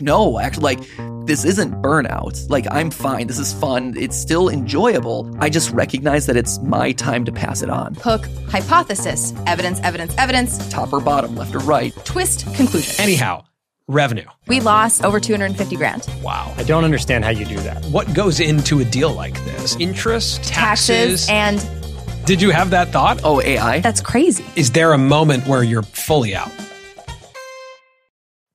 no, actually, like, this isn't burnout. Like, I'm fine. This is fun. It's still enjoyable. I just recognize that it's my time to pass it on. Hook, hypothesis, evidence, evidence, evidence, Top or bottom, left or right. twist, conclusion. Anyhow, revenue. We lost over 250 grand. Wow. I don't understand how you do that. What goes into a deal like this? Interest, taxes. Taxes, and Did you have that thought? Oh, AI? that's crazy. Is there a moment where you're fully out?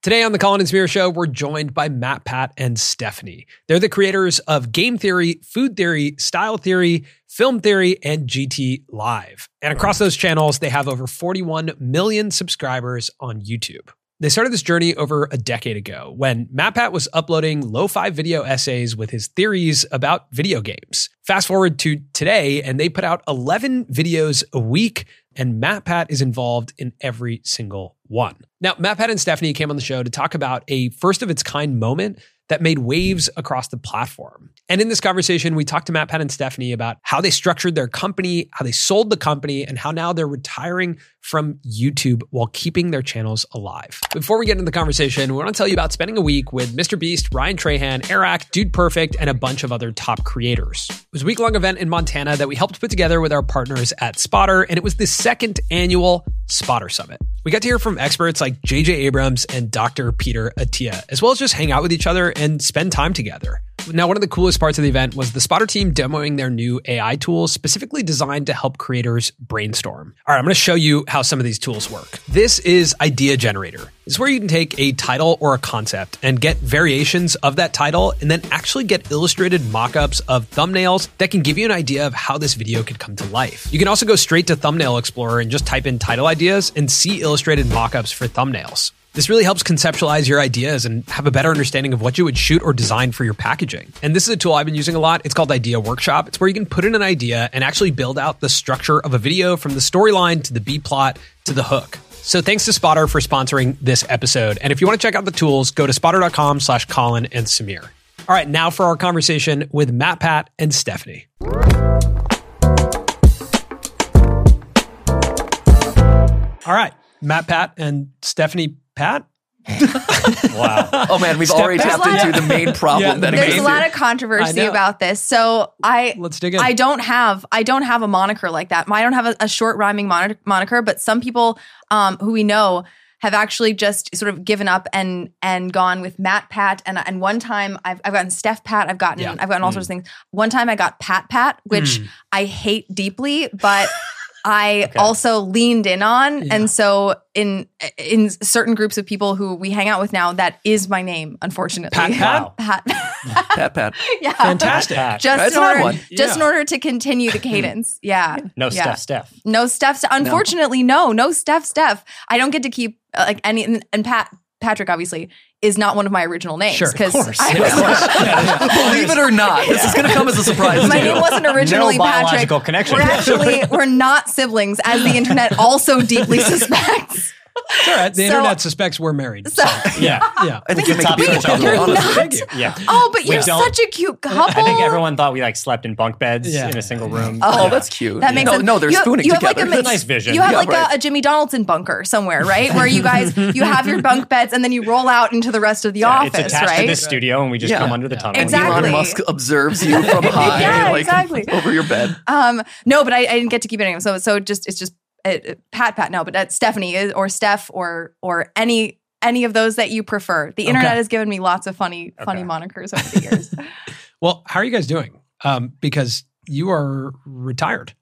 Today on the Colin and Samir Show, we're joined by MatPat, and Stephanie. They're the creators of Game Theory, Food Theory, Style Theory, Film Theory, and GT Live. And across those channels, they have over 41 million subscribers on YouTube. They started this journey over a decade ago when MatPat was uploading lo-fi video essays with his theories about video games. Fast forward to today, and they put out 11 videos a week, and MatPat is involved in every single one. Now, MatPat and Stephanie came on the show to talk about a first of its kind moment that made waves across the platform. And in this conversation, we talked to MatPat, and Stephanie about how they structured their company, how they sold the company, and how now they're retiring from YouTube while keeping their channels alive. Before we get into the conversation, we want to tell you about spending a week with Mr. Beast, Ryan Trahan, Airrack, Dude Perfect, and a bunch of other top creators. It was a week long event in Montana that we helped put together with our partners at Spotter, and it was the second annual Spotter Summit. We got to hear from experts like JJ Abrams and Dr. Peter Attia, as well as just hang out with each other and spend time together. Now, one of the coolest parts of the event was the Spotter team demoing their new AI tools specifically designed to help creators brainstorm. All right, I'm going to show you how some of these tools work. This is Idea Generator. It's where you can take a title or a concept and get variations of that title and then actually get illustrated mock-ups of thumbnails that can give you an idea of how this video could come to life. You can also go straight to Thumbnail Explorer and just type in title ideas and see illustrated mock-ups for thumbnails. This really helps conceptualize your ideas and have a better understanding of what you would shoot or design for your packaging. And this is a tool I've been using a lot. It's called Idea Workshop. It's where you can put in an idea and actually build out the structure of a video from the storyline to the B plot to the hook. So thanks to Spotter for sponsoring this episode. And if you want to check out the tools, go to spotter.com slash Colin and Samir. All right, now for our conversation with MatPat, and Stephanie. All right, MatPat, and Stephanie, Pat. Wow. Oh man, we've Step already back. tapped There's a into lot the main problem Yeah, that there's There's a exists lot here. of controversy know. about this. So I Let's dig in. I don't have I don't have a moniker like that. I don't have a, a short rhyming mon- moniker, but some people um, who we know have actually just sort of given up and and gone with MatPat and and one time I've I've gotten Steph Pat I've gotten Yeah. I've gotten all sorts of things. One time I got Pat Pat, which Mm. I hate deeply, but I Okay. also leaned in on, Yeah. and so in in certain groups of people who we hang out with now, that is my name. Unfortunately, Pat Pat? Wow. Pat. Pat, Pat. yeah, Fantastic. Pat. just That's in order, one. just in order to continue the cadence. Yeah. No yeah. Steph Steph. No Steph. Unfortunately, no. No Steph. Steph. I don't get to keep uh, like any. And, and Pat Patrick obviously is not one of my original names Sure, of course. I Yeah, of course. Believe it or not, this is going to come as a surprise my to name wasn't originally no Patrick. connection. We're actually we're not siblings, as the internet also deeply suspects. It's all right. The So- internet suspects we're married. So- So, yeah. yeah. I think We you make can a top big search deal, on honestly. Not- Thank you. Yeah. Oh, but We you're don't- such a cute couple. I think everyone thought we like slept in bunk beds Yeah. in a single room. Oh, Oh, that's cute. That makes no, sense. no, they're You- spooning you have like together. a It's a nice vision. You have Yeah, like right. a, a Jimmy Donaldson bunker somewhere, right? Where you guys you have your bunk beds and then you roll out into the rest of the Yeah, it's office, attached right? to this studio, and we just Yeah. come under the tunnel. Exactly. Elon Musk observes you from high, like exactly. over your bed. Um, no, but I, I didn't get to keep it anyway. So so just it's just uh, uh, Pat Pat. No, but uh, Stephanie or Steph or or any any of those that you prefer. The internet Okay. has given me lots of funny funny monikers over the years. Well, how are you guys doing? Um, because you are retired.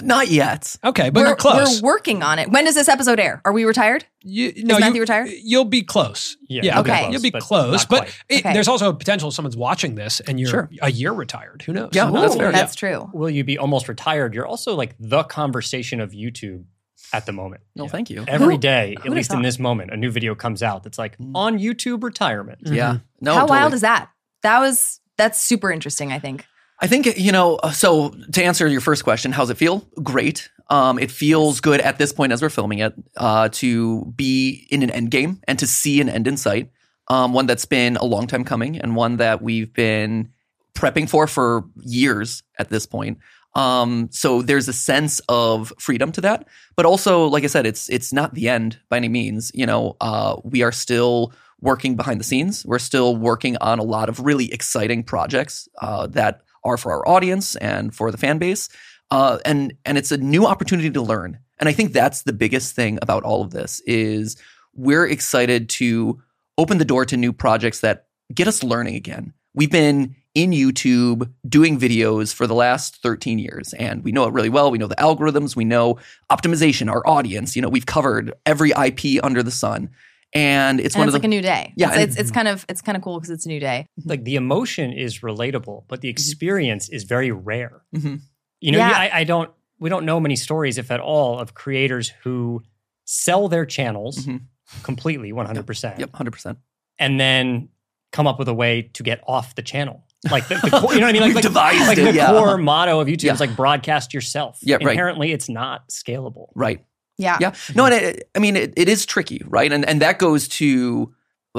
Not yet. Okay, but we're, you're close. we're working on it. When does this episode air? Are we retired? you, no, Matthew you, retired? You'll be close. Yeah, Yeah, you'll be Okay. close, You'll be but close, but it, Okay. there's also a potential someone's watching this and you're Sure. a year retired. Who knows? Yeah, Who well, that's knows? fair. That's true. will you be almost retired? You're also like the conversation of YouTube at the moment. No, thank you. Every Who- day, who'd at least in this moment, a new video comes out that's like Mm. on YouTube retirement. Yeah. No. How totally. wild is that? That was that's super interesting. I think. I think you know. So to answer your first question, how's it feel? Great. Um, it feels good at this point as we're filming it uh, to be in an end game and to see an end in sight. Um, one that's been a long time coming and one that we've been prepping for for years at this point. Um, so there's a sense of freedom to that, but also, like I said, it's it's not the end by any means. You know, uh, we are still working behind the scenes. We're still working on a lot of really exciting projects uh, that are for our audience and for the fan base. Uh, and and it's a new opportunity to learn. And I think that's the biggest thing about all of this is we're excited to open the door to new projects that get us learning again. We've been in YouTube doing videos for the last 13 years and we know it really well. We know the algorithms, we know optimization, our audience, you know, we've covered every IP under the sun. And it's and one it's of like the a new day. Yeah, it's, it's, it's kind of it's kind of cool because it's a new day. like the emotion is relatable, but the experience is very rare. Mhm. You know, Yeah. I, I don't. We don't know many stories, if at all, of creators who sell their channels Mhm. completely, one hundred percent, Yep, 100%. and then come up with a way to get off the channel. Like the, the core, you know what I mean? Like, like, Devised like it, the yeah. core motto of YouTube Yeah. is like broadcast yourself. Yeah, right. Inherently, it's not scalable. Right. Yeah. Yeah. No, and it, I mean, it, it is tricky, right? And and that goes to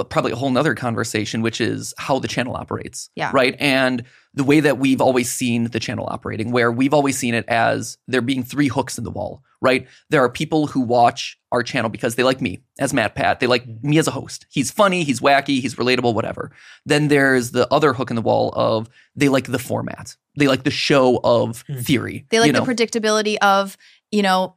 probably a whole nother conversation, which is how the channel operates. Yeah. Right. And the way that we've always seen the channel operating, where we've always seen it as there being three hooks in the wall, right? There are people who watch our channel because they like me as MatPat. They like me as a host. He's funny, he's wacky, he's relatable, whatever. Then there's the other hook in the wall of they like the format. They like the show of Hmm. theory. They like you know? the predictability of, you know,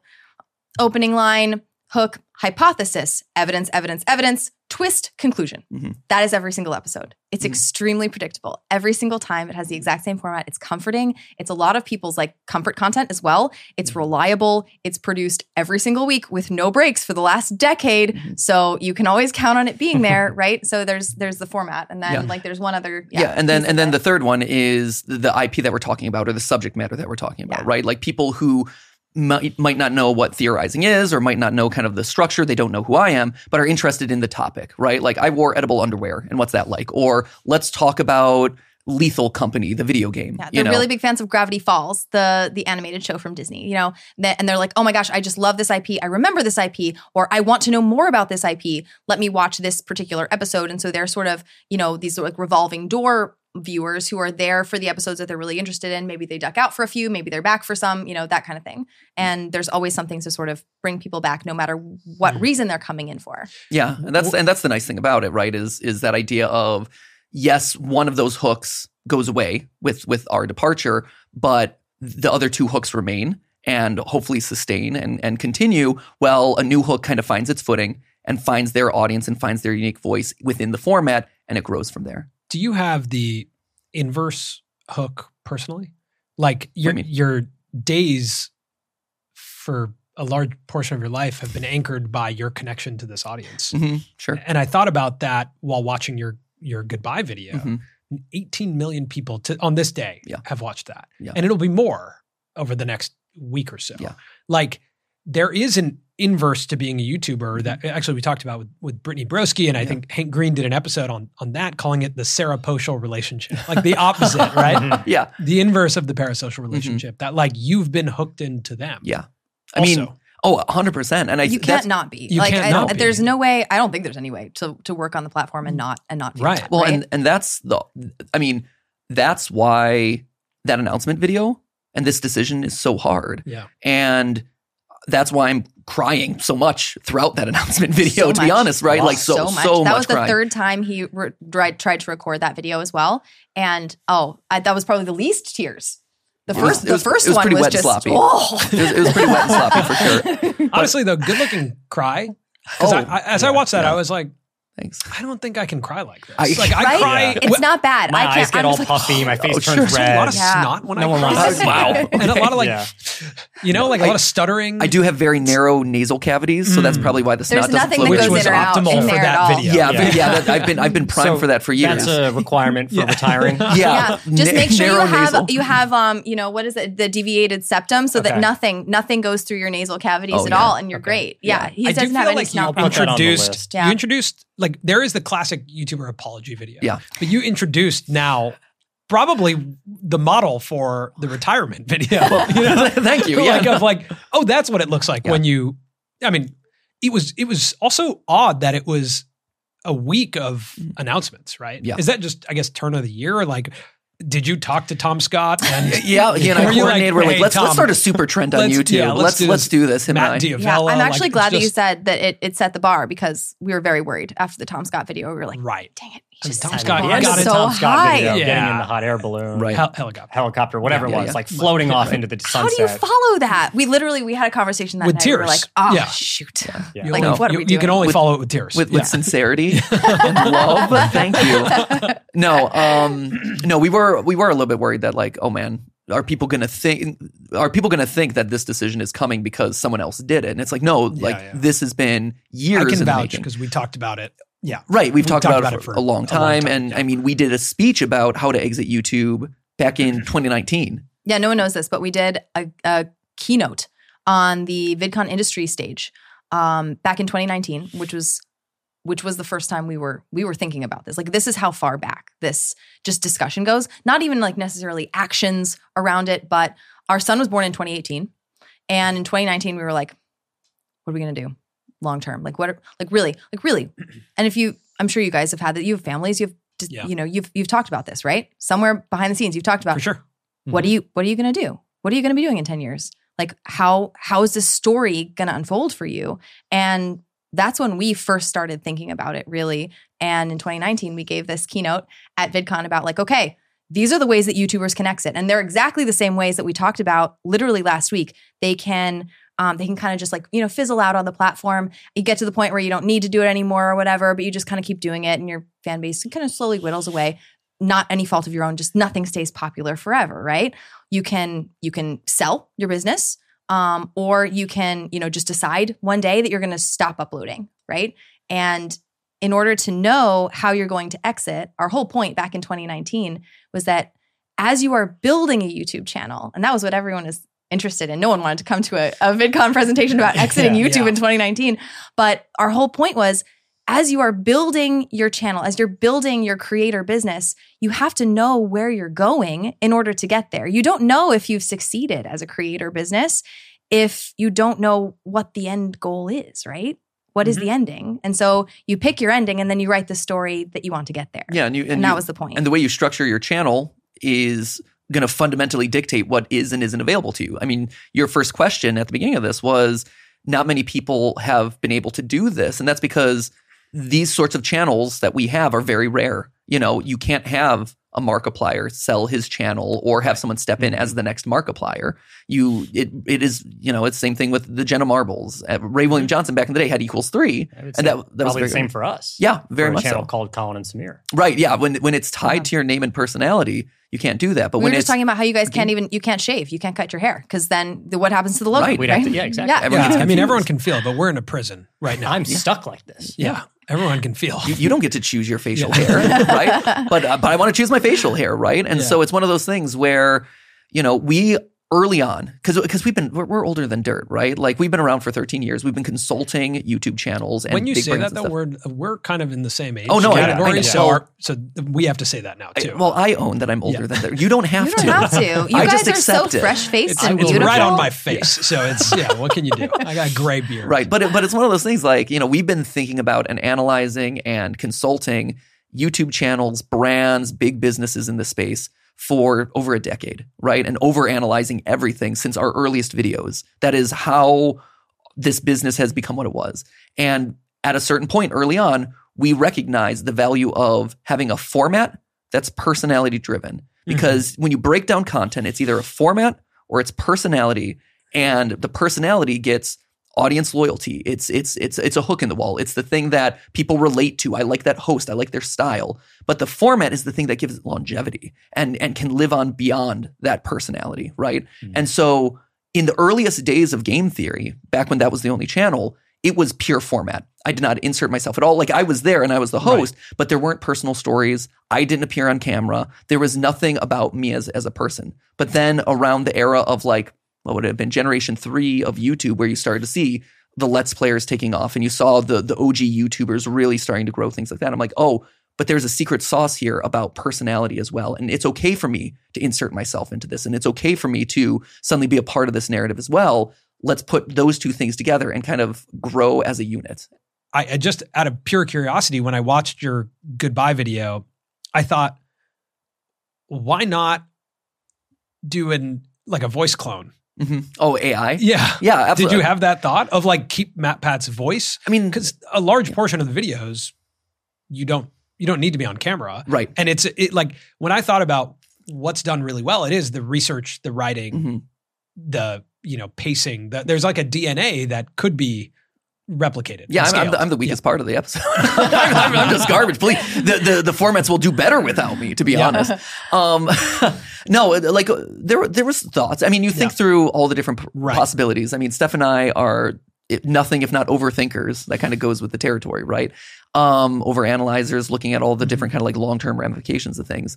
opening line, hook, hypothesis, evidence, evidence, evidence, twist, conclusion. Mhm. That is every single episode. It's Mhm. extremely predictable. Every single time it has the exact same format. It's comforting. It's a lot of people's like comfort content as well. It's Mm-hmm. reliable. It's produced every single week with no breaks for the last decade. Mhm. So you can always count on it being there, right? So there's there's the format. And then Yeah. like there's one other yeah, and then and then the third one is the, the IP that we're talking about or the subject matter that we're talking about, Yeah. right? Like people who might, might not know what theorizing is or might not know kind of the structure, they don't know who I am, but are interested in the topic, right? Like I wore edible underwear and what's that like? Or let's talk about Lethal Company, the video game. Yeah, you they're know? really big fans of Gravity Falls, the the animated show from Disney. You know, and they're like, "Oh my gosh, I just love this IP. I remember this IP, or I want to know more about this IP. Let me watch this particular episode." And so they're sort of, you know, these like revolving door viewers who are there for the episodes that they're really interested in. Maybe they duck out for a few, maybe they're back for some, you know, that kind of thing. And there's always something to sort of bring people back, no matter what. Mhm. reason they're coming in for. Yeah, and that's and that's the nice thing about it, right? Is is that idea of yes, one of those hooks goes away with with our departure, but the other two hooks remain and hopefully sustain and and continue. Well, a new hook kind of finds its footing and finds their audience and finds their unique voice within the format, and it grows from there. Do you have the inverse hook personally? Like your you your days for a large portion of your life have been anchored by your connection to this audience. Mhm, Sure. And I thought about that while watching your your goodbye video. Mhm. 18 million people to, on this day Yeah. have watched that. Yeah. And it'll be more over the next week or so. Yeah. Like there is an inverse to being a YouTuber Mm-hmm. that actually we talked about with, with Brittany Broski. And I Yeah. think Hank Green did an episode on, on that, calling it the Sarah Poshel relationship, like the opposite, right? Mhm. Yeah. The inverse of the parasocial relationship that like you've been hooked into them. Mm-hmm. Yeah. I mean, Also. oh, 100%. And I you can't not be. You like can't I, not be. there's no way. I don't think there's any way to to work on the platform and not and not Right. that, Well, right? and and that's the I mean, that's why that announcement video and this decision is so hard. Yeah. And that's why I'm crying so much throughout that announcement video, So to be honest, right? Like so so much. much, that was the crying. third time he re- tried tried to record that video as well, and oh, I, that was probably the least tears. The It was- first, was- the first it was one pretty was wet just sloppy. oh. It was, it was pretty wet and sloppy for sure. Honestly, though, good looking cry. Because Oh, I, I, as I watched that, yeah. I was like, Thanks. I don't think I can cry like this. I- like I right? cry. Yeah. It's not bad. My I can't, eyes get I'm all just like, puffy. My face Oh, sure. turns There's a lot of red. Yeah. snot when No I one cry. wants to Wow. see and a lot of like, Yeah. you know, like a I- lot of stuttering. I do have very narrow nasal cavities, so that's Mm. probably why the There's snot doesn't nothing flow that which was in or easily. out optimal in for there that at all. video. Yeah, Yeah. but yeah, that, I've been I've been primed So for that for years. That's a requirement for retiring. yeah, yeah, just make sure you have you have um you know what is it the deviated septum so that nothing nothing goes through your nasal cavities Oh, at all and you're great. Yeah, Yeah. he doesn't have any like snot problems. on introduced. You introduced like there is the classic YouTuber apology video. Yeah. but you introduced now probably the model for the retirement video. you know? Thank you. like of like, oh, that's what it looks like Yeah. when you. I mean, it was it was also odd that it was a week of announcements, right? Mm. Yeah. Is that just I guess turn of the year or like did you talk to Tom Scott and Yeah, he and I Were you like, coordinated. we're like, "Hey, let's Tom, let's start a super trend on let's- YouTube. yeah, let's let's do let's this. do this. Him Matt and I. D'Avella? Yeah, I'm actually it's glad that you said that it, it set the bar because we were very worried after the Tom Scott video. We were like, right. dang it, he I mean, just Tom Scott the the bar end of got the it. so Tom Scott high. video, Yeah. getting in the hot air balloon, Right. Hel- helicopter. helicopter, whatever Yeah, it was, yeah. like floating off into the sunset. How do you follow that? We literally we had a conversation that With night. We were tears. like, oh Yeah. shoot, Yeah. You like only- what are you, we you can only With- follow it with tears. with Yeah. with sincerity and love. Thank you. No, um, no, we were we were a little bit worried that like, oh man, are people gonna think are people gonna think that this decision is coming because someone else did it? And it's like, no, like yeah. this has been years I can in vouch because we talked about it. Yeah. Right, we've We've talked, talked about, about it for, it for a long a long time, time, and yeah. I mean, we did a speech about how to exit YouTube back in 2019. Yeah, no one knows this, but we did a, a keynote on the VidCon industry stage um, back in 2019, which was which was the first time we were we were thinking about this. Like this is how far back this just discussion goes. Not even like necessarily actions around it, but our son was born in 2018, and in 2019 we were like, what are we gonna do long term? Like what? Are, like really? Like really? And if you, I'm sure you guys have had that. You have families. You have. just- Yeah. You know, you've you've talked about this, right? Somewhere behind the scenes, you've talked about For sure. what are mm-hmm. you what are you going to do what are you going to be doing in 10 years like how how is this story going to unfold for you and that's when we first started thinking about it really and in 2019 we gave this keynote at vidcon about like okay these are the ways that youtubers can exit and they're exactly the same ways that we talked about literally last week they can um, they can kind of just like you know fizzle out on the platform. You get to the point where you don't need to do it anymore or whatever but you just kind of keep doing it and your fan base kind of slowly whittles away. Not any fault of your own just nothing stays popular forever right? You can you can sell your business um, or you can you know just decide one day that you're going to stop uploading right? And in order to know how you're going to exit our whole point back in 2019 was that as you are building a youtube channel and that was what everyone is interested in no one wanted to come to a, a vidcon presentation about exiting Yeah, youtube yeah. in 2019 but our whole point was as you are building your channel, as you're building your creator business, you have to know where you're going in order to get there. You don't know if you've succeeded as a creator business if you don't know what the end goal is, right? What is Mm-hmm. the ending? And so you pick your ending and then you write the story that you want to get there. Yeah, and you and, And you- that was the point. and the way you structure your channel is going to fundamentally dictate what is and isn't available to you. I mean, your first question at the beginning of this was not many people have been able to do this, and that's because these sorts of channels that we have are very rare. You know, you can't have a Markiplier sell his channel or have someone step in as the next Markiplier. You, it, it is, you know, it's the same thing with the Jenna Marbles. Uh, Ray William Johnson back in the day had equals three, and that, that was probably very the same for us. Yeah, very much channel so. called Colin and Samir. Right. Yeah. When when it's tied Yeah. to your name and personality, you can't do that. But we when were it's just talking about how you guys can't even you can't shave, you can't cut your hair because then the, what happens to the logo? Right. We'd have to- yeah, exactly. Yeah, Yeah, I mean, everyone can feel, but we're in a prison right now. I'm stuck like this. yeah, everyone can feel. you, you don't get to choose your facial Yeah. hair, right? But uh, but I want to choose my facial hair, right? And Yeah. so it's one of those things where you know we early on because because we've been we're, we're older than dirt, right? Like we've been around for 13 years. We've been consulting YouTube channels and when you big say that, and though, we're we're kind of in the same age Oh, no, I- I category, know. so our, so we have to say that now I- too. well, I own that I'm older Yeah. than dirt. You don't have to. You don't to. have to. You I guys just are so accept it. fresh faced it's, and it's beautiful. right on my face, so it's yeah. What can you do? I got gray beard, Right. But it, but it's one of those things like, you know, we've been thinking about and analyzing and consulting YouTube channels, brands, big businesses in the space for over a decade, right? And over analyzing everything since our earliest videos. That is how this business has become what it was. And at a certain point early on, we recognize the value of having a format that's personality driven. Mm-hmm. Because when you break down content, it's either a format or it's personality, and the personality gets audience loyalty. It's it's it's it's a hook in the wall. It's the thing that people relate to. I like that host. I like their style. But the format is the thing that gives it longevity and and can live on beyond that personality, right? Mm-hmm. And so in the earliest days of game theory, back when that was the only channel, it was pure format. I did not insert myself at all. Like I was there and I was the host, but there weren't personal stories. I didn't appear on camera. There was nothing about me as as a person. But then around the era of like what would it have been generation three of YouTube, where you started to see the Let's Players taking off, and you saw the the OG YouTubers really starting to grow things like that. I'm like, oh, but there's a secret sauce here about personality as well, and it's okay for me to insert myself into this, and it's okay for me to suddenly be a part of this narrative as well. Let's put those two things together and kind of grow as a unit. I, I just out of pure curiosity, when I watched your goodbye video, I thought, why not do an like a voice clone? Hmm Oh, AI. Yeah. Yeah, Did you have that thought of like keep MatPat's voice? I mean, Because a large portion of the videos, you don't you don't need to be on camera, right. and it's it like when I thought about what's done really well, it is the research, the writing, hmm the you know pacing. The, there's like a DNA that could be replicated. Yeah, I'm, I'm, the. I'm the weakest part of the episode. I'm, I'm- just garbage. Please, the, the the formats will do better without me. To be Yeah. honest, um, no, like uh, there were- there was thoughts. I mean, you think Yeah. through all the different Right. possibilities. I mean, Steph and I are nothing if not overthinkers. That kind of goes with the territory, right? Um, over analyzers, looking at all the different kind of like long term ramifications of things.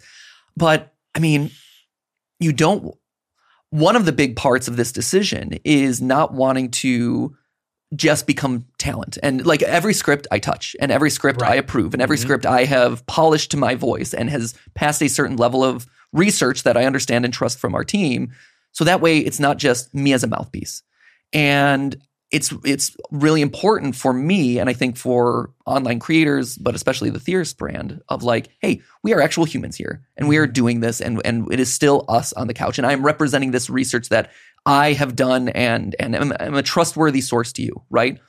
But I mean, you don't. One of the big parts of this decision is not wanting to just become talent. And like every script I touch and every script I approve and every Mhm. script I have polished to my voice and has passed a certain level of research that I understand and trust from our team. So that way it's not just me as a mouthpiece. And it's it's really important for me and I think for online creators, but especially the Theorist brand of like, hey, we are actual humans here and we are mm-hmm. doing this and and it is still us on the couch. And I'm representing this research that I have done and and am, am a trustworthy source to you, right?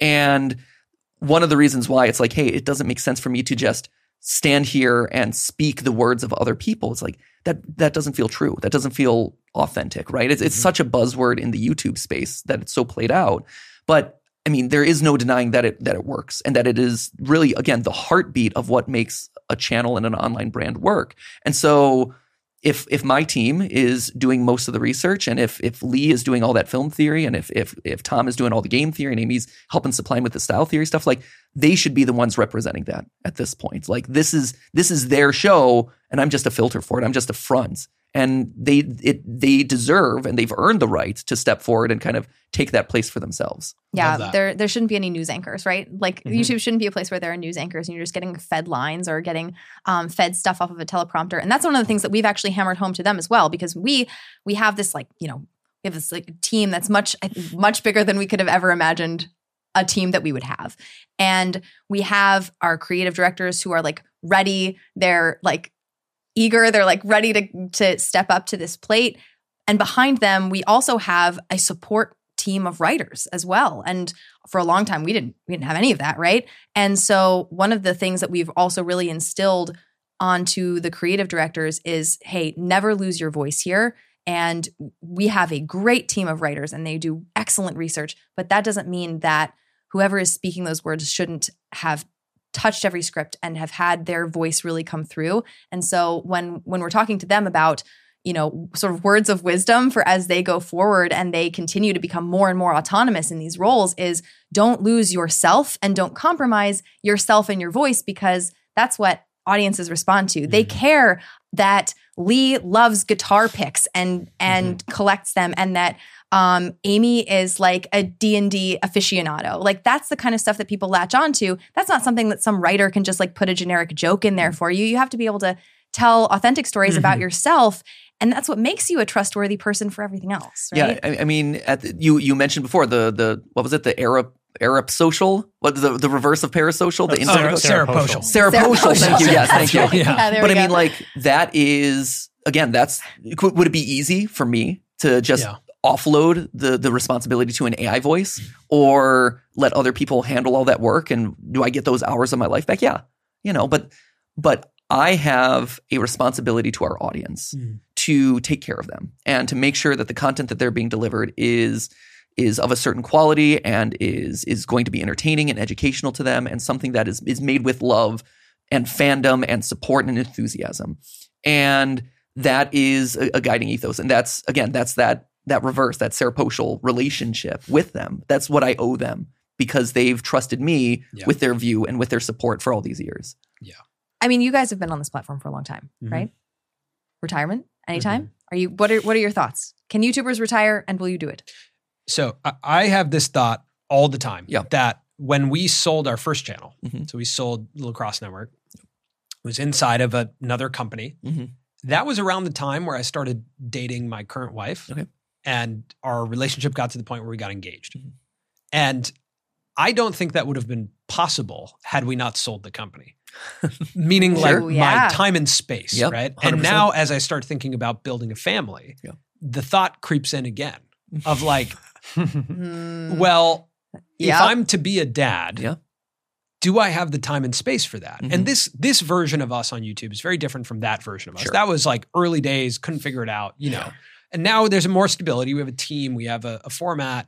And one of the reasons why it's like, hey, it doesn't make sense for me to just stand here and speak the words of other people. It's like that that doesn't feel true. That doesn't feel authentic, right? It's it's Mhm. such a buzzword in the YouTube space that it's so played out. But I mean, there is no denying that it that it works and that it is really again the heartbeat of what makes a channel and an online brand work. And so if if my team is doing most of the research and if if Lee is doing all that film theory and if if if Tom is doing all the game theory and Amy's helping supply him with the style theory stuff, like they should be the ones representing that at this point. Like this is this is their show and I'm just a filter for it. I'm just a front. And they it they deserve and they've earned the right to step forward and kind of take that place for themselves. Yeah, there there shouldn't be any news anchors, right? Like Mhm. YouTube shouldn't be a place where there are news anchors and you're just getting fed lines or getting um, fed stuff off of a teleprompter. And that's one of the things that we've actually hammered home to them as well, because we we have this like you know we have this like team that's much much bigger than we could have ever imagined a team that we would have, and we have our creative directors who are like ready. They're like eager. They're like ready to to step up to this plate. And behind them, we also have a support team of writers as well. And for a long time, we didn't we didn't have any of that, right? And so one of the things that we've also really instilled onto the creative directors is, hey, never lose your voice here. And we have a great team of writers, and they do excellent research. But that doesn't mean that whoever is speaking those words shouldn't have touched every script and have had their voice really come through. And so when when we're talking to them about you know sort of words of wisdom for as they go forward and they continue to become more and more autonomous in these roles is don't lose yourself and don't compromise yourself and your voice because that's what audiences respond to. They Mhm. care that Lee loves guitar picks and and collects them and that um, Amy is like a D&D aficionado. Like that's the kind of stuff that people latch onto. That's not something that some writer can just like put a generic joke in there for you. You have to be able to tell authentic stories about Mhm. yourself and that's what makes you a trustworthy person for everything else, right? Yeah, I, I mean, at the, you you mentioned before the the what was it the Arab Arab social? What the the reverse of parasocial? The Oh, Instagram Sarah- Sarah Sarah Poschel. Sarah Poschel. Thank you. Yes, thank you. That's right. Yeah. there but we I mean, like that is again, that's would it be easy for me to just Yeah. Offload the the responsibility to an AI voice, or let other people handle all that work? And do I get those hours of my life back? Yeah, you know, but but I have a responsibility to our audience Mm. to take care of them and to make sure that the content that they're being delivered is is of a certain quality and is is going to be entertaining and educational to them and something that is is made with love and fandom and support and enthusiasm. And that is a, a guiding ethos. And that's again, that's that that reverse, that seroposial relationship with them. That's what I owe them because they've trusted me Yeah. with their view and with their support for all these years. Yeah. I mean, you guys have been on this platform for a long time, Mhm. right? Retirement anytime? Are you what are what are your thoughts? Can YouTubers retire and will you do it? So I, I have this thought all the time Yeah. that when we sold our first channel, Mhm. so we sold Lacrosse Network, it was inside of a- another company. Mhm. That was around the time where I started dating my current wife. Okay. And our relationship got to the point where we got engaged. Mhm. And I don't think that would have been possible had we not sold the company. Meaning Sure. like Ooh, yeah. my time and space, Yep, right? 100%. And now as I start thinking about building a family, Yeah. the thought creeps in again of like, Mm, well, if I'm to be a dad, Yeah. do I have the time and space for that? Mhm. And this this version of us on YouTube is very different from that version of us. Sure. That was like early days, couldn't figure it out, you know. And now there's more stability. We have a team, we have a, a format.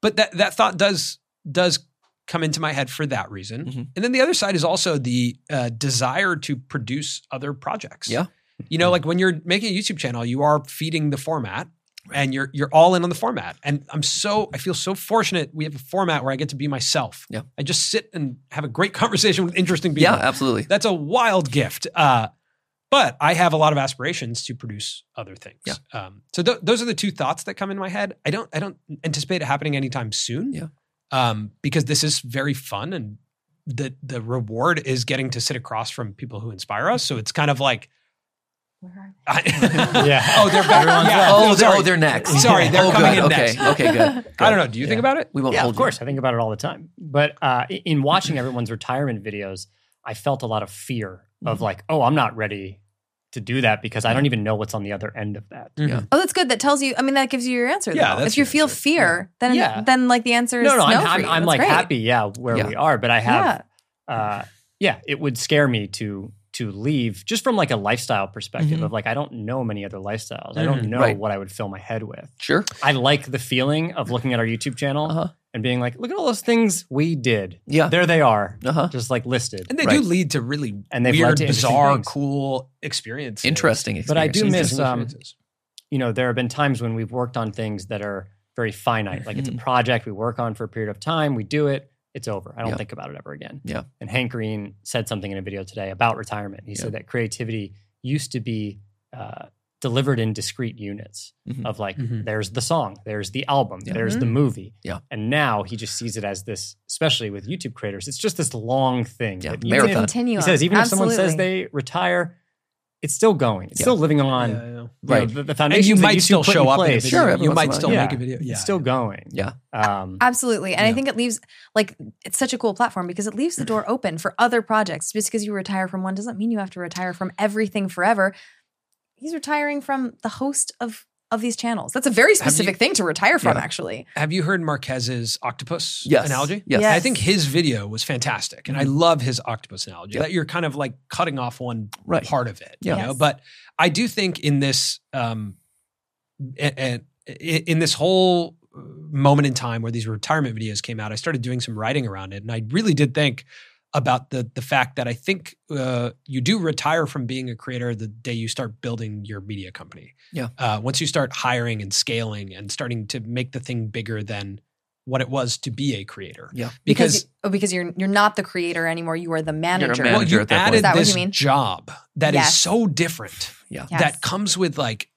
But that that thought does does come into my head for that reason. Mhm. And then the other side is also the uh, desire to produce other projects. Yeah. You know, like when you're making a YouTube channel, you are feeding the format and you're you're all in on the format. And I'm so I feel so fortunate we have a format where I get to be myself. Yeah. I just sit and have a great conversation with interesting people. Yeah, absolutely. That's a wild gift. Uh, but I have a lot of aspirations to produce other things. Yeah. Um, so th- those are the two thoughts that come in my head. I don't I don't anticipate it happening anytime soon. Yeah. Um, because this is very fun and the the reward is getting to sit across from people who inspire us. So it's kind of like where are I, Yeah. Oh, they're back. Everyone's yeah. Oh, they're, sorry. oh, they're next. Sorry, they're oh, coming good. in okay. next. Okay, good. I don't know. Do you think about it? We won't yeah, hold of course. I think about it all the time. But uh, in watching everyone's retirement videos, I felt a lot of fear of Mm-hmm. like, oh, I'm not ready to do that because I don't even know what's on the other end of that. Mhm. Yeah. Oh, that's good. That tells you. I mean, that gives you your answer. Yeah, that's if you feel answer. fear, then Yeah. then like the answer is No, no, I'm, for I'm, you. I'm like great. happy, yeah, where Yeah. we are. But I have, Yeah. uh, yeah, it would scare me to to leave just from like a lifestyle perspective Mhm. of like I don't know many other lifestyles. I don't Mhm. know Right. what I would fill my head with. Sure. I like the feeling of looking at our YouTube channel Uh-huh. and being like, look at all those things we did. Yeah. There they are, Uh-huh. just like listed. And they Right. do lead to really And they've led weird, to bizarre, cool experiences. Interesting But I do miss, um, you know, there have been times when we've worked on things that are very finite. Like it's a Mhm. project we work on for a period of time, we do it, it's over. I don't Yeah. think about it ever again. Yeah. And Hank Green said something in a video today about retirement. He Yeah. said that creativity used to be uh, delivered in discrete units Mhm. of like, Mhm. there's the song, there's the album, Yeah. there's the movie. Yeah. And now he just sees it as this, especially with YouTube creators, it's just this long thing. Yeah, that even marathon. if- Continue. He says even if someone says they retire, it's still going. It's Yeah. still living on Yeah, yeah. you know, Right. the, the And you might YouTube still show in up in a video. Sure, you might still while. make a video. Yeah. It's still going. Yeah. Um, Absolutely. And I think it leaves like it's such a cool platform because it leaves the door open for other projects. Just because you retire from one doesn't mean you have to retire from everything forever. He's retiring from the host of of these channels. That's a very specific thing to retire from, Yeah. actually. Have you heard Marques's octopus Yes. analogy? Yes. Yes. I think his video was fantastic, and I love his octopus analogy. Yeah. That you're kind of like cutting off one Right. part of it, Yeah. you know. Yes. But I do think in this, um, and in this whole moment in time where these retirement videos came out, I started doing some writing around it, and I really did think about the the fact that I think uh, you do retire from being a creator the day you start building your media company. Yeah. Uh, once you start hiring and scaling and starting to make the thing bigger than what it was to be a creator. Yeah. Because, Because oh, because you're you're not the creator anymore. You are the manager. manager. well, you at that added Is that what this you mean? job that is Yes. so different Yeah. Yes. that comes with like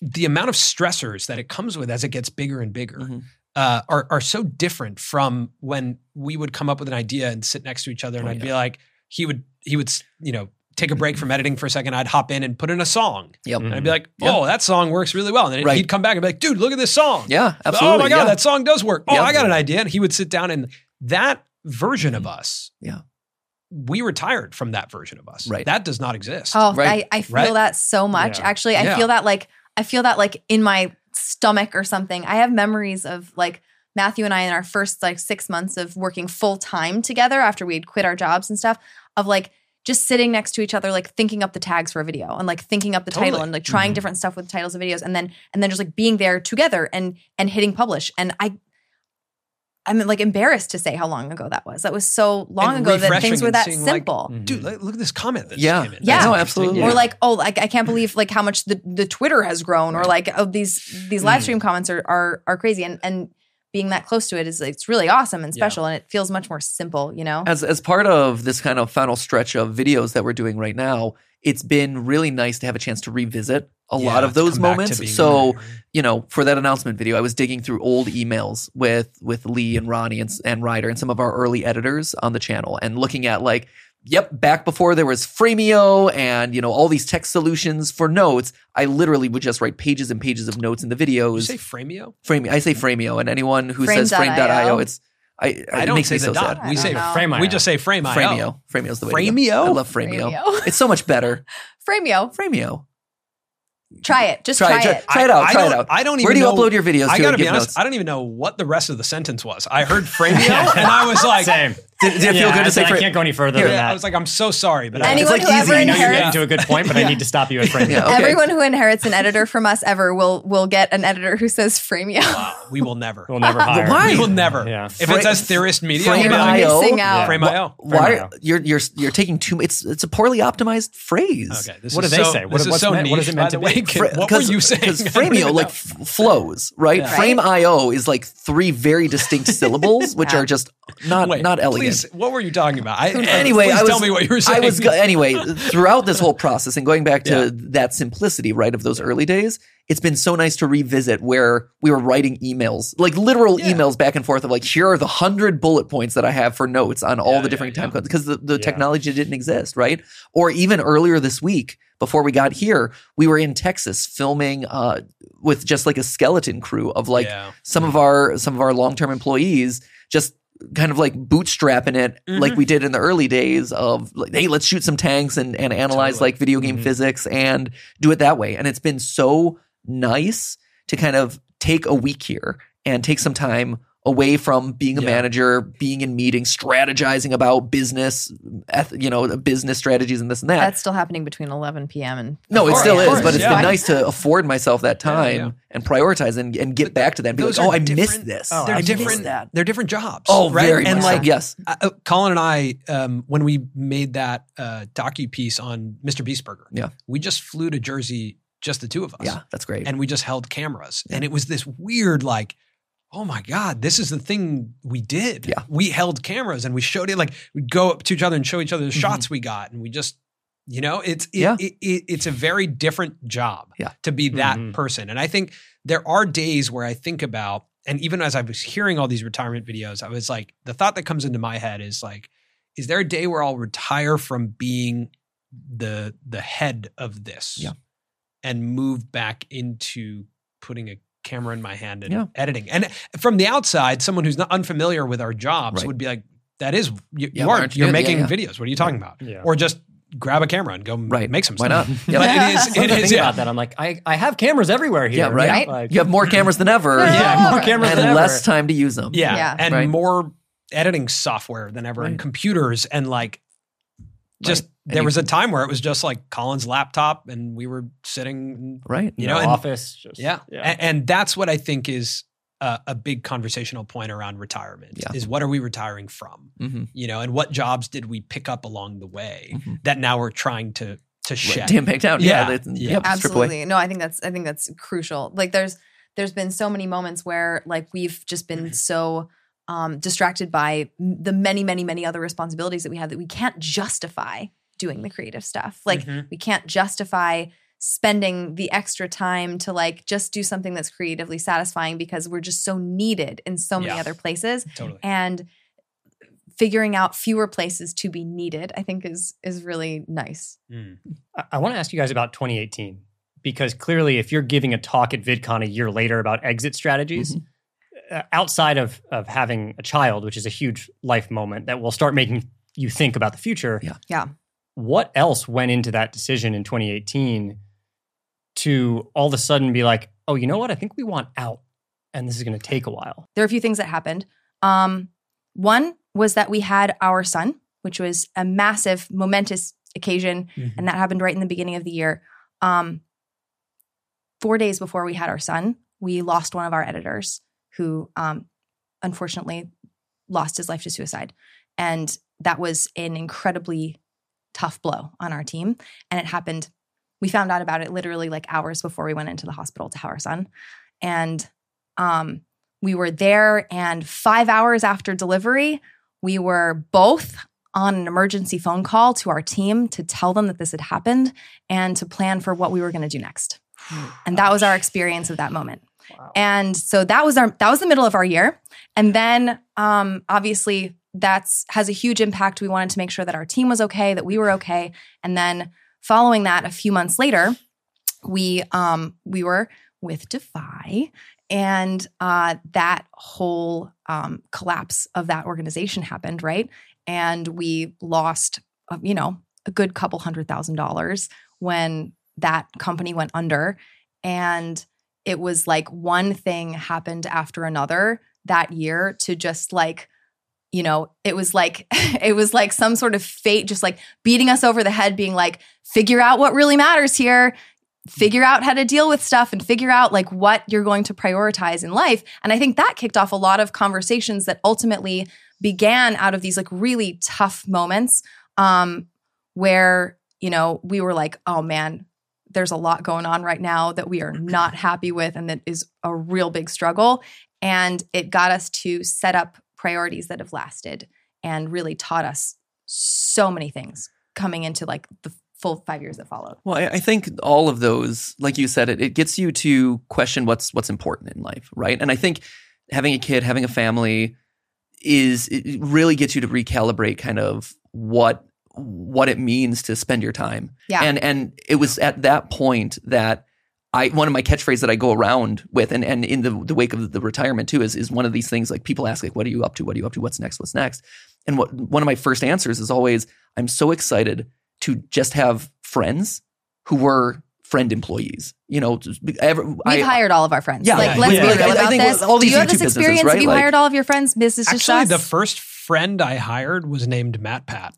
the amount of stressors that it comes with as it gets bigger and bigger Mhm. Uh, are are so different from when we would come up with an idea and sit next to each other, and Oh, I'd yeah. be like, he would he would you know take a break from editing for a second. I'd hop in and put in a song, Yep. and I'd be like, Yeah. oh, that song works really well, and then Right. head come back and be like, dude, look at this song. Yeah. Absolutely. Oh my god, yeah. that song does work. Oh, Yep. I got an idea, and he would sit down and that version of us. Yeah. We retired from that version of us. Right. That does not exist. Oh, Right. I, I feel Right. that so much. Yeah. Actually, I Yeah. feel that like I feel that like in my stomach or something. I have memories of like Matthew and I in our first like six months of working full time together after we had quit our jobs and stuff. Of like just sitting next to each other, like thinking up the tags for a video and like thinking up the title and like trying Mhm. different stuff with titles of videos, and then and then just like being there together and and hitting publish. And I. I'm like embarrassed to say how long ago that was. That was so long And ago that things were that seeing, like, simple. Dude, look look at this comment that Yeah. just came in. Yeah. That's No, interesting. absolutely. or like oh like i can't believe like how much the, the twitter has grown or like oh these these live Mm. stream comments are are are crazy and and being that close to it is it's really awesome and Yeah. special and it feels much more simple you know as as part of this kind of final stretch of videos that we're doing right now, it's been really nice to have a chance to revisit a Yeah, lot of those come back to moments. So, there. you know, for that announcement video, I was digging through old emails with with Lee and Ronnie and and Ryder and some of our early editors on the channel and looking at like Yep, back before there was Framio and you know all these text solutions for notes, I literally would just write pages and pages of notes in the Did you videos. say Framio? Frame, I say Framio, and anyone who says Frame.io. Frame.io, it's I, it I don't makes say me the so dot. sad. We say don't know. Frame we just say frame Framio. Framio's the way. to go. Framio? I love Framio. Framio. It's so much better. Framio. Framio. Try it. Just Try try, it, try- it. try it out, I try it don't- out. I don't even Where do you know- upload your videos I to gotta and be honest. notes? I don't even know what the rest of the sentence was. I heard Framio and I was like, Same. Did, did it feel good I to say said I can't go any further Here, than that. I was like, I'm so sorry, but I, Anyone like who ever easy. I know you're inherits getting to a good point, but I need to stop you at frame. Yeah, okay. Everyone who inherits an editor from us ever will will get an editor who says Framio. we will never. We'll never hire. why? We will never. Yeah. If Fra- it says Theorist Media, Frame we'll be You're like, IO? missing out. Frame IO. Why Framio. you're you're you're taking too it's it's a poorly optimized phrase. Okay, this What is do they so, say? What- this is what's so meant- niche, what is it meant to way. be? What were you saying? Because I Framio like flows, right? Yeah. Frame IO is like three very distinct syllables, which are just not not elegant. Please, what were you talking about? I, anyway, please I was, tell me what you were saying. I was anyway throughout this whole process and going back to Yeah. that simplicity, right, of those early days. It's been so nice to revisit where we were writing emails, like literal Yeah. emails back and forth of like, here are the hundred bullet points that I have for notes on all Yeah, the different time codes because the, the technology didn't exist, right? Or even earlier this week, before we got here, we were in Texas filming uh, with just like a skeleton crew of like some of our some of our long term employees just kind of like bootstrapping it Mm-hmm. like we did in the early days of like hey let's shoot some tanks and, and analyze Totally. like video game Mhm. physics and do it that way and it's been so nice to kind of take a week here and take some time away from being a Yeah. manager being in meetings strategizing about business you know business strategies and this and that That's still happening between 11 p.m. and no, it still of is, course, but it's yeah. been nice to afford myself that time yeah. and prioritize and, and get But back to that and be like, oh, I missed this. Oh, they're I different. that. They're different jobs. Oh, right? very and much like so. yes. uh, Colin and I, um, when we made that uh, docu piece on Mr. Beast Burger, Yeah. we just flew to Jersey, just the two of us, Yeah, that's great. and we just held cameras, and it was this weird, like, oh my god, this is the thing we did. Yeah. we held cameras and we showed it. Like we'd go up to each other and show each other the Mhm. shots we got, and we just. You know, it's it, Yeah. it, it, it's a very different job Yeah. to be that Mhm. person. And I think there are days where I think about, and even as I was hearing all these retirement videos, I was like, the thought that comes into my head is like, is there a day where I'll retire from being the the head of this Yeah. and move back into putting a camera in my hand and Yeah. editing? And from the outside, someone who's not unfamiliar with our jobs Right. would be like, that is you, Yeah, you why are aren't you you're doing- making yeah, videos. What are you talking about? Yeah. Or just grab a camera and go Right. make some Why stuff. not? Yeah. But it is Sometimes it I is think yeah. about that. I'm like, I, I have cameras everywhere here. Yeah, right. Right. Like, You have more cameras than ever. yeah, more cameras and than less ever. time to use them. Yeah. Yeah. And Right. more editing software than ever and computers and like just Right. There was a time where it was just like Colin's laptop and we were sitting Right. you no know and, office. Just, yeah. yeah. And, and that's what I think is a, a big conversational point around retirement Yeah. is what are we retiring from Mm-hmm. you know and what jobs did we pick up along the way Mhm. that now we're trying to to shed Damn back down. Yeah. Yeah. Yeah. Yep. Absolutely. No, I think that's I think that's crucial. Like there's there's been so many moments where like we've just been so um distracted by the many many many other responsibilities that we have that we can't justify doing the creative stuff. Like Mhm. we can't justify spending the extra time to like just do something that's creatively satisfying because we're just so needed in so many Yeah. other places totally and figuring out fewer places to be needed i think is is really nice Mm. I, I want to ask you guys about 2018 because clearly, if you're giving a talk at VidCon a year later about exit strategies, uh, outside of of having a child, which is a huge life moment that will start making you think about the future. Yeah. Yeah. What else went into that decision in 2018 to all of a sudden be like, oh, you know what? I think we want out, and this is going to take a while. there are a few things that happened. Um, one was that we had our son, which was a massive, momentous occasion, Mhm. and that happened right in the beginning of the year. Um, four days before we had our son, we lost one of our editors who, um, unfortunately, lost his life to suicide, and that was an incredibly tough blow on our team. And it happened. We found out about it literally like hours before we went into the hospital to have our son, and um, we were there, and five hours after delivery, we were both on an emergency phone call to our team to tell them that this had happened and to plan for what we were going to do next. And that was our experience of that moment. And so that was our that was the middle of our year. And then um, obviously that's has a huge impact. We wanted to make sure that our team was okay, that we were okay. And then following that, a few months later, we um, we were with Defy and uh, that whole um, collapse of that organization happened, right? And we lost, uh, you know, a good couple hundred thousand dollars when that company went under. And it was like one thing happened after another that year to just like, you know, it was like it was like some sort of fate just like beating us over the head, being like, figure out what really matters here figure out how to deal with stuff and figure out like what you're going to prioritize in life. And I think that kicked off a lot of conversations that ultimately began out of these like really tough moments um, where, you know, we were like, oh man, there's a lot going on right now that we are not happy with and that is a real big struggle. And it got us to set up priorities that have lasted and really taught us so many things coming into like the full five years that followed. Well, I, I think all of those, like you said, it, it gets you to question what's what's important in life, right? And I think having a kid, having a family, is it really gets you to recalibrate kind of what what it means to spend your time. Yeah. And and it was at that point that I one of my catchphrases that I go around with and and in the the wake of the retirement too is is one of these things like people ask like what are you up to? What are you up to? What's next? What's next? And what one of my first answers is always I'm so excited to just have friends who were friend employees. You know, ever, We've I, hired all of our friends. Yeah, like, yeah, let's yeah. be real I- I about think this. all Do these you have this YouTube businesses, experience? right? Have you Like- hired all of your friends? Business Actually, success? the first friend I hired was named MatPat,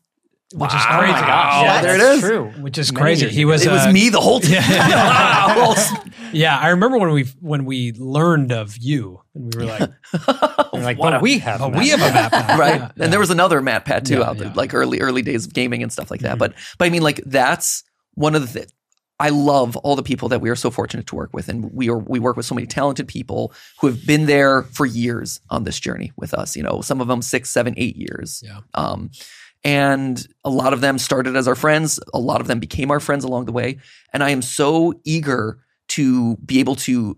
which is Wow. crazy. Oh my gosh. Yeah, Yeah, there it is. True. Which is Many crazy. years He was it was uh, me the whole time. Yeah. Yeah, I remember when we when we learned of you, and we were like, You're like, Wow. but we have. "Oh, we have a Matt Pat, right? Yeah, And yeah. there was another MatPat too Yeah, out there, yeah. like early early days of gaming and stuff like that. Mhm. But but I mean, like that's one of the. Th- I love all the people that we are so fortunate to work with, and we are we work with so many talented people who have been there for years on this journey with us. You know, some of them six, seven, eight years. Yeah. Um, and a lot of them started as our friends. A lot of them became our friends along the way. And I am so eager to be able to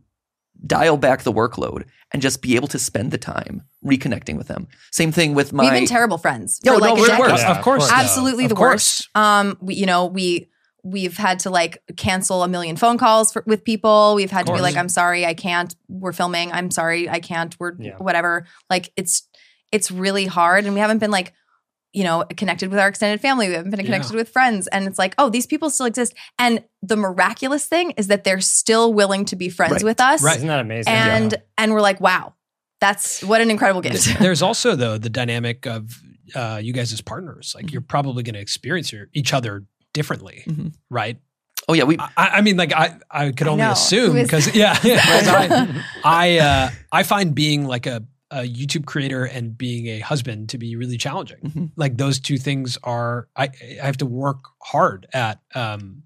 dial back the workload and just be able to spend the time reconnecting with them. Same thing with my. We've been terrible friends Yeah, for no, like a we're decade. worse. Yeah, of course, of course. Absolutely Of the course. worst. Um, we, you know, we we've had to like cancel a million phone calls for, with people. We've had to be like, I'm sorry, I can't. We're filming. I'm sorry, I can't. We're Yeah. whatever. Like it's it's really hard, and we haven't been like you know connected with our extended family. We haven't been connected Yeah. with friends, and it's like, oh, these people still exist. And the miraculous thing is that they're still willing to be friends Right. with us. Right. Isn't that amazing? And and we're like, wow, that's what an incredible gift. There's also though the dynamic of uh, you guys as partners. Like you're probably going to experience your, each other differently, Mhm. right? Oh yeah, we. I, I mean, like I, I could only know. assume because that? yeah, I, I, uh, I find being like a, a YouTube creator and being a husband to be really challenging. Mhm. Like those two things are, I, I have to work hard at, um,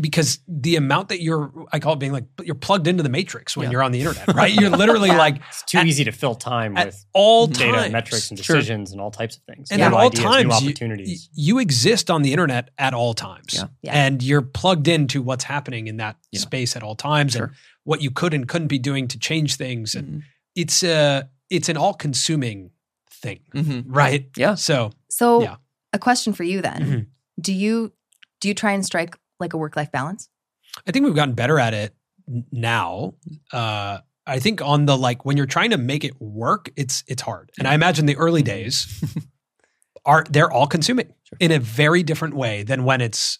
because the amount that you're, I call it being like you're plugged into the matrix when Yeah. you're on the internet, right? You're literally Yeah. like it's too At- easy to fill time with all data, times, metrics, and Sure. decisions, and all types of things. and Yeah. at New all ideas, times, new you- opportunities. You, exist on the internet at all times, Yeah. Yeah. and you're plugged into what's happening in that Yeah. space at all times, and what you could and couldn't be doing to change things. And Mhm. It's a it's an all consuming thing, Mhm. right? Yeah. So So, Yeah. a question for you then: Mhm. Do you do you try and strike like a work life balance? I think we've gotten better at it now. Uh, I think on the like when you're trying to make it work, it's it's hard. And I imagine the early days are they're all consuming Sure. in a very different way than when it's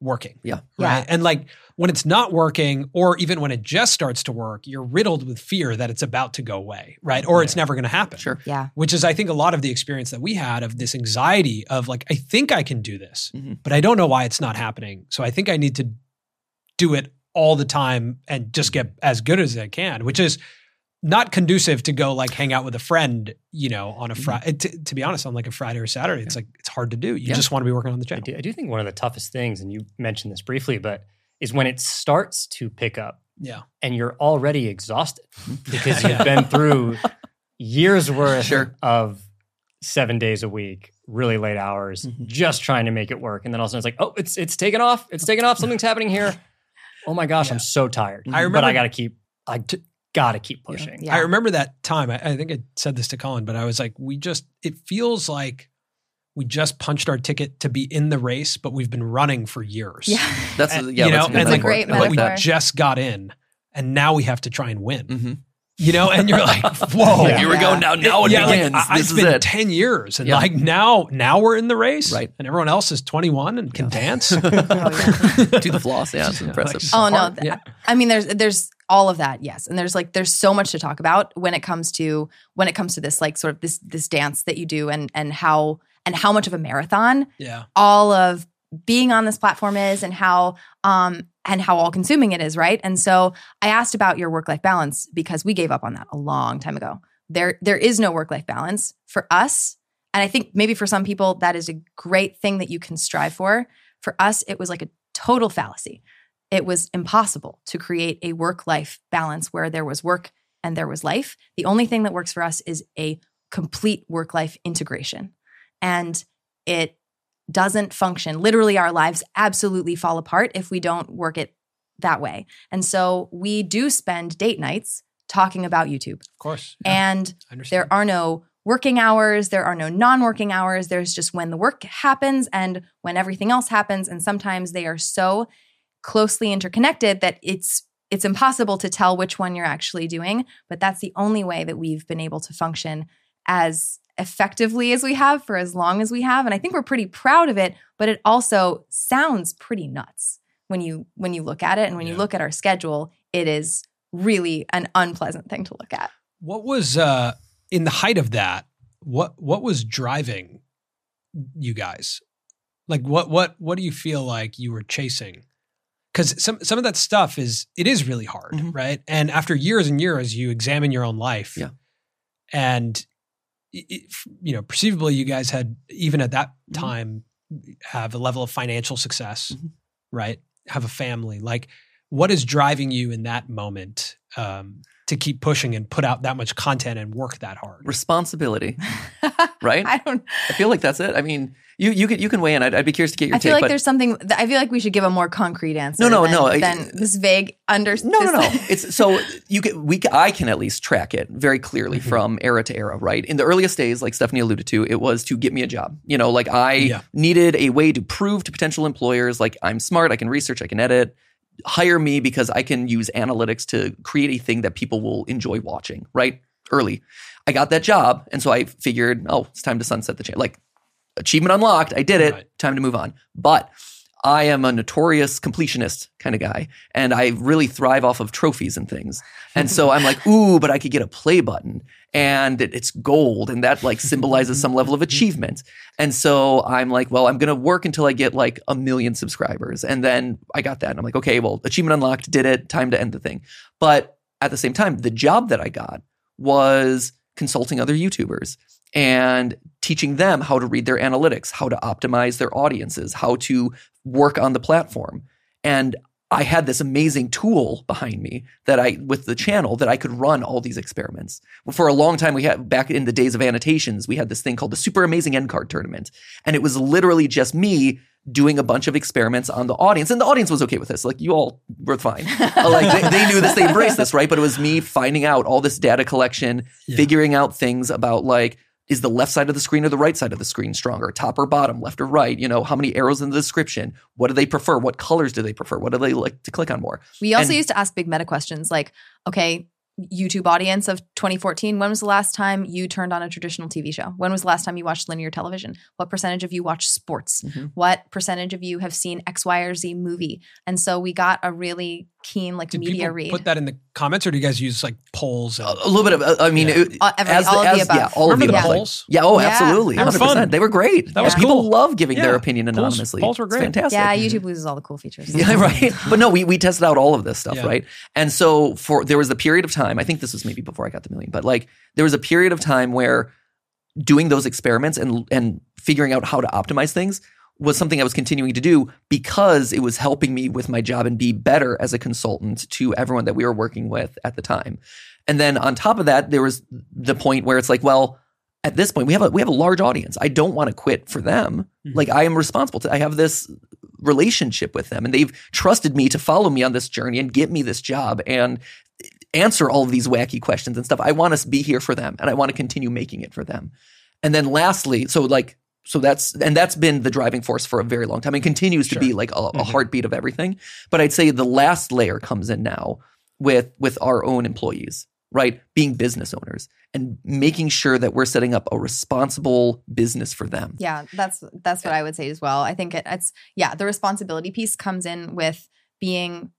working. Yeah. Right. Yeah. And like when it's not working, or even when it just starts to work, you're riddled with fear that it's about to go away, right? Or it's never going to happen. Sure. Yeah, Which is, I think, a lot of the experience that we had of this anxiety of like, I think I can do this, Mhm. but I don't know why it's not happening. So I think I need to do it all the time and just get as good as I can, which is not conducive to go like hang out with a friend, you know, on a Mm-hmm. Friday. To, to be honest, on like a Friday or Saturday, it's like it's hard to do. You Yeah. just want to be working on the I do, I do think one of the toughest things, and you mentioned this briefly, but is when it starts to pick up Yeah, and you're already exhausted because you've been through years worth Sure. of seven days a week, really late hours, Mhm. just trying to make it work. And then all of a sudden it's like, oh, it's it's taken off. It's taken off. Something's happening here. Oh my gosh, Yeah. I'm so tired. I remember, but I gotta keep I t- gotta keep pushing. yeah. I remember that time. I, I think I said this to Colin, but I was like, we just, it feels like we just punched our ticket to be in the race, but we've been running for years. yeah. That's And, yeah. you that's know, a good and That's a like, metaphor. great I but we just got in. and now we have to try and win. Mhm. You know, and you're like, whoa. Yeah. Here we go. Now, now it yeah, like, begins. I- this it's is been it. 10 years and Yeah. like now now we're in the race Right. and everyone else is 21 and can dance Oh, yeah. to the floss. Yeah, it's impressive. Like, Oh no, th- yeah. I mean there's there's all of that, yes. And there's like there's so much to talk about when it comes to when it comes to this like sort of this this dance that you do and and how and how much of a marathon yeah all of being on this platform is and how um and how all consuming it is, right? And so I asked about your work life balance because we gave up on that a long time ago. There there is no work life balance for us. And I think maybe for some people that is a great thing that you can strive for. For us it was like a total fallacy. It was impossible to create a work life balance where there was work and there was life. The only thing that works for us is a complete work life integration. And it doesn't function. Literally, our lives absolutely fall apart if we don't work it that way. And so we do spend date nights talking about YouTube. of course yeah, And there are no working hours, there are no non working hours. There's just when the work happens and when everything else happens. And sometimes they are so closely interconnected that it's it's impossible to tell which one you're actually doing but that's the only way that we've been able to function as effectively as we have for as long as we have and i think we're pretty proud of it but it also sounds pretty nuts. When you when you look at it and when you look at our schedule it is really an unpleasant thing to look at. What was uh in the height of that what what was driving you guys? Like what what what do you feel like you were chasing? Because some some of that stuff is it is really hard Mhm. right? And after years and years you examine your own life Yeah. and it- you know perceivably you guys had even at that Mhm. time have a level of financial success Mhm. right have a family like what is driving you in that moment um, to keep pushing and put out that much content and work that hard Responsibility, right? i don't I feel like that's it. I mean, you you can you can weigh in. I'd, I'd be curious to get your take. I take. feel like but there's something. th- I feel like we should give a more concrete answer. No, no, than, no, I- Than this vague under. no, no, no. It's so you can we I can at least track it very clearly Mhm. from era to era. Right in the earliest days, like Stephanie alluded to, it was to get me a job. You know, like I Yeah. needed a way to prove to potential employers, like I'm smart, I can research, I can edit. Hire me because I can use analytics to create a thing that people will enjoy watching. Right early, I got that job, and so I figured, oh, it's time to sunset the channel. Like achievement unlocked, I did it. Right. Time to move on. But I am a notorious completionist kind of guy, and I really thrive off of trophies and things. And so I'm like, ooh, but I could get a play button, and it's gold, and that like symbolizes some level of achievement. And so I'm like, well, I'm gonna work until I get like a million subscribers, and then I got that, and I'm like, okay, well, achievement unlocked, did it, time to end the thing. But at the same time, the job that I got was consulting other YouTubers and teaching them how to read their analytics, how to optimize their audiences, how to work on the platform. And I had this amazing tool behind me that I, with the channel, that I could run all these experiments. For a long time, we had, back in the days of annotations, we had this thing called the Super Amazing End Card Tournament. And it was literally just me doing a bunch of experiments on the audience. And the audience was okay with this. Like, you all were fine. Like, they, they knew this, they embraced this, right? But it was me finding out all this data collection, Yeah. figuring out things about like, is the left side of the screen or the right side of the screen stronger top or bottom left or right you know how many arrows in the description what do they prefer what colors do they prefer what do they like to click on more we also and- used to ask big meta questions like, okay, YouTube audience of 2014, when was the last time you turned on a traditional TV show? When was the last time you watched linear television? What percentage of you watch sports? Mhm. What percentage of you have seen X, Y, or Z movie? And so we got a really keen like Did media people read. put that in the comments, or do you guys use like polls? And, a, a little bit of uh, i mean Yeah. it- Uh, every- as the- all of the as- above. yeah all Remember of the the above like- polls? yeah oh Yeah. absolutely They were 100%. fun. they were great That was people cool. love giving their opinion anonymously polls were It's great. fantastic yeah, YouTube loses all the cool features. Yeah, right. But no, we we tested out all of this stuff, Yeah. right? And so for there was a period of time, I think this was maybe before I got the million, but like there was a period of time where doing those experiments and and figuring out how to optimize things was something I was continuing to do because it was helping me with my job and be better as a consultant to everyone that we were working with at the time. And then on top of that, there was the point where it's like, well, at this point, we have a we have a large audience. I don't want to quit for them. Mhm. Like I am responsible to I have this relationship with them and they've trusted me to follow me on this journey and get me this job and answer all of these wacky questions and stuff. I want to be here for them and I want to continue making it for them. And then lastly, so like so that's and that's been the driving force for a very long time and continues Sure. to be like a, a Mhm. heartbeat of everything. But I'd say the last layer comes in now with with our own employees, right? Being business owners and making sure that we're setting up a responsible business for them. Yeah, that's that's what I would say as well. I think it, it's yeah, the responsibility piece comes in with being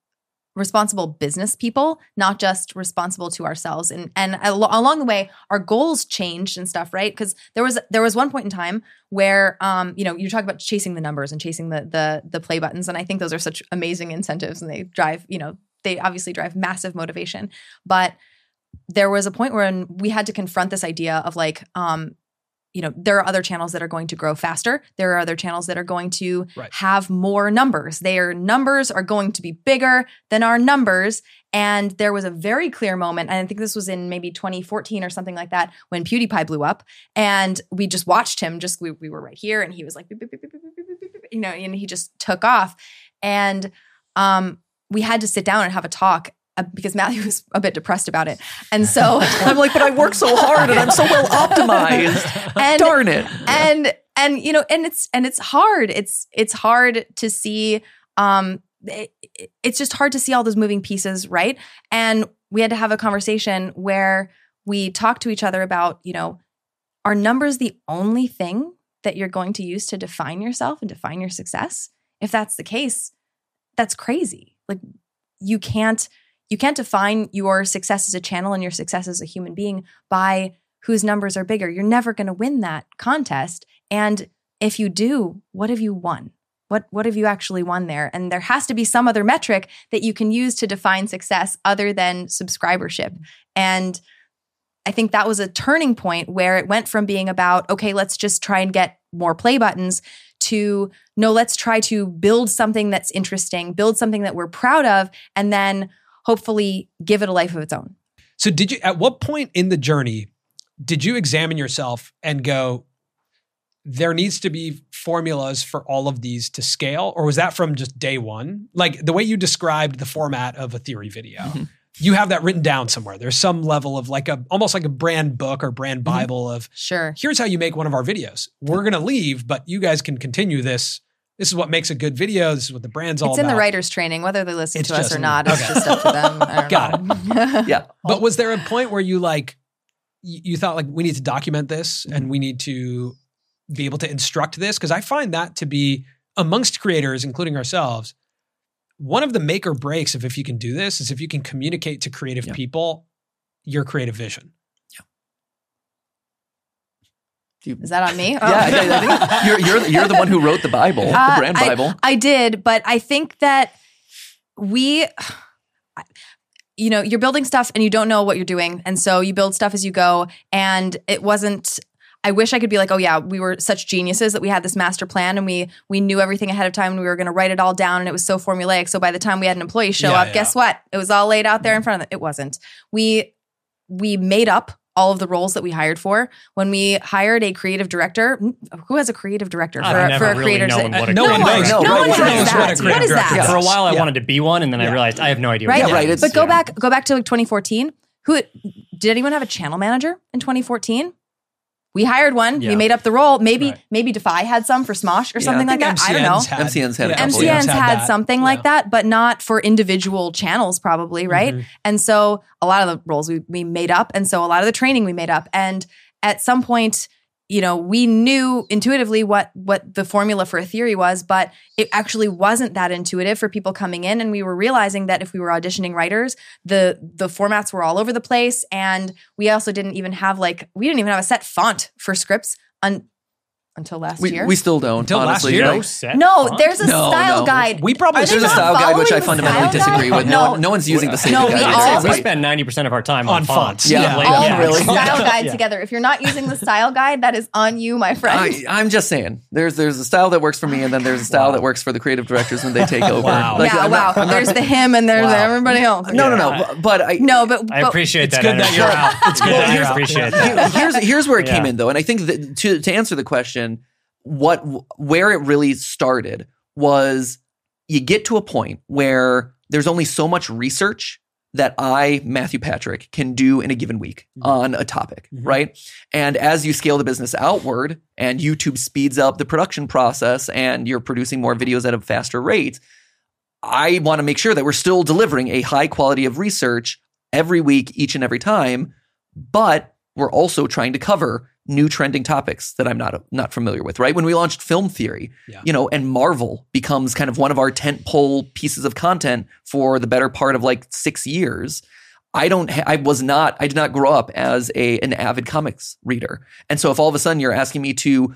responsible business people, not just responsible to ourselves. And and al- along the way, our goals changed and stuff, right? Because there was there was one point in time where um, you know, you talk about chasing the numbers and chasing the the the play buttons, and I think those are such amazing incentives, and they drive you know they obviously drive massive motivation, but there was a point when we had to confront this idea of like um you know there are other channels that are going to grow faster. There are other channels that are going to right. have more numbers. Their numbers are going to be bigger than our numbers. And there was a very clear moment and i think this was in maybe 2014 or something like that when pewdiepie blew up and we just watched him just we, we were right here and he was like beep, beep, beep, you know and he just took off. And um we had to sit down and have a talk because Matthew was a bit depressed about it. And so I'm like, but I work so hard and I'm so well optimized. and Darn it. and and you know and it's and it's hard it's it's hard to see um it, it- it's just hard to see all those moving pieces right and we had to have a conversation where we talked to each other about you know are numbers the only thing that you're going to use to define yourself and define your success if that's the case that's crazy like you can't you can't define your success as a channel and your success as a human being by whose numbers are bigger. You're never going to win that contest. And if you do, what have you won? What what have you actually won there? And there has to be some other metric that you can use to define success other than subscribership. And I think that was a turning point where it went from being about, okay, let's just try and get more play buttons to no, let's try to build something that's interesting, build something that we're proud of, and then hopefully give it a life of its own. So did you at what point in the journey did you examine yourself and go there needs to be formulas for all of these to scale or was that from just day 1? Like the way you described the format of a theory video. Mhm. You have that written down somewhere. There's some level of like a almost like a brand book or brand Mm-hmm. bible of Sure. here's how you make one of our videos. We're going to leave, but you guys can continue this. This is what makes a good video. This is what the brand's all It's in about. the writer's training, whether they listen It's to us or not. It's just up to them. I Got know. Yeah. But was there a point where you like you thought like we need to document this and we need to be able to instruct this because I find that to be amongst creators including ourselves one of the make or breaks of if you can do this is if you can communicate to creative Yeah. people your creative vision. Is that on me? Yeah, I, I you're you're the, you're the one who wrote the Bible, Uh, the brand I- Bible. I did, but I think that we, you know, you're building stuff and you don't know what you're doing. And so you build stuff as you go. And it wasn't, I wish I could be like, oh yeah, we were such geniuses that we had this master plan and we we knew everything ahead of time and we were going to write it all down and it was so formulaic. So by the time we had an employee show Yeah, up, yeah. guess what? It was all laid out there in front of them. It wasn't. We we made up all of the roles that we hired for. When we hired a creative director, who has a creative director for, I've for a really creator? known what a no one knows. No, no one right, has right. that. What a creative What is director that? is. For a while, I Yeah. wanted to be one, and then Yeah. I realized I have no idea. Right, what that right. is. But go Yeah. back, go back to like 2014. Who did anyone have a channel manager in 2014? We hired one. Yeah. We made up the role. Maybe Right. maybe Defy had some for Smosh or Yeah, something I like think that. I don't know. MCN's had- MCN's had a yeah, couple, MCN's yeah. had, that. something Yeah. like that, but not for individual channels, probably, right? Mhm. And so a lot of the roles we, we made up. And so a lot of the training we made up. And at some point, you know, we knew intuitively what what the formula for a theory was, but it actually wasn't that intuitive for people coming in. And we were realizing that if we were auditioning writers, the the formats were all over the place. And we also didn't even have like we didn't even have a set font for scripts un- until last We, year. we still don't. Until last year? No set no, there's a No, style no. guide. We probably There's a style guide which I fundamentally style guide? disagree with. No, No. no one's using the same No, guide. we all- we spend ninety percent of our time On on, fonts. fonts. Yeah, Like, all oh, yeah. really? style guide Yeah. together. If you're not using the style guide, that is on you, my friend. I, I'm just saying, there's there's a style that works for me, and then there's a style Wow. that works for the creative directors when they take over. Wow. Like, yeah, I'm wow. not- there's the him and there's everybody else. no, no, no. but- But I No, but, I but appreciate It's that. good that you're out. It's good that you're I appreciate Yeah. that. here's here's where it came in though, and I think that to to answer the question, what where it really started was you get to a point where there's only so much research that I, Matthew Patrick, can do in a given week on a topic, Mhm. right? And as you scale the business outward and YouTube speeds up the production process and you're producing more videos at a faster rate, I want to make sure that we're still delivering a high quality of research every week, each and every time, but we're also trying to cover new trending topics that I'm not not familiar with, right? When we launched film theory, Yeah. you know, and Marvel becomes kind of one of our tentpole pieces of content for the better part of like 6 years. I don't ha- I was not I did not grow up as a an avid comics reader. And so if all of a sudden you're asking me to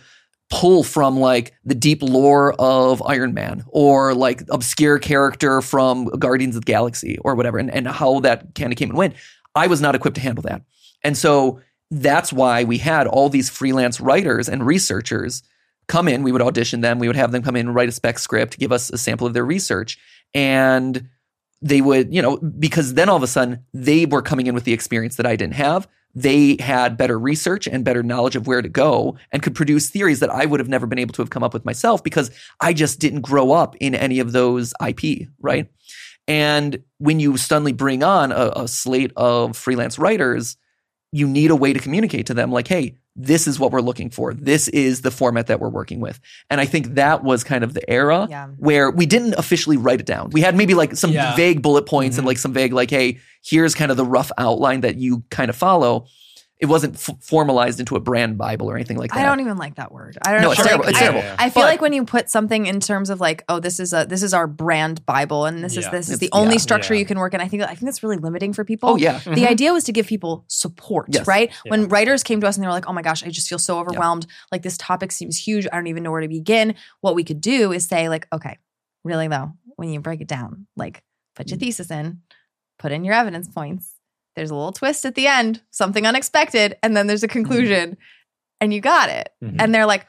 pull from like the deep lore of Iron Man or like obscure character from Guardians of the Galaxy or whatever and, and how that kind of came and went, I was not equipped to handle that. And so that's why we had all these freelance writers and researchers come in. We would audition them. We would have them come in, write a spec script, give us a sample of their research. And they would, you know, because then all of a sudden they were coming in with the experience that I didn't have. They had better research and better knowledge of where to go and could produce theories that I would have never been able to have come up with myself because I just didn't grow up in any of those IP, right? And when you suddenly bring on a, a slate of freelance writers, you need a way to communicate to them like, hey, this is what we're looking for. This is the format that we're working with. And I think that was kind of the era Yeah. where we didn't officially write it down. We had maybe like some Yeah. vague bullet points and Mhm. like some vague, like, hey, here's kind of the rough outline that you kind of follow. It wasn't f- formalized into a brand Bible or anything like that. I don't even like that word. I don't No, know. it's Like, terrible. It's I- terrible. I feel But- like when you put something in terms of like, oh, this is a this is our brand Bible, and this is this is the only yeah. structure Yeah. you can work in. I think I think that's really limiting for people. Oh, yeah. The idea was to give people support, Yes. right? Yeah. When writers came to us and they were like, "Oh my gosh, I just feel so overwhelmed. Like this topic seems huge. I don't even know where to begin." What we could do is say, like, "Okay, really though, when you break it down, like, put Mm. your thesis in, put in your evidence points. There's a little twist at the end, something unexpected, and then there's a conclusion, and you got it." Mhm. And they're like,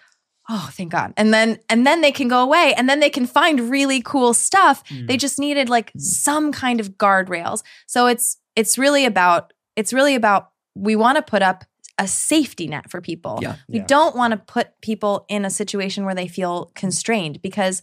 "Oh, thank God!" And then and then they can go away, and then they can find really cool stuff Mm. they just needed like some kind of guardrails. So it's it's really about it's really about we want to put up a safety net for people. Yeah. We Yeah. don't want to put people in a situation where they feel constrained because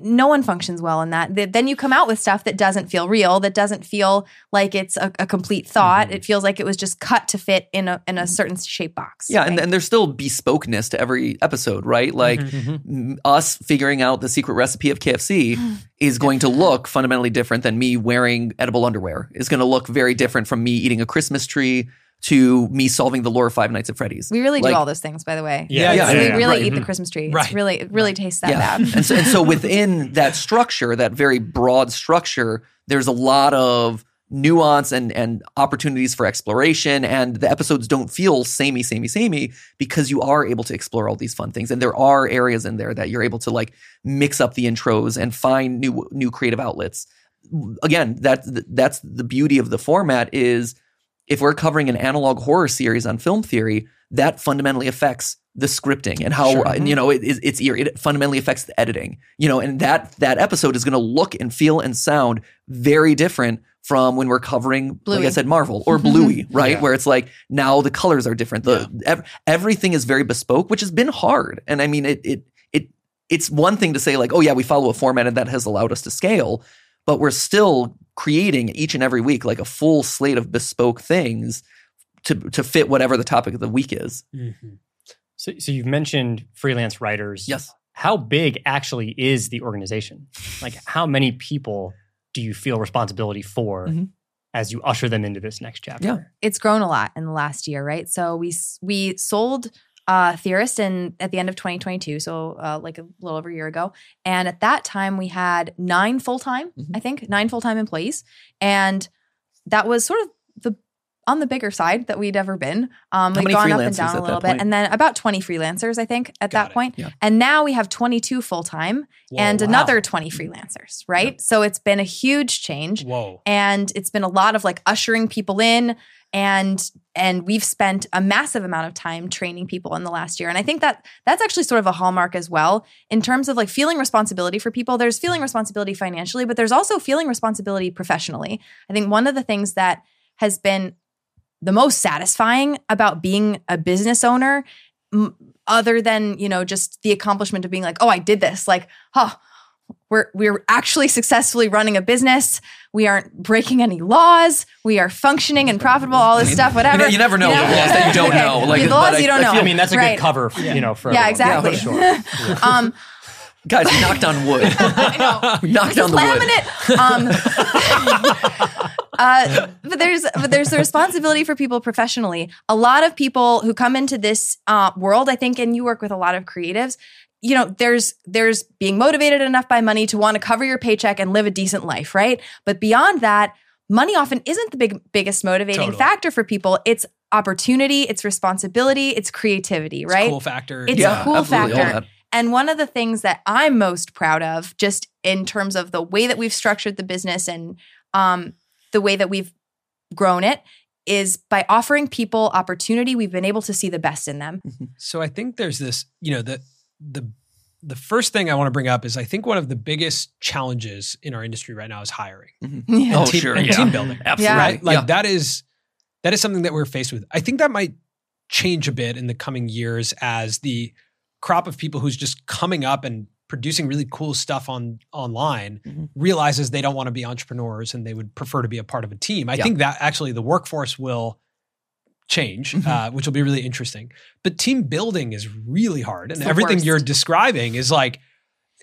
no one functions well in that. Then you come out with stuff that doesn't feel real, that doesn't feel like it's a, a complete thought. Mhm. It feels like it was just cut to fit in a in a certain shape box. Yeah, and, right? and there's still bespokeness to every episode, right? Like Mhm. m- us figuring out the secret recipe of KFC is going to look fundamentally different than me wearing edible underwear. Is going to look very different from me eating a Christmas tree to me solving the lore of Five Nights at Freddy's. we really like- do all those things, by the way. Yeah, yeah, we yeah, yeah. really Right. eat the Mhm. Christmas tree. Right. It's really it really tastes that yeah. bad. and so and so within that structure, that very broad structure, there's a lot of nuance and and opportunities for exploration and the episodes don't feel samey samey samey because you are able to explore all these fun things and there are areas in there that you're able to like mix up the intros and find new new creative outlets again that that's the beauty of the format is if we're covering an analog horror series on film theory that fundamentally affects the scripting and how Sure. and, you know it, it's it's eerie. it fundamentally affects the editing you know and that that episode is going to look and feel and sound very different from when we're covering like i said marvel or bluey right Yeah. where it's like now the colors are different the ev- everything is very bespoke which has been hard and i mean it it it it's one thing to say like oh yeah we follow a format and that has allowed us to scale but we're still creating each and every week like a full slate of bespoke things to to fit whatever the topic of the week is Mhm. So, so you've mentioned freelance writers. yes How big actually is the organization? Like, how many people do you feel responsibility for Mhm. as you usher them into this next chapter? Yeah. it's grown a lot in the last year, right? So we we sold uh, Theorist in at the end of 2022, so uh, like a little over a year ago, and at that time we had nine full time, Mhm. I think, nine full time employees, and that was sort of the on the bigger side that we'd ever been. Um, we've gone up and down a little bit, point? and then about 20 freelancers, I think, at Got that it. point. Yeah. And now we have 22 full time and wow. another 20 freelancers, right? So it's been a huge change Whoa. and it's been a lot of like ushering people in and and we've spent a massive amount of time training people in the last year. And i think that that's actually sort of a hallmark as well in terms of like feeling responsibility for people. There's feeling responsibility financially but there's also feeling responsibility professionally. I think one of the things that has been the most satisfying about being a business owner m- other than you know just the accomplishment of being like oh i did this like huh we're we're actually successfully running a business. We aren't breaking any laws. We are functioning and profitable. All this stuff, whatever. you never know the laws that you don't know. Like, the but laws I- you don't I know. feel- I mean, that's a Right. good cover, f- you know, for Yeah, everyone. exactly. for sure. um, Guys, we knocked on wood. I know. We knocked on the wood. laminate. Um, uh, but there's but there's the responsibility for people professionally. A lot of people who come into this uh, world, I think, and you work with a lot of creatives. You know, there's there's being motivated enough by money to want to cover your paycheck and live a decent life, right? But beyond that, money often isn't the big biggest motivating Totally. factor for people. It's opportunity, it's responsibility, it's creativity, right? It's right? Cool factor. It's yeah, a cool factor. And one of the things that I'm most proud of, just in terms of the way that we've structured the business and um, the way that we've grown it, is by offering people opportunity, we've been able to see the best in them. So I think there's this, you know, the the the first thing I want to bring up is I think one of the biggest challenges in our industry right now is hiring. Yeah. Oh, and team, sure. and yeah. team building. Absolutely. Yeah. Right? Like yeah. that is that is something that we're faced with. I think that might change a bit in the coming years as the crop of people who's just coming up and producing really cool stuff on online Mhm. realizes they don't want to be entrepreneurs and they would prefer to be a part of a team. I Yeah. think that actually the workforce will change, Mhm. uh, which will be really interesting. But team building is really hard, and everything worst. you're describing is like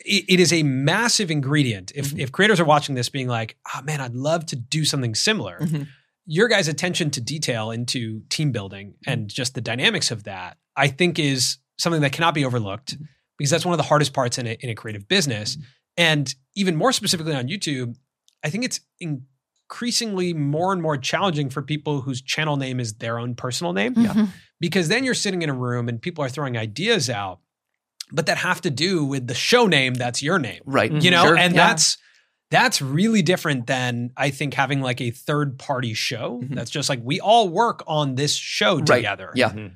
it, it is a massive ingredient. If Mhm. if creators are watching this, being like, "Oh man, I'd love to do something similar," Mhm. your guys' attention to detail into team building and just the dynamics of that, I think, is something that cannot be overlooked because that's one of the hardest parts in a, in a creative business. And even more specifically on YouTube, I think it's increasingly more and more challenging for people whose channel name is their own personal name Mhm. because then you're sitting in a room and people are throwing ideas out, but that have to do with the show name that's your name Right. you know Sure. and Yeah. that's that's really different than i think having like a third party show Mhm. that's just like we all work on this show Right. together Yeah. Mhm.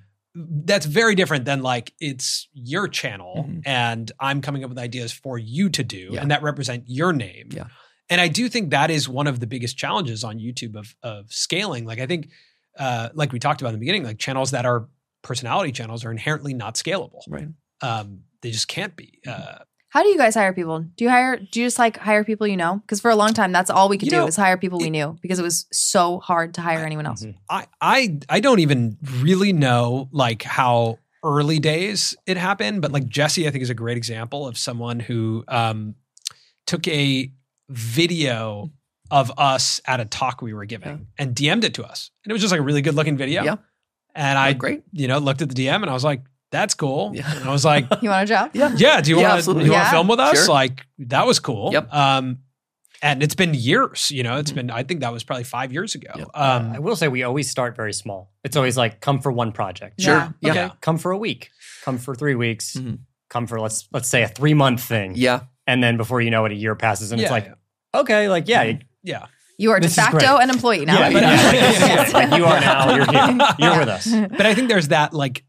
that's very different than like it's your channel Mhm. and i'm coming up with ideas for you to do Yeah. and that represent your name Yeah. And i do think that is one of the biggest challenges on youtube of of scaling like i think uh like we talked about in the beginning like channels that are personality channels are inherently not scalable Right. um they just can't be uh How do you guys hire people? Do you hire? Do you just like hire people you know? Because for a long time, that's all we could You do know, is hire people we knew because it was so hard to hire anyone else. Mhm. I I I don't even really know like how early days it happened, but like Jesse, I think is a great example of someone who um, took a video of us at a talk we were giving Yeah. and DM'd it to us, and it was just like a really good looking video. Yeah. and I great. you know looked at the DM and I was like, that's cool. Yeah. And I was like, You want a job? Yeah. yeah, do you Yeah, want to you want Yeah. film with us? Sure. Like that was cool. Yep. Um, and it's been years. You know, it's Mhm. been I think that was probably five years ago. Yep. Um, I will say we always start very small. It's always like come for one project. Sure. Yeah. Yeah. Okay. Come for a week. Come for three weeks. Mhm. Come for let's let's say a three month thing. Yeah. And then before you know it, a year passes, and yeah, it's like, yeah. Okay, like yeah, yeah. You are de This is facto an employee now. yeah, but- yeah, like, Yeah. this. Like, you are now. You're here. You're Yeah. with us. but I think there's that like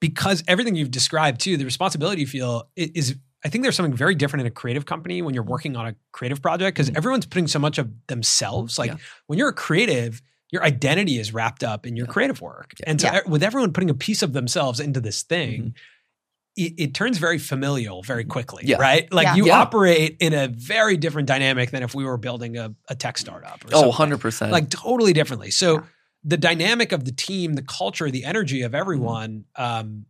because everything you've described too, the responsibility you feel is. I think there's something very different in a creative company when you're working on a creative project because Mhm. everyone's putting so much of themselves. Like Yeah. when you're a creative, your identity is wrapped up in your Yeah. creative work, Yeah. and so Yeah. with everyone putting a piece of themselves into this thing. Mhm. It, it turns very familial very quickly, Yeah. right? Like Yeah. you Yeah. operate in a very different dynamic than if we were building a, a tech startup. Or Oh, something. 100%. like totally differently. So Yeah. the dynamic of the team, the culture, the energy of everyone. Um,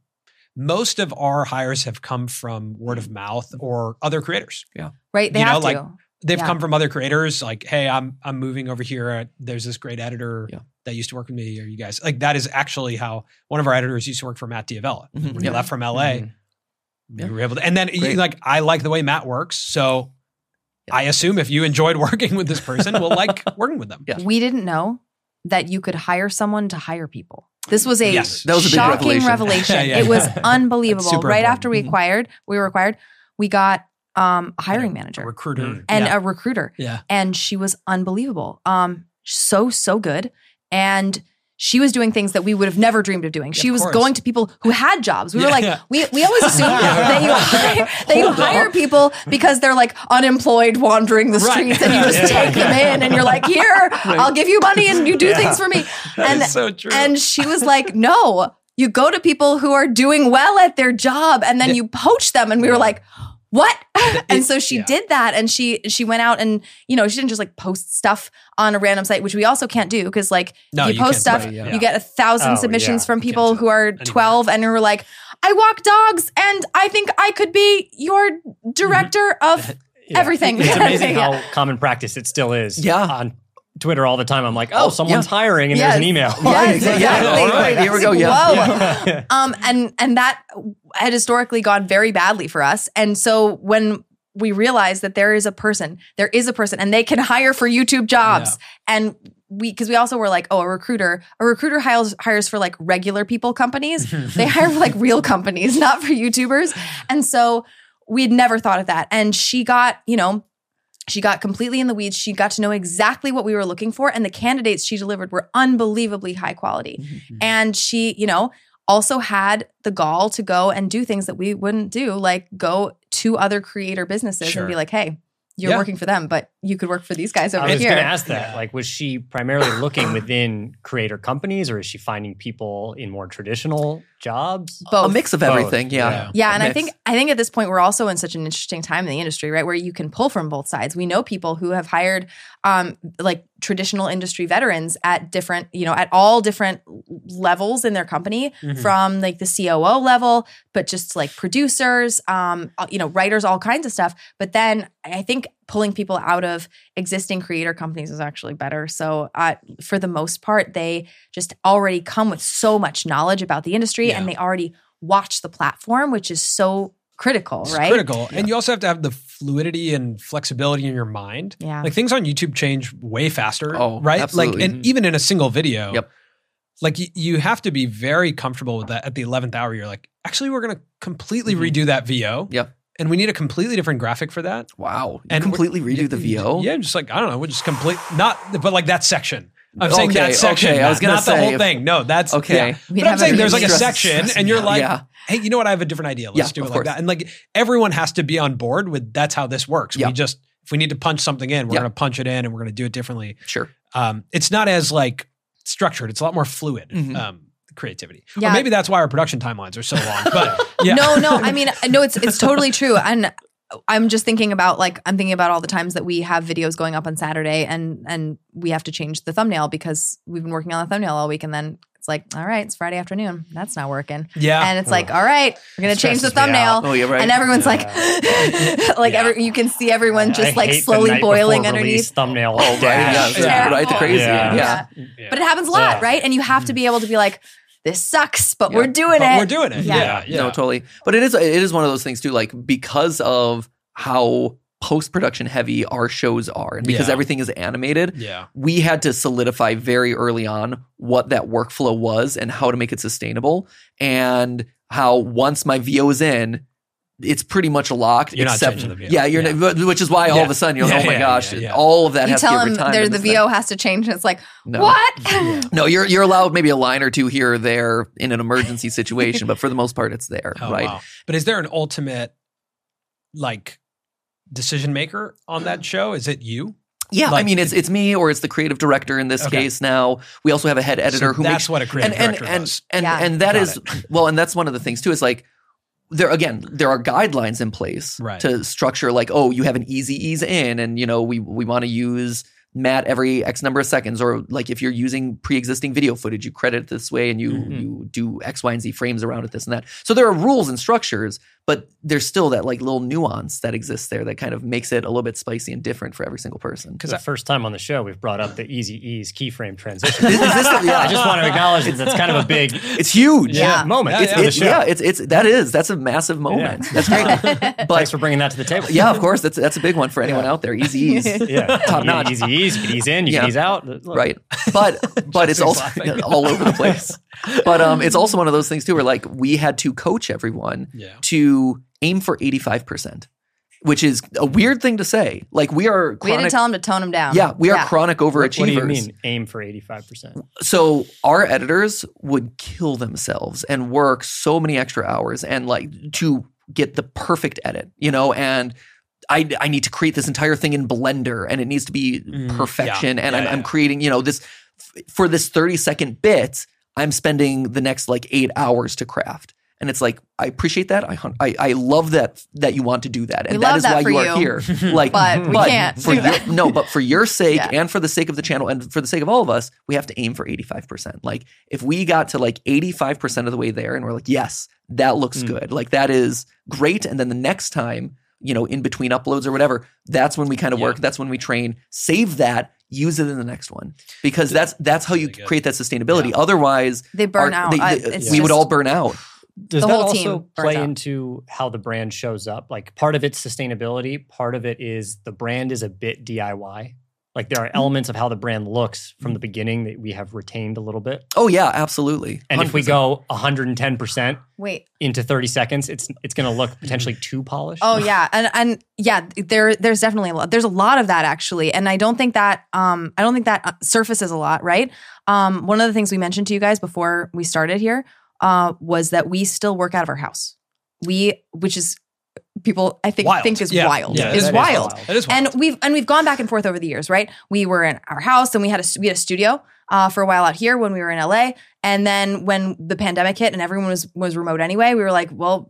most of our hires have come from word of mouth or other creators. Yeah. Right? They You know, have like- They've Yeah. come from other creators. Like, hey, I'm I'm moving over here. Uh, There's this great editor Yeah. that used to work with me. Or you guys like that is actually how one of our editors used to work for Matt D'Avella. Mhm. When he Yeah. left from LA, Mhm. Yeah. we were able to. And then you- like I like the way Matt works, so. Yeah. I assume if you enjoyed working with this person, we'll like working with them. Yeah. We didn't know that you could hire someone to hire people. This was a Yes. That was a shocking revelation. revelation. Yeah, yeah, it was unbelievable. Right important. after we Mhm. acquired, we were acquired, we got um, a hiring A manager recruiter. Mm. and yeah. a recruiter. yeah. and she was unbelievable. Um, so so good, and she was doing things that we would have never dreamed of doing. She of was course. going to people who had jobs. We were like, yeah. we we always assume that you hire, that you hire people because they're like unemployed, wandering the Right. streets, and you just Yeah. take them in, and you're like, here, I'll give you money, and you do Yeah. things for me. And so true. and she was like, no. You go to people who are doing well at their job and then Yeah. you poach them. And we were like, what? and so she yeah. did that and she she went out and you know she didn't just like post stuff on a random site which we also can't do because like No, you, you post stuff do yeah. you get a thousand Oh, submissions yeah. from people who are 12 and who are like I walk dogs and I think I could be your mm-hmm. director of Yeah. everything. It's amazing Yeah. how common practice it still is. Yeah. On Twitter all the time. I'm like, oh, Oh, someone's yeah. hiring and there's an email. Yes, exactly. Yeah, exactly. all right, here we go, yeah. Whoa. Yeah. Um, and and that had historically gone very badly for us. And so when we realized that there is a person, there is a person, and they can hire for YouTube jobs, and we because we also were like, oh, a recruiter, a recruiter hires hires for like regular people companies. they hire for like real companies, not for YouTubers. And so we'd never thought of that. And she got, you know. She got completely in the weeds. She got to know exactly what we were looking for. And the candidates she delivered were unbelievably high quality. Mm-hmm, mm-hmm. And she, you know, also had the gall to go and do things that we wouldn't do, like go to other creator businesses Sure. and be like, hey, you're Yeah. working for them, but you could work for these guys over here. I was going to ask that. Yeah. Like, was she primarily looking within creator companies or is she finding people in more traditional jobs? Both. A mix of Both, everything. Yeah. yeah. Yeah, A and I think I think at this point we're also in such an interesting time in the industry, right, where you can pull from both sides. We know people who have hired um, like traditional industry veterans at different, you know, at all different levels in their company, Mhm. from like the COO level, but just like producers, um, uh, you know, writers, all kinds of stuff. But then I think pulling people out of existing creator companies is actually better. So uh, for the most part, they just already come with so much knowledge about the industry, Yeah. and they already watch the platform, which is so critical, It's right? critical. And you also have to have the fluidity and flexibility in your mind. Yeah. Like things on YouTube change way faster. Oh, right. absolutely. Like, and even in a single video. Yep. Like you, you have to be very comfortable with that at the 11th hour. You're like, actually, we're going to completely Mhm. redo that VO. Yep. And we need a completely different graphic for that. Wow. You And completely we're- redo the VO. Yeah, just like I don't know, we'll just complete not, but like that section. I'm saying Okay, that section. okay, I was gonna not the whole if- thing. No, that's Okay. Yeah. But I'm saying there's like a section, and you're like, Yeah. hey, you know what? I have a different idea. Let's Yeah, do it like course. that. And like everyone has to be on board with that's how this works. Yeah. We just if we need to punch something in, we're Yeah. going to punch it in, and we're going to do it differently. Sure. Um, it's not as like structured. It's a lot more fluid. Mhm. Um, creativity. Yeah. Or maybe that's why our production timelines are so long. But yeah, No, no. I mean, no, it's it's totally true. And I'm just thinking about like I'm thinking about all the times that we have videos going up on Saturday and and we have to change the thumbnail because we've been working on the thumbnail all week and then it's like, all right, it's Friday afternoon. That's not working. yeah. And it's like, all right, we're gonna change the Stresses me out. thumbnail. Oh, yeah, right. And everyone's like, like Yeah. every, you can see everyone I just like slowly boiling underneath. thumbnail. Oh, right. dash. Yeah. Yeah, Right. The terrible. crazy. Yeah. Yeah. Yeah. But it happens a lot, Yeah. right? And you have to be able to be like, this sucks, but Yeah. we're doing But it. we're doing it. Yeah. Yeah. Yeah. No, totally. But it is it is one of those things too, like because of how post production heavy our shows are, and because Yeah. everything is animated, Yeah. we had to solidify very early on what that workflow was and how to make it sustainable, and how once my VO is in. It's pretty much locked. You're except, changing the VO. Yeah, you're Yeah. not- which is why all Yeah. of a sudden you're like, Yeah, oh my yeah, gosh, yeah, yeah. all of that you has tell to them retimed. there, the this VO thing. has to change, and it's like, No. what? No, you're you're allowed maybe a line or two here or there in an emergency situation, but for the most part, it's there, Oh, right? wow. But is there an ultimate like decision maker on that show? Is it you? Yeah, I mean, it's it's me or it's the creative director in this Okay. case. Now we also have a head editor So who that's makes what a creative and and director and does. and, Yeah. and that Got is well, and that's one of the things too. Is like there again, there are guidelines in place Right. to structure like, oh, you have an easy ease in, and you know we we want to use Matt every X number of seconds, or like if you're using pre-existing video footage, you credit it this way, and you Mhm. you do X, Y, and Z frames around it, this and that. So there are rules and structures, but there's still that like little nuance that exists there that kind of makes it a little bit spicy and different for every single person. Because the first time on the show, we've brought up the easy ease keyframe transition. Is- is this the- yeah. I just want to acknowledge that that's kind of a big It's huge. Yeah. moment Yeah, It's, for the show. yeah, it's it's that is that's a massive moment. Yeah. That's great. Thanks for bringing that to the table. yeah, of course, that's that's a big one for anyone out there. Easy ease, Yeah. top notch. Easy ease. You can ease in, you Yeah. can ease out. Look. right? But but it's Jesse's also laughing. all over the place. But um, it's also one of those things too, where like we had to coach everyone Yeah. To aim for eighty five percent, which is a weird thing to say. Like we are We had to tell him to tone him down. yeah, we are chronic overachievers. What do you mean aim for 85%? so our editors would kill themselves and work so many extra hours and like to get the perfect edit, you know, and I, I need to create this entire thing in Blender and it needs to be Mm, perfection. yeah, and yeah, I'm, I'm yeah. creating, you know, this f- for this 30 second bit, I'm spending the next like eight hours to craft. And it's like I appreciate that. I I, I love that that you want to do that, and We that love is that why you are you. here. Like, But we can't for do your, that. no, but for your sake Yeah. and for the sake of the channel and for the sake of all of us, we have to aim for eighty five percent. Like, if we got to like eighty five percent of the way there, and we're like, yes, that looks Mm. good. Like that is great. And then the next time, you know, in between uploads or whatever, that's when we kind of Yeah. work. That's when we train. Save that. Use it in the next one because that's that's how you create that sustainability. Otherwise, They burn our- out. they- they- it's we would all burn out. Does The that whole also team play into how the brand shows up? Like part of it's sustainability, part of it is the brand is a bit DIY. Like there are elements of how the brand looks from the beginning that we have retained a little bit. Oh yeah, absolutely. And if we 100%. go 110% Wait. into 30 seconds, it's it's going to look potentially too polished. Oh yeah, and and yeah, there there's definitely a lot. There's a lot of that actually, and I don't think that um I don't think that uh, surfaces a lot, right? Um, one of the things we mentioned to you guys before we started here uh was that we still work out of our house. We, which is people I think Wild. think is Yeah. wild. Yeah, is that is wild. That is wild. And we've and we've gone back and forth over the years, right? We were in our house and we had a we had a studio uh, for a while out here when we were in LA, and then when the pandemic hit and everyone was was remote anyway, we were like, well,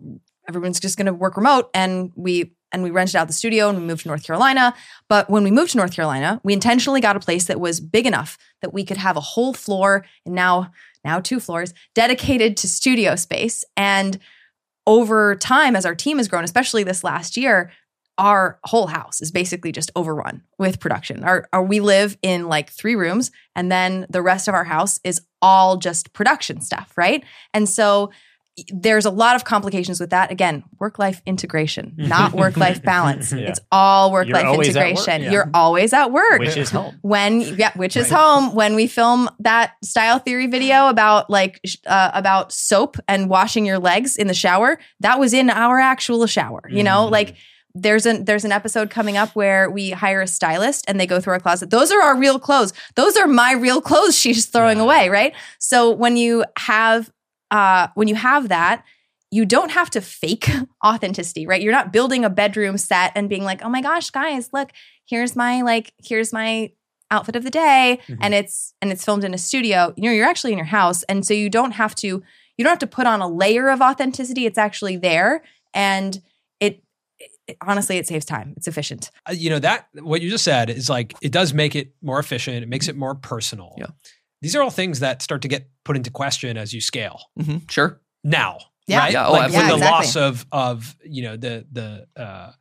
everyone's just going to work remote, and we and we rented out the studio and we moved to North Carolina. But when we moved to North Carolina, we intentionally got a place that was big enough that we could have a whole floor and now now two floors dedicated to studio space. And over time as our team has grown especially this last year our whole house is basically just overrun with production. Our, our we live in like three rooms and then the rest of our house is all just production stuff right? And so there's a lot of complications with that. Again work life integration not work life balance. Yeah. it's all work life You're always at work, integration. Yeah. you're always at work. Which is home. when yeah which is home. When we film that style theory video about like uh, about soap and washing your legs in the shower that was in our actual shower you know? Mhm. like there's an there's an episode coming up where we hire a stylist and they go through our closet. Those are our real clothes. Those are my real clothes she's throwing Yeah. away right? So when you have uh when you have that you don't have to fake authenticity, right? You're not building a bedroom set and being like, "Oh my gosh, guys, look, here's my like here's my outfit of the day." Mhm. And it's and it's filmed in a studio. You know, you're actually in your house and so you don't have to you don't have to put on a layer of authenticity. It's actually there and it, it honestly it saves time. It's efficient. Uh, you know that what you just said is like it does make it more efficient it makes it more personal Yeah. These are all things that start to get put into question as you scale hmm Sure. now Yeah. right Yeah, oh, like absolutely. with the Yeah, loss of of you know the the uh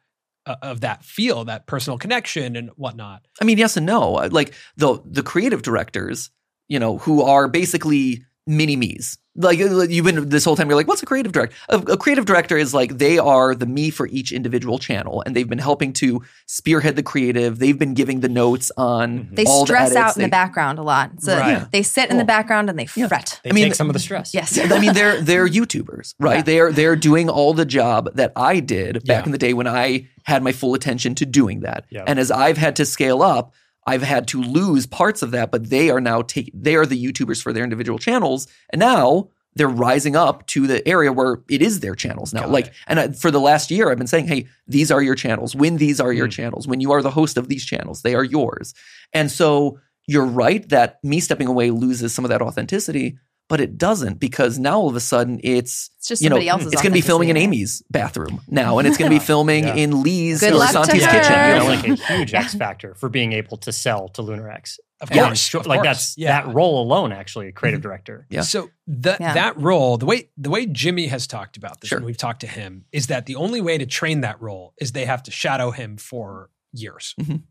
uh, of that feel that personal connection and whatnot I mean, yes and no. Uh, Like the the creative directors, you know, who are basically mini me's. Like uh, you've been this whole time, you're like, what's a creative director? A, a creative director is like they are the me for each individual channel, and they've been helping to spearhead the creative. They've been giving the notes on Mhm. They all stress the edits. out in They- the background a lot. So Right. they sit in the background and they Yeah. fret. They I mean, take some of the stress. Yes. I mean, they're they're YouTubers, right? Yeah. They're they're doing all the job that I did back Yeah. in the day when I had my full attention to doing that. Yeah. And as I've had to scale up, I've had to lose parts of that, but they are now take they are the YouTubers for their individual channels, and now they're rising up to the area where it is their channels now. Got like, it. and I, for the last year, I've been saying, "Hey, these are your channels. When these are your Mm. channels, when you are the host of these channels, they are yours." And so you're right that me stepping away loses some of that authenticity, but it doesn't because now all of a sudden it's It's just you know else's. it's going to be filming in Amy's bathroom now, and it's going to be filming Yeah. in Lee's Good or Santi's kitchen. You know, like, like a huge X factor for being able to sell to Lunar X. of Yeah, course Sure, of like course. that's yeah that role alone actually a creative director. Yeah. So that Yeah. that role, the way the way Jimmy has talked about this Sure. when we've talked to him, is that the only way to train that role is they have to shadow him for years. Mhm.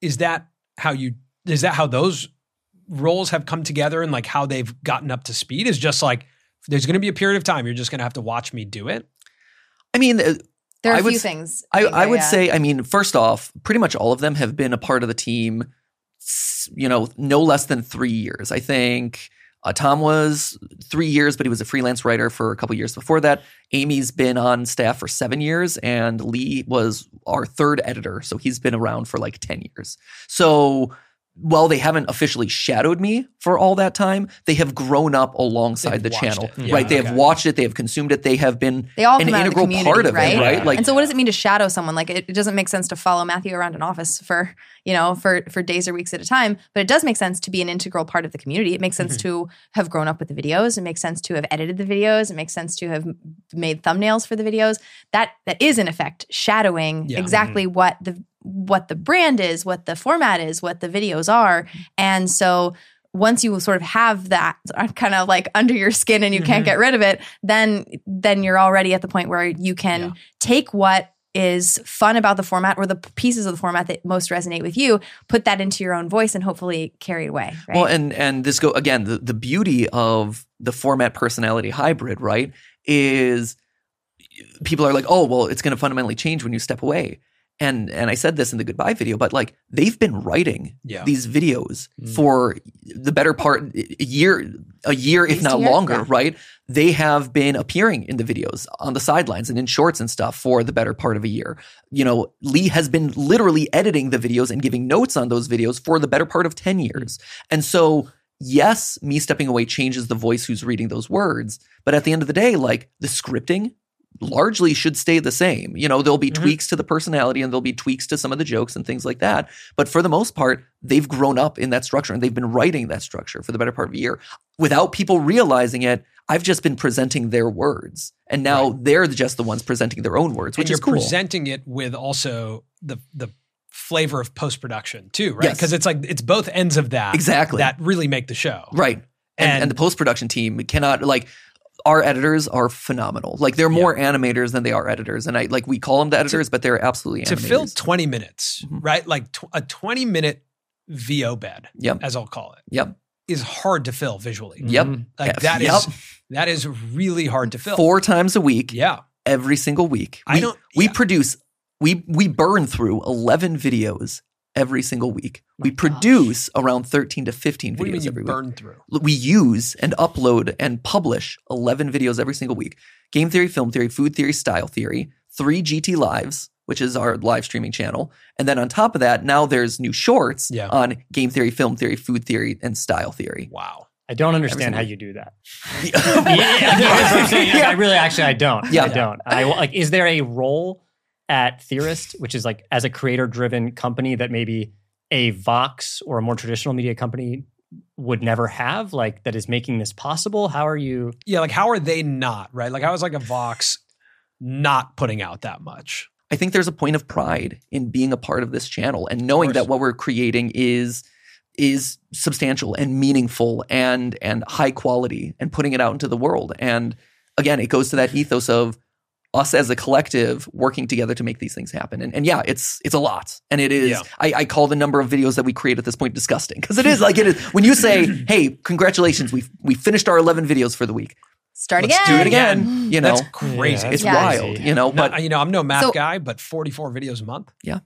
Is that how you? Is that how those roles have come together and like how they've gotten up to speed? Is just like there's going to be a period of time you're just going to have to watch me do it. I mean, uh, There are I a would few s- things. I, I would yeah. say, I mean, first off, pretty much all of them have been a part of the team, you know, no less than three years. I think uh, Tom was three years, but he was a freelance writer for a couple years before that. Amy's been on staff for seven years, and Lee was our third editor, so he's been around for like ten years. So while they haven't officially shadowed me for all that time, they have grown up alongside They've the channel. it. Yeah, right? They okay. have watched it, they have consumed it, they have been They all an come out of integral part of right? it, right? Yeah. Like and so what does it mean to shadow someone like it, it doesn't make sense to follow matthew around an office for you know for for days or weeks at a time but it does make sense to be an integral part of the community it makes sense mm-hmm. to have grown up with the videos it makes sense to have edited the videos it makes sense to have made thumbnails for the videos that that is in effect shadowing Yeah. exactly mm-hmm. what the what the brand is what the format is what the videos are and so once you sort of have that kind of like under your skin and you can't Mhm. get rid of it then then you're already at the point where you can Yeah. take what is fun about the format or the pieces of the format that most resonate with you put that into your own voice and hopefully carry it away right? Well, and and this go again. The the beauty of the format personality hybrid, right, is people are like, oh, well, it's going to fundamentally change when you step away. And and I said this in the goodbye video, but like they've been writing Yeah. these videos Mm. for the better part a year, a year if not year, longer, yeah. right? They have been appearing in the videos on the sidelines and in shorts and stuff for the better part of a year. You know, Lee has been literally editing the videos and giving notes on those videos for the better part of 10 years. And so, yes, me stepping away changes the voice who's reading those words. But at the end of the day, like the scripting largely should stay the same. You know, there'll be Mhm. tweaks to the personality and there'll be tweaks to some of the jokes and things like that. But for the most part, they've grown up in that structure and they've been writing that structure for the better part of a year. Without people realizing it, I've just been presenting their words. And now they're just the ones presenting their own words, which is cool. presenting it with also the the flavor of post production too, right? Yes. Because it's like it's both ends of that Exactly. that really make the show. Right. And, and, And- the post production team cannot like our editors are phenomenal. Like they're more animators than they are editors, and I like we call them the editors, but they're absolutely To animators. fill 20 minutes, Mhm. right? Like tw- a 20 minute VO bed, Yep. as I'll call it, Yep. is hard to fill visually. Yep. Mhm. Like Yeah, that is yep. that is really hard to fill. Four times a week, Yeah. every single week. I We, don't- we produce we we burn through eleven videos every single week. we gosh. produce around thirteen to fifteen What do you videos every week. burn through? we use and upload and publish 11 videos every single week game theory film theory food theory style theory three gt lives which is our live streaming channel and then on top of that now there's new shorts Yeah. on game theory film theory food theory and style theory Wow. I don't understand how you do that. yeah, yeah. Yeah. I really, actually, I don't. Yeah. I don't. I like. Is there a role at Theorist, which is like as a creator-driven company that maybe a Vox or a more traditional media company would never have? Like that is making this possible. How are you? Yeah, like how are they not, right? Like how is like a Vox not putting out that much? I think there's a point of pride in being a part of this channel and knowing that what we're creating is is substantial and meaningful and and high quality and putting it out into the world. And again, it goes to that ethos of us as a collective working together to make these things happen. And, and yeah, it's it's a lot. And it is Yeah. I, I call the number of videos that we create at this point disgusting. Because it is like it is when you say, hey, congratulations, we we finished our 11 videos for the week. start Let's again Do it again. You know, That's crazy. Yeah, it's Yeah. wild, you know, But but you know, I'm no math So- guy, but 44 videos a month. Yeah.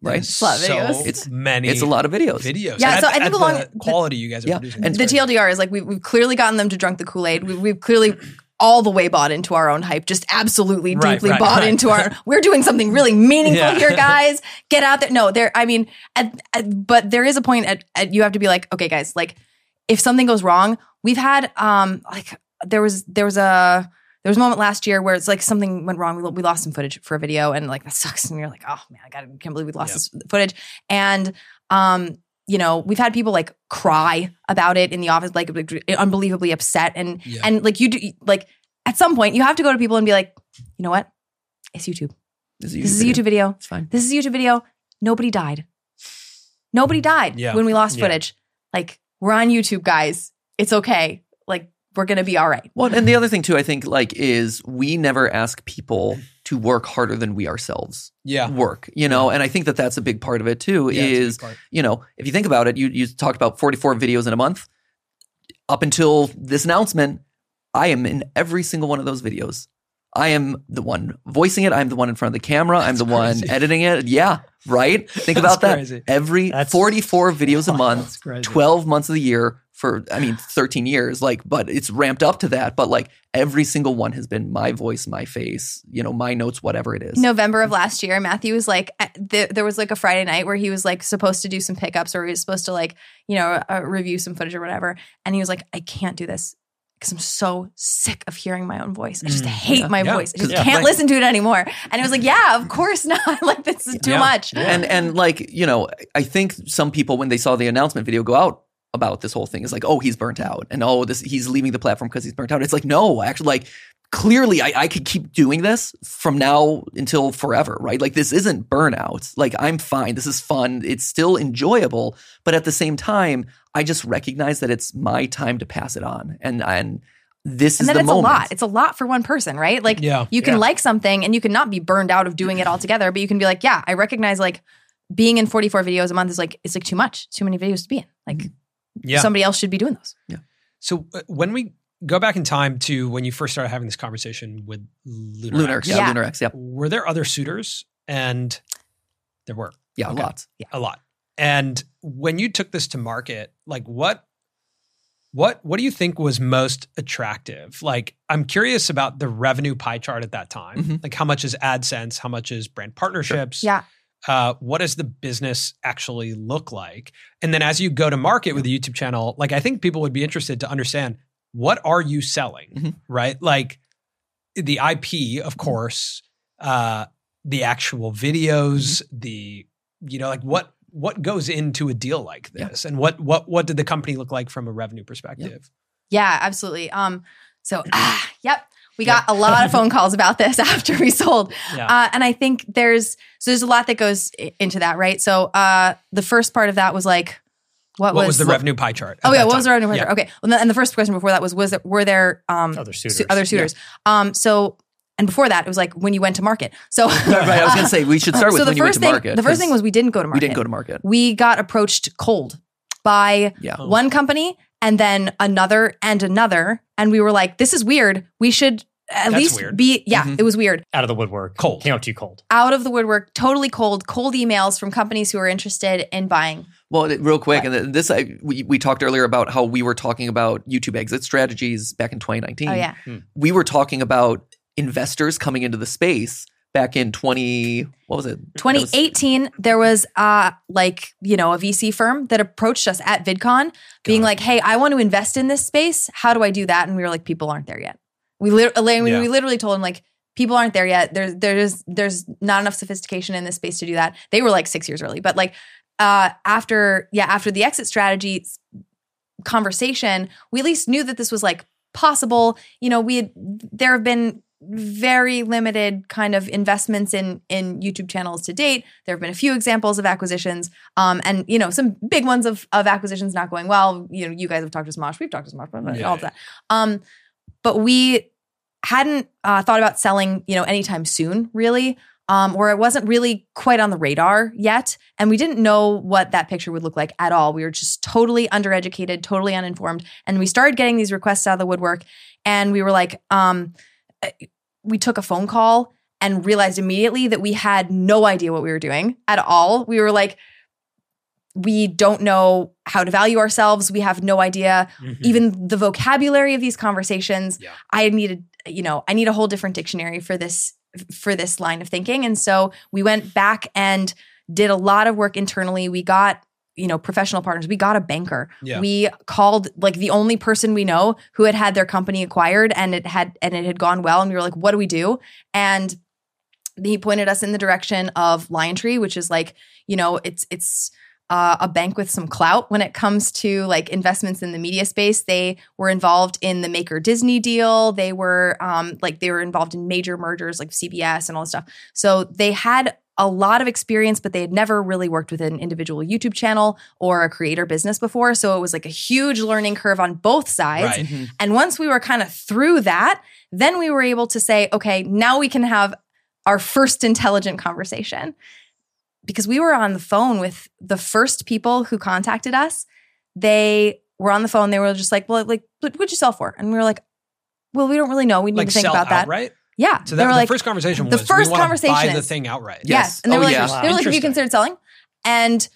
Right. It's a lot of So videos. It's- many. It's a lot of videos. videos. Yeah, At- so I think at along- the quality you guys are Yeah, producing. and the great. TLDR is like we've, we've clearly gotten them to drunk the Kool Aid. We, we've clearly all the way bought into our own hype, just absolutely Right, deeply right, bought right. into our. We're doing something really meaningful Yeah. here, guys. Get out there. No, there. I mean, at, at, but there is a point at, at you have to be like, okay, guys, like if something goes wrong, we've had um like there was there was a there was a moment last year where it's like something went wrong. We, we lost some footage for a video, and like that sucks. And you're like, oh man, I got can't believe we lost Yeah. this footage. And um, you know, we've had people like cry about it in the office, like, like unbelievably upset, and Yeah. and like you do like at some point you have to go to people and be like, you know what, it's YouTube. This This is a YouTube video. It's fine. This is a YouTube video. Nobody died. Nobody died Yeah. when we lost Yeah. footage. Like we're on YouTube, guys. It's okay. Like we're gonna be all right. Well, and the other thing too, I think, like, is we never ask people to work harder than we ourselves yeah. work. You know, and I think that that's a big part of it too. Yeah, it's a big is you know, if you think about it, you you talked about forty four videos in a month. Up until this announcement, I am in every single one of those videos. I am the one voicing it. I'm the one in front of the camera. I'm That's the one editing it. Yeah, right. Think about that. crazy. Every That's- 44 videos a month, 12 months of the year, for I mean 13 years like but it's ramped up to that but like every single one has been my voice my face you know my notes whatever it is November of last year, Matthew was like, th- there was like a Friday night where he was like supposed to do some pickups or he was supposed to like, you know, uh, review some footage or whatever. And he was like, I can't do this because I'm so sick of hearing my own voice. I just Mm. hate Yeah. my Yeah. voice. I just Yeah. can't Like- listen to it anymore. And he was like, yeah, of course not. like, this is too Yeah. much. and and like you know i think some people when they saw the announcement video go out about this whole thing. Is like oh he's burnt out. And oh this he's leaving the platform because he's burnt out. It's like no actually like clearly I, I could keep doing this from now until forever right? Like this isn't burnout. Like i'm fine. This is fun. It's still enjoyable. But at the same time i just recognize that it's my time to pass it on. And and this And is then the it's moment a lot. It's a lot for one person, right? Like, Yeah. you can Yeah. like something and you can not be burned out of doing it altogether, but you can be like, yeah, I recognize like being in 44 videos a month is like, it's like too much, too many videos to be in. Like, mm-hmm. Yeah. somebody else should be doing those. Yeah. So uh, when we go back in time to when you first started having this conversation with Lunar, lunar X, yeah, Yeah. lunar x yeah were there other suitors? And there were yeah Okay. lots a lot. And when you took this to market, like what what what do you think was most attractive? Like I'm curious about the revenue pie chart at that time. Mhm. Like how much is AdSense, how much is brand partnerships? Yeah. Uh, what does the business actually look like? And then as you go to market with the YouTube channel, like I think people would be interested to understand what are you selling, Mhm. right? Like the IP, of course, uh, the actual videos, the you know, like what what goes into a deal like Yeah. this, and what what what did the company look like from a revenue perspective? Yeah, absolutely. Um, so ah, yep, we got a lot of phone calls about this after we sold, Yeah, uh, and I think there's so there's a lot that goes into that, right? So uh, the first part of that was like, what, what was, the revenue pie chart? Oh yeah, that what was the time? revenue? Yeah. Okay, well, and the first question before that was was there, were there um, Other su- suitors. other suitors? Um, so and before that it was like when you went to market. So right, right i was gonna say we should start with so the when you went first to thing market the first thing 'cause was we didn't go to market. we didn't go to market we got approached cold by yeah Oh. one company and then another and another and we were like this is weird we should at That's least weird. be yeah Mhm. it was weird Out of the woodwork. Cold. Came out too cold. out of the woodwork totally cold cold emails from companies who are interested in buying Well, real quick, and th- this I, we we talked earlier about how we were talking about YouTube exit strategies back in 2019. oh yeah we were talking about investors coming into the space back in 20. What was it? That was- 2018 there was uh like you know a vc firm that approached us at vidcon being like hey i want to invest in this space how do i do that and we were like people aren't there yet we, lit- I mean, Yeah. we literally told them like people aren't there yet there's there's there's not enough sophistication in this space to do that they were like six years early but like uh after yeah after the exit strategy conversation we at least knew that this was like possible you know we had there have been very limited kind of investments in in YouTube channels to date. There have been a few examples of acquisitions, um, and you know some big ones of of acquisitions not going well. You know, you guys have talked to Smosh, we've talked to Smosh, Yeah. all of that. Um, but we hadn't uh, thought about selling, you know, anytime soon, really. Um, or it wasn't really quite on the radar yet. And we didn't know what that picture would look like at all. We were just totally undereducated, totally uninformed. And we started getting these requests out of the woodwork. And we were like, um, we took a phone call and realized immediately that we had no idea what we were doing at all. We were like, we don't know how to value ourselves. We have no idea Mhm. even the vocabulary of these conversations. Yeah. I needed, you know, I need a whole different dictionary for this for this line of thinking. And so we went back and did a lot of work internally. We got you know professional partners we got a banker Yeah. we called like the only person we know who had had their company acquired and it had and it had gone well and we were like what do we do and he pointed us in the direction of Liontree, which is like, you know, it's it's uh, a bank with some clout when it comes to like investments in the media space. They were involved in the Maker Disney deal. They were um, like they were involved in major mergers like CBS and all this stuff. So they had a lot of experience, but they had never really worked with an individual YouTube channel or a creator business before. So it was like a huge learning curve on both sides. Right. Mhm. And once we were kind of through that, then we were able to say, okay, now we can have our first intelligent conversation. Because we were on the phone with the first people who contacted us. They were on the phone. They were just like, well, like, what- what'd you sell for? And we were like, well, we don't really know. We need like to think sell about that. outright. Yeah. So that were the like, first conversation the was first we conversation buy the thing outright. Yes. Yes. And they Oh, were like, yeah. they were like, have you Interesting. considered selling? And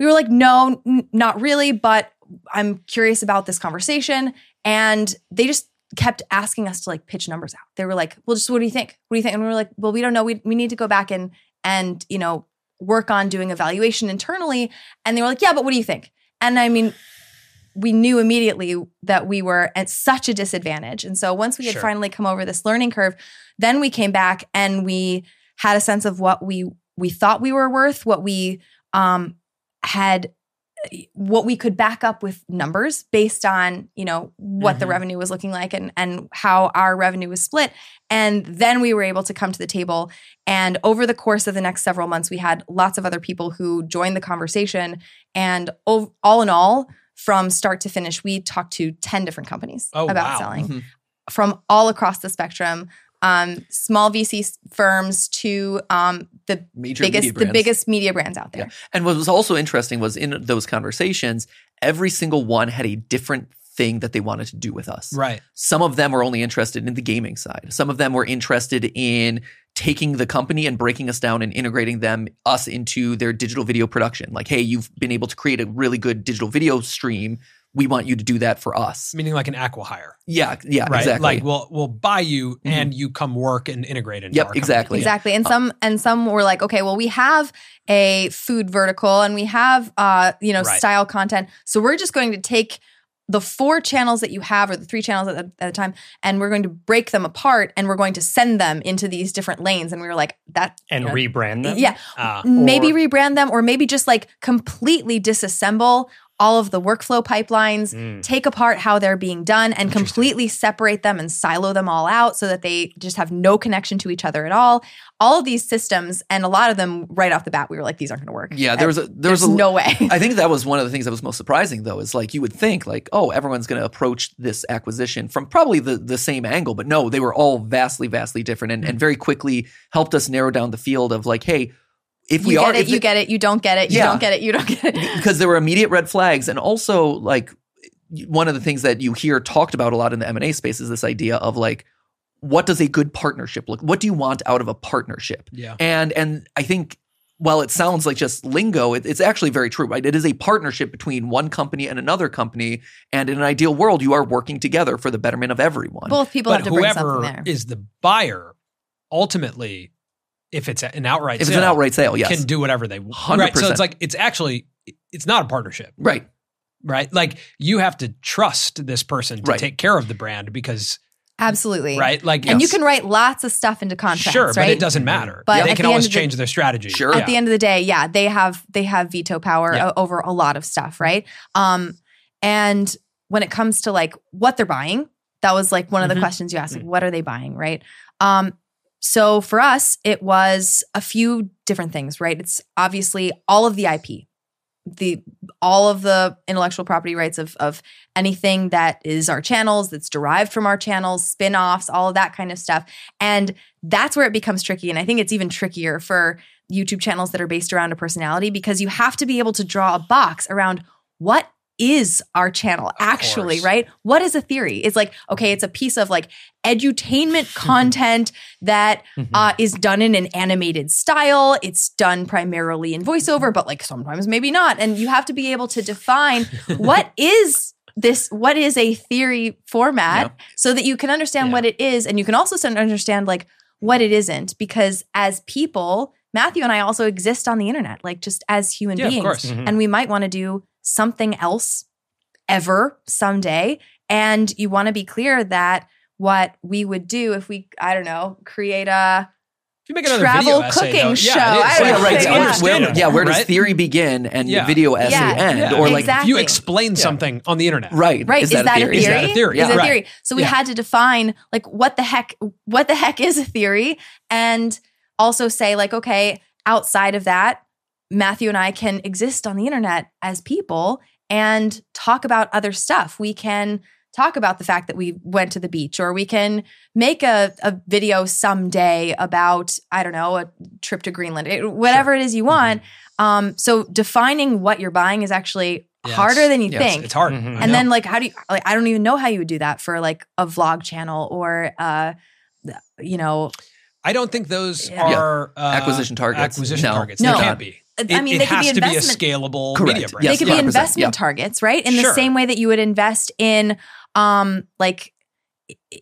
we were like, no, n- not really, but I'm curious about this conversation. And they just kept asking us to like pitch numbers out. They were like, well, just what do you think? What do you think? And we were like, well, we don't know. We, we need to go back and, and, you know, work on doing evaluation internally. And they were like, yeah, but what do you think? And I mean, we knew immediately that we were at such a disadvantage. And so once we had Sure. finally come over this learning curve, then we came back and we had a sense of what we we thought we were worth, what we um had what we could back up with numbers based on, you know, what the Mhm. revenue was looking like and and how our revenue was split. And then we were able to come to the table and over the course of the next several months we had lots of other people who joined the conversation and all in all from start to finish we talked to 10 different companies Oh, about wow. selling Mhm. from all across the spectrum um, small VC firms to um, the Major biggest the biggest media brands out there. And what was also interesting was in those conversations, every single one had a different thing that they wanted to do with us. Right. Some of them were only interested in the gaming side. Some of them were interested in taking the company and breaking us down and integrating them us into their digital video production. Like, hey, you've been able to create a really good digital video stream. We want you to do that for us. Meaning like an acquihire. Yeah, yeah, right. exactly. Like we'll we'll buy you Mhm. and you come work and integrate into Yep, our company. exactly. Exactly. And some and some were like, okay, well, we have a food vertical and we have uh, you know, Right. style content. So we're just going to take the four channels that you have or the three channels at, the- at a time and we're going to break them apart and we're going to send them into these different lanes and we were like that and Yeah. rebrand them. yeah Ah, maybe Or- rebrand them or maybe just like completely disassemble all of the workflow pipelines Mm. take apart how they're being done and completely separate them and silo them all out so that they just have no connection to each other at all. All of these systems and a lot of them right off the bat we were like these aren't going to work. Yeah, there was a there there's was a no way. I think that was one of the things that was most surprising, though, is like you would think, like, oh, everyone's going to approach this acquisition from probably the, the same angle, but no, they were all vastly, vastly different, and, and very quickly helped us narrow down the field of like, hey, if we you are, get it if you the- get it you don't get it you Yeah. don't get it you don't get it because there were immediate red flags, and also like one of the things that you hear talked about a lot in the M and A space is this idea of like, what does a good partnership look? What do you want out of a partnership? yeah. And and I think while it sounds like just lingo, it, it's actually very true, right? It is a partnership between one company and another company, and in an ideal world, you are working together for the betterment of everyone. both people But have to bring something whoever there is the buyer, ultimately, if it's an outright if it's an outright sale, yes, can do whatever they want. 100%. Right. So it's like it's actually it's not a partnership, right, right? Like you have to trust this person to Right. take care of the brand because absolutely right, like and you can write lots of stuff into contracts sure, right but it doesn't matter. But they can the always the- change their strategy. Sure. at Yeah. the end of the day, yeah, they have they have veto power Yeah. over a lot of stuff, right? Um, and when it comes to like what they're buying, that was like one of the Mhm. questions you asked, like, what are they buying, right? Um, so for us, it was a few different things, right? It's obviously all of the IP, the all of the intellectual property rights of of anything that is our channels, that's derived from our channels, spin-offs, all of that kind of stuff. And that's where it becomes tricky. And I think it's even trickier for YouTube channels that are based around a personality because you have to be able to draw a box around what is our channel actually, course. right? What is a theory? It's like, okay, it's a piece of like edutainment content that Mhm. uh, is done in an animated style. It's done primarily in voiceover, but like sometimes maybe not. And you have to be able to define what is this, what is a theory format so that you can understand Yeah. what it is. And you can also understand like what it isn't. Because as people, Matthew and I also exist on the internet, like just as human Yeah, of beings. course. Mhm. And we might want to do something else ever someday. And you want to be clear that what we would do if we, I don't know, create a you make another Travel video essay, cooking though, show. Yeah. I So, don't yeah, know. right. Yeah. where- where- yeah, where does theory begin and Yeah. the video essay Yeah. end, Yeah. or like Exactly. If you explain something on the internet, right, Right. Is, that, a theory? Is that a theory? Is it a Right. theory? So we Yeah. had to define like what the heck what the heck is a theory and also say like okay, outside of that, Matthew and I can exist on the internet as people and talk about other stuff. We can talk about the fact that we went to the beach or we can make a, a video someday about i don't know a trip to greenland It- whatever it is you want um, so defining what you're buying is actually Yes. harder than you Yes, think It's hard. Mhm. And know. then like how do you like i don't even know how you would do that for like a vlog channel or uh you know I don't think those Yeah. are uh, Acquisition targets. Acquisition No. targets. No. They can't be. I It, mean, it they could has be to be a investment. scalable Correct. media brand. Yes, they could be 100%, investment yeah. targets, right? In Sure. the same way that you would invest in, um, like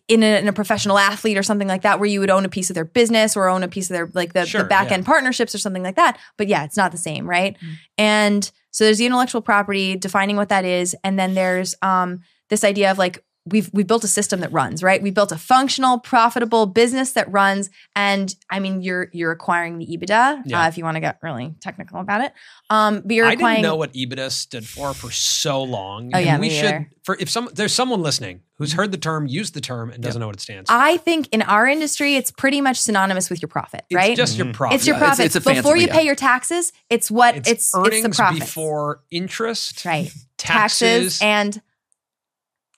in a, in a professional athlete or something like that, where you would own a piece of their business or own a piece of their like the, Sure, the back yeah. end partnerships or something like that. But yeah, it's not the same, right? And so there's the intellectual property, defining what that is, and then there's um, this idea of like we've we built a system that runs, right? We built a functional, profitable business that runs, and I mean you're you're acquiring the EBITDA Yeah. uh, if you want to get really technical about it. Um, but you're I acquiring. didn't know what EBITDA stood for for so long. Oh, and yeah, we me should either. for if some there's someone listening who's heard the term, used the term, and doesn't know what it stands for. I think in our industry, it's pretty much synonymous with your profit, It's right? just your Mhm. profit. It's your Yeah, it's- profit. it's a fancy Before you pay your taxes, it's what it's it's, earnings the profits. before interest, right? taxes, and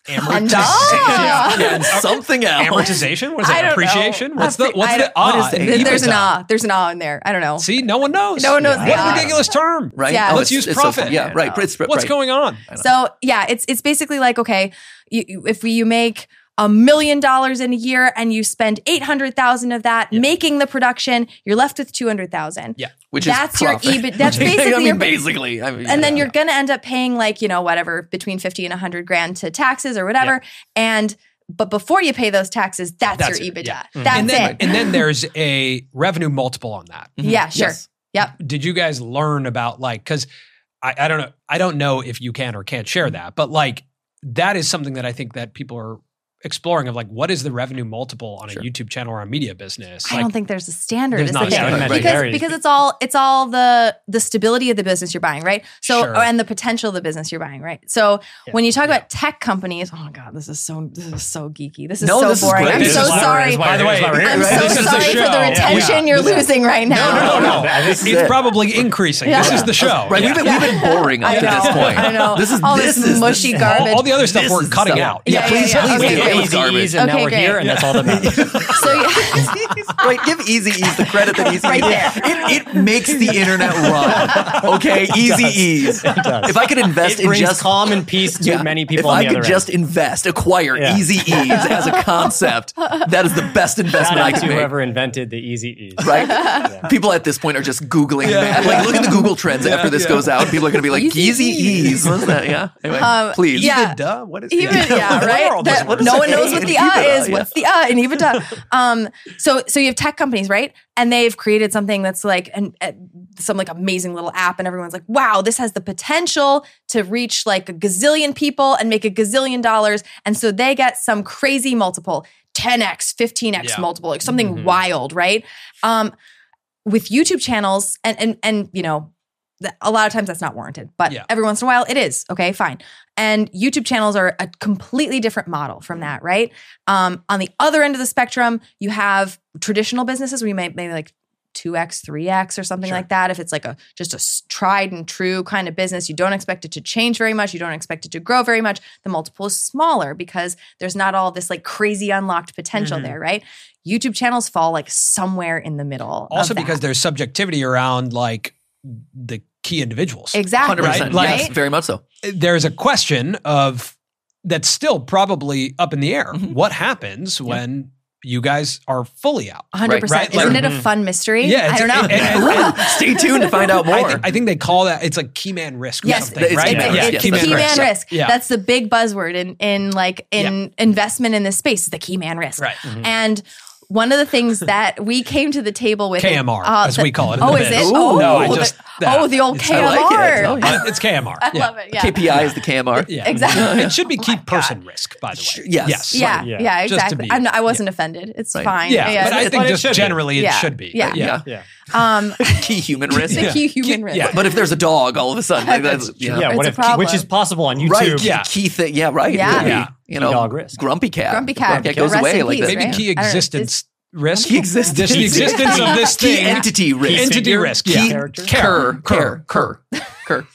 amortization, And- Ah! Yeah, and something else. amortization. What is I that? know. Appreciation. What's the what's the don't- ah? what is the in Th- there's an EBITDA? ah. There's an ah in there. I don't know. See, no one knows. No one knows What the a ridiculous term. right? Yeah. Oh, Let's it's- use it's so- profit. yeah, right. It's, What's right. going on? So yeah, it's it's basically like okay, you, you- if you make a million dollars in a year and you spend eight hundred thousand of that Yeah. making the production, you're left with two hundred thousand. Yeah. Which That's is your profit. EBIT. That's I basically mean, your- basically. I mean, and then yeah. you're going to end up paying like you know whatever between 50 and 100 grand to taxes or whatever and but before you pay those taxes that's, That's your it, ebitda yeah. Mhm. that's and then it and then there's a revenue multiple on that. Mhm. yeah sure Yes. yep Did you guys learn about like because I, I don't know I don't know if you can or can't share that, but like that is something that I think that people are exploring of like what is the revenue multiple on a YouTube channel or a media business? I Like, don't think there's a standard. There's is not the a standard. Yeah, I would because imagine because it's all it's all the the stability of the business you're buying, right? So Sure. and the potential of the business you're buying, right? So Yeah. when you talk Yeah. about tech companies, oh my god, this is so this is so geeky. This is No, so this boring. great. I'm This so is why we're- sorry. this is why By the way, this is why we're here. I'm This so is the sorry for the Yeah. retention Yeah. you're losing right now. No, no, no, no. This It's, is it. probably increasing. This is the show. Right, Yeah. we've, been, we've been boring up to this point. I know. This is All this, this mushy garbage. all, all the other stuff we're cutting out. Yeah, Yeah, please, yeah, yeah. please Okay, do. great. It was Easy garbage. ease, and now we're great. here, and that's all that matters. So yeah. right, give Easy Ease the credit that Easy Right Ease- there. It, it makes the internet run. Okay, Easy does. Ease. It does. If I could invest it in just calm and peace to Yeah. many people if on I the could other just end. invest, acquire Yeah. Easy Ease as a concept, that is the best Shout investment I could make. whoever invented the easy ease. Right? Yeah. People at this point are just Googling Yeah. that. Like, look at the Google trends Yeah, after this yeah. goes out. People are going to be like, Easy Easy Ease. Ease. What's that? Yeah. Anyway, Um, please. yeah. Duh. What is Even yeah, right. all That- those words? no one knows what the uh is. What's the uh in EBITDA? Um, so so you have tech companies, right? And they've created something that's like an uh, some like amazing little app, and everyone's like, "Wow, this has the potential to reach like a gazillion people and make a gazillion dollars." And so they get some crazy multiple, 10x, 15x Yeah. multiple, like something Mhm. wild, right? Um, with YouTube channels, and and and you know. A lot of times that's not warranted, but Yeah. every once in a while it is. Okay, fine. And YouTube channels are a completely different model from that, right? Um, on the other end of the spectrum, you have traditional businesses where you may maybe like 2x, 3x or something Sure. like that. If it's like a just a tried and true kind of business, you don't expect it to change very much, you don't expect it to grow very much, the multiple is smaller because there's not all this like crazy unlocked potential Mhm. there, right? YouTube channels fall like somewhere in the middle. Also because there's subjectivity around like the key individuals. exactly 100%. Right? Like- yes, very much so. There's a question of that's still probably up in the air. Mhm. What happens when you guys are fully out? 100%. Right, Isn't like- it a fun mystery? Yeah, I don't know. and- and- and- Stay tuned to find out more. I, think, I think they call that it's like key man risk or Yes, something, it's right? key man it's, risk, it's yes, the key right. man risk. Yeah. That's the big buzzword in in like in investment in this space. Is the key man risk. Right. Mhm. And one of the things that we came to the table with KMR, uh, as the- we call it. in Oh, the is biz. it? Oh, no, I the- just oh, the old it's- KMR. I like it. Oh, It's KMR. I yeah. love it. Yeah. KPI is the KMR. Yeah. Exactly. It should be Oh key my person risk, by the way. Sure, yes. Yes. Yeah, yeah, Yeah. Exactly. be- I'm not, I wasn't offended. It's Right. fine. Yeah, but I But think it just should be. generally it should be. Yeah. Yeah. Yeah. Yeah. um, Key human risk. the Yeah. key human risk. yeah. But if there's a dog, all of a sudden, like, that's, That's- yeah. Yeah, It's what a if which is possible on YouTube? Right, key, Yeah. key thing. Yeah, right. Yeah. It could be, Yeah. You Key know, dog risk. grumpy cat. Grumpy cat. goes away in like peace, this. Maybe right? key I don't know. existence risk. Key existence. Just the existence of this Key entity risk. Entity figure? risk. Key Yeah. Character? Cur. Cur. Cur. Cur.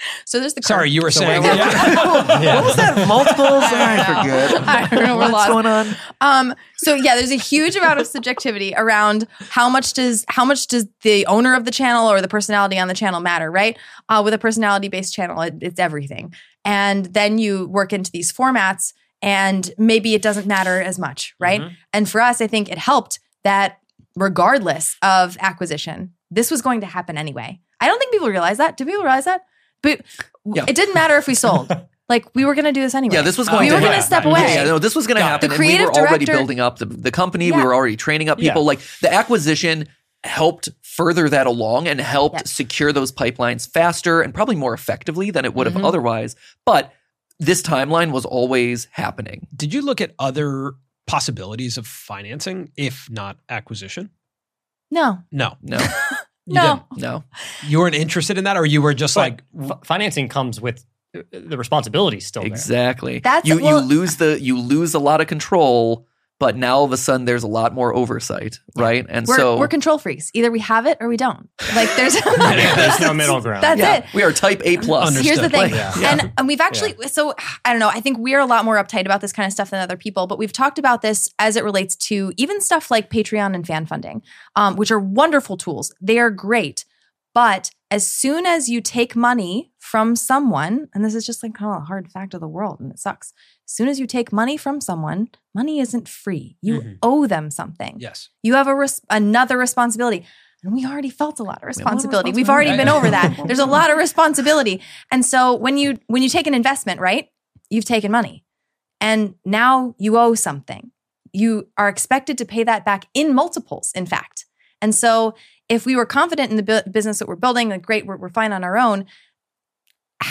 Cur. So there's the Sorry, you were So saying. Yeah. Yeah. What was that? Multiples? I forget. I don't know. We're What's lost. going on? Um, so yeah, there's a huge amount of subjectivity around how much does how much does the owner of the channel or the personality on the channel matter, right? Uh, with a personality based channel, it, it's everything. And then you work into these formats, and maybe it doesn't matter as much, right? Mhm. And for us, I think it helped that regardless of acquisition, this was going to happen anyway. I don't think people realize that. Do people realize that? But Yeah. it didn't matter if we sold. like we were going to do this anyway. Yeah, this was going we to were going to step away. Yeah, no, this was going to Yeah. happen. The creative and we were already director- building up the, the company. We were already training up people. Yeah. Like the acquisition helped further that along and helped Yes. secure those pipelines faster and probably more effectively than it would have Mhm. otherwise. But this timeline was always happening. Did you look at other possibilities of financing, if not acquisition? No, No, No, you no. didn't. no. You weren't interested in that, or you were just like, F- financing comes with uh, the responsibility still there. Exactly. That's- you well- you lose the you lose a lot of control, but now all of a sudden there's a lot more oversight, right? And We're, so we're control freaks. Either we have it or we don't. Like there's there's no middle ground. That's yeah, it. we are type A plus. Understood. Here's the thing, Like, Yeah. and and we've actually so I don't know. I think we're a lot more uptight about this kind of stuff than other people, but we've talked about this as it relates to even stuff like Patreon and fan funding, um, which are wonderful tools. They are great, but as soon as you take money from someone, and this is just like kind of a hard fact of the world, and it sucks. As soon as you take money from someone, money isn't free. You Mhm. owe them something. yes. You have a res- another responsibility. And we already felt a lot of a lot of responsibility. We've already been over that. There's a lot of responsibility. And so when you when you take an investment, right? You've taken money. And now you owe something. You are expected to pay that back in multiples, in fact. And so if we were confident in the bu- business that we're building, like great, we're, we're fine on our own.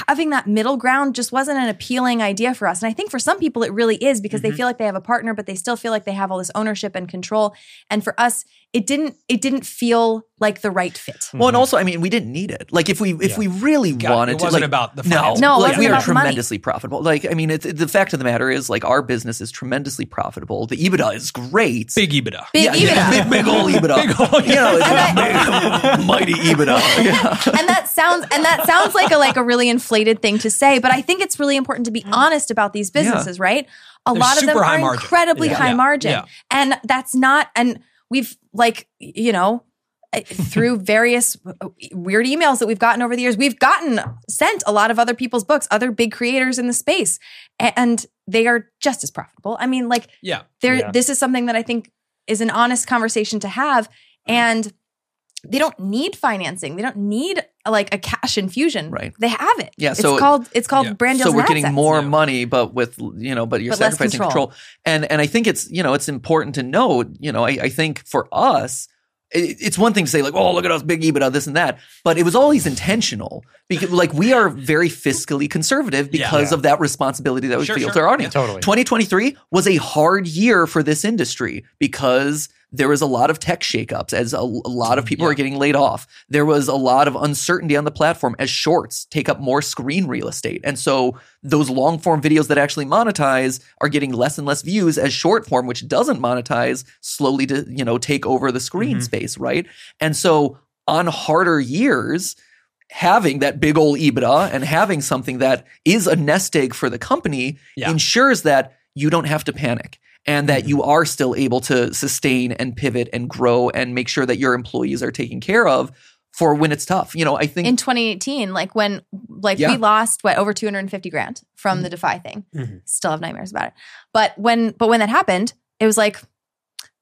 Having that middle ground just wasn't an appealing idea for us. And I think for some people it really is because they Mhm. feel like they have a partner, but they still feel like they have all this ownership and control. And for us, it didn't it didn't feel like the right fit. Well, and mm-hmm. also, I mean, we didn't need it. Like, if we if Yeah. we really Got it. wanted it to, wasn't like, about the no. No, like we are about the money. tremendously profitable. Like, I mean, it's, the fact of the matter is, like, our business is tremendously profitable. The EBITDA is great. big EBITDA. Big yeah, EBITDA. yeah, big, big old EBITDA. Big ol' you know, it's And a mighty EBITDA. Yeah. and that sounds and that sounds like a like a really inflated thing to say, but I think it's really important to be mm-hmm. honest about these businesses, right? A They're lot of them are margin. incredibly Yeah. high Yeah. margin. Yeah. And that's not and we've like you know uh, through various weird emails that we've gotten over the years, we've gotten sent a lot of other people's books, other big creators in the space, and they are just as profitable. I mean, like Yeah. there Yeah. this is something that I think is an honest conversation to have and they don't need financing. They don't need like a cash infusion. Right. They have it. Yeah, It's so- called it's called Yeah. brand deals. so we're getting assets. more Yeah. money but with you know but you're But sacrificing control. control. and and i think it's you know it's important to know you know i, I think for us it, it's one thing to say like oh look at us big ebitda this and that but it was always intentional because like we are very fiscally conservative because Yeah. of that responsibility that we Sure, feel sure. to our audience Totally. 2023 was a hard year for this industry because there was a lot of tech shakeups as a, a lot of people Yeah. are getting laid off. There was a lot of uncertainty on the platform as shorts take up more screen real estate. And so those long form videos that actually monetize are getting less and less views as short form, which doesn't monetize, slowly to, you know, take over the screen Mhm. space, right? And so on harder years, having that big old EBITDA and having something that is a nest egg for the company Yeah. ensures that you don't have to panic and that you are still able to sustain and pivot and grow and make sure that your employees are taken care of for when it's tough. You know, I think in 2018, like when like Yeah. we lost what over 250 grand from the Defy thing. Mhm. Still have nightmares about it. But when but when that happened, it was like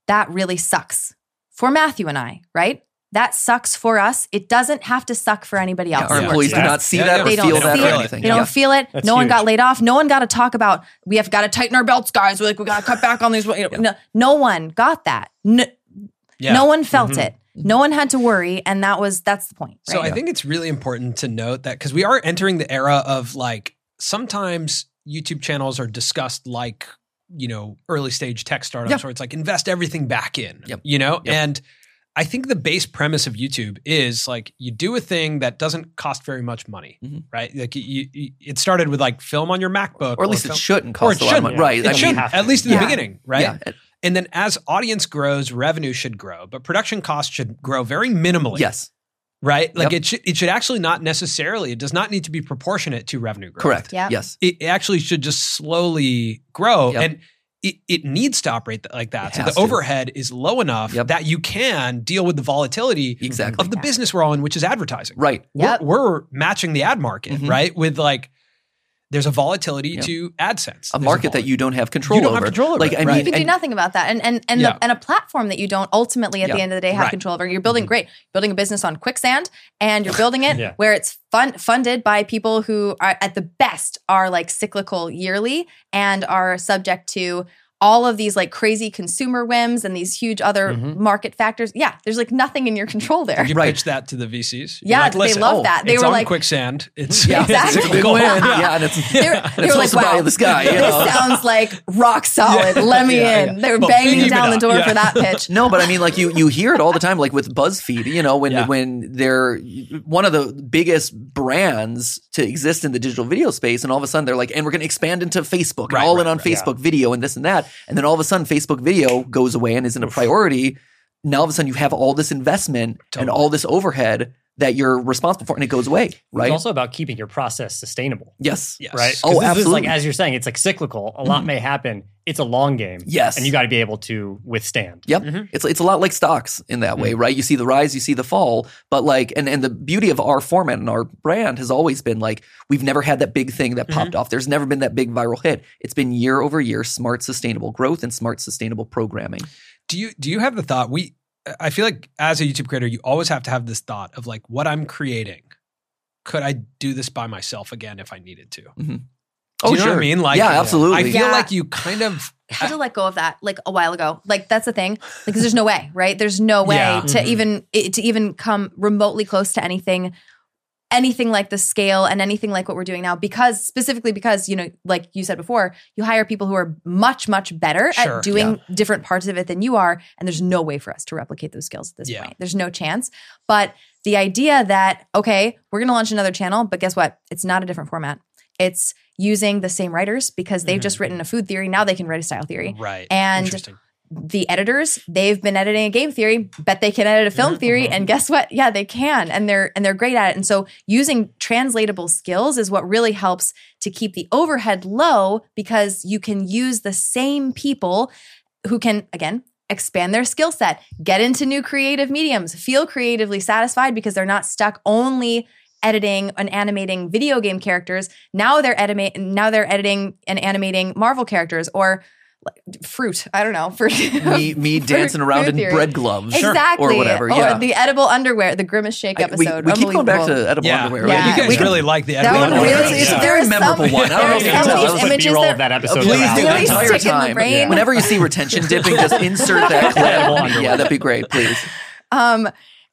that really sucks for Matthew and I, right? That sucks for us. It doesn't have to suck for anybody yeah, else. our Yeah. employees do not see Yeah, that yeah. or They don't feel see that it. or anything. They don't Yeah. feel it. That's no one got laid off. No one got to talk about we have got to tighten our belts, guys. We're like we got to cut back on these. you know, No, no one got that. No, Yeah. no one felt Mhm. it. No one had to worry, and that was that's the point. So right? I think it's really important to note that because we are entering the era of like sometimes YouTube channels are discussed like you know early stage tech startups Yeah. where it's like invest everything back in, Yep. you know, Yep. and I think the base premise of YouTube is like you do a thing that doesn't cost very much money, Mhm. right? Like you, you, it started with like film on your MacBook, Or at least it film- shouldn't or cost it a lot of money. shouldn't. Right. It I shouldn't, have at least in the beginning, right? Yeah. And then as audience grows, revenue should grow, but production costs should grow very minimally Yes. right? Like Yep. it should it should actually not necessarily it does not need to be proportionate to revenue growth. Correct. Yeah. Yes. It actually should just slowly grow Yep. and it, it needs to operate like that. So the to. overhead is low enough Yep. that you can deal with the volatility Exactly. of the Yeah. business we're all in, which is advertising. Right. Yep. We're, we're matching the ad market, Mhm. right? With like there's a volatility Yeah. to AdSense. a There's market that you don't have control You don't over. have control over Like I right. mean, you can do nothing about that and and and, Yeah. the, and a platform that you don't ultimately at the end of the day have Right. control over you're building Mhm. great building a business on quicksand and you're building it Yeah. where it's fun funded by people who are at the best are like cyclical yearly and are subject to all of these like crazy consumer whims and these huge other Mhm. market factors yeah there's like nothing in your control there Did you Right. pitch that to the VCs? You're yeah like, they love oh, that they it's were on like quicksand. It's Yeah, Exactly. it's a big cyclical. win. Yeah. Yeah, and it's they were, they it's were like, supposed to buy wow, the sky. You this sounds like rock solid. Let me Yeah, in. yeah. They were Well, banging down the door Yeah. for that pitch. No, but I mean, like you you hear it all the time, like with BuzzFeed. You know, when Yeah. when they're one of the biggest brands to exist in the digital video space, and all of a sudden they're like, and we're going to expand into Facebook, Right, and all right, in on. Facebook video, and this and that, and then all of a sudden Facebook video goes away and isn't a priority. Now all of a sudden you have all this investment and all this overhead that you're responsible for, and it goes away, right? It's also about keeping your process sustainable, yes. Yes. right? 'Cause Oh, this is absolutely. like as you're saying, it's like cyclical. A lot may happen. It's a long game. Yes. and you got to be able to withstand. Yep. Mhm. It's it's a lot like stocks in that Mm. way, right? You see the rise, you see the fall, but like and and the beauty of our format and our brand has always been like we've never had that big thing that popped Mm-hmm. off. There's never been that big viral hit. It's been year over year smart sustainable growth and smart sustainable programming. Do you do you have the thought we I feel like as a YouTube creator you always have to have this thought of like what I'm creating could I do this by myself again if I needed to? Mm-hmm. Do you know what I mean? Like yeah, absolutely. I feel Yeah. like you kind of I had to let go of that like a while ago. Like that's the thing Like, there's no way, right? There's no way Yeah. to Mhm. even it, to even come remotely close to anything anything like the scale and anything like what we're doing now because specifically because you know like you said before you hire people who are much much better Sure, at doing different parts of it than you are and there's no way for us to replicate those skills at this Yeah. point there's no chance but the idea that okay we're going to launch another channel but guess what it's not a different format it's using the same writers because they've Mhm. just written a food theory now they can write a style theory right. And- Interesting. The editors they've been editing a game theory bet they can edit a film theory and uh-huh. guess what? Yeah they can and they're and they're great at it. And so using translatable skills is what really helps to keep the overhead low because you can use the same people who can again expand their skill set get into new creative mediums feel creatively satisfied because they're not stuck only editing and animating video game characters. Now they're edima- now they're editing and animating marvel characters or fruit i don't know for me me for dancing around food in theory. bread gloves exactly or whatever. or yeah. the edible underwear the grimace shake I- episode we, we keep going back Unbelievable. to edible Yeah. underwear. Yeah, you guys we- really like the edible one underwear. really it's a very memorable one. I don't know if you there are can tell. of It was these like images that of that episode. Please out. do the entire stick in the time. brain. Whenever you see retention dipping, just insert that Edible clip. underwear. Yeah, that'd be great, please. um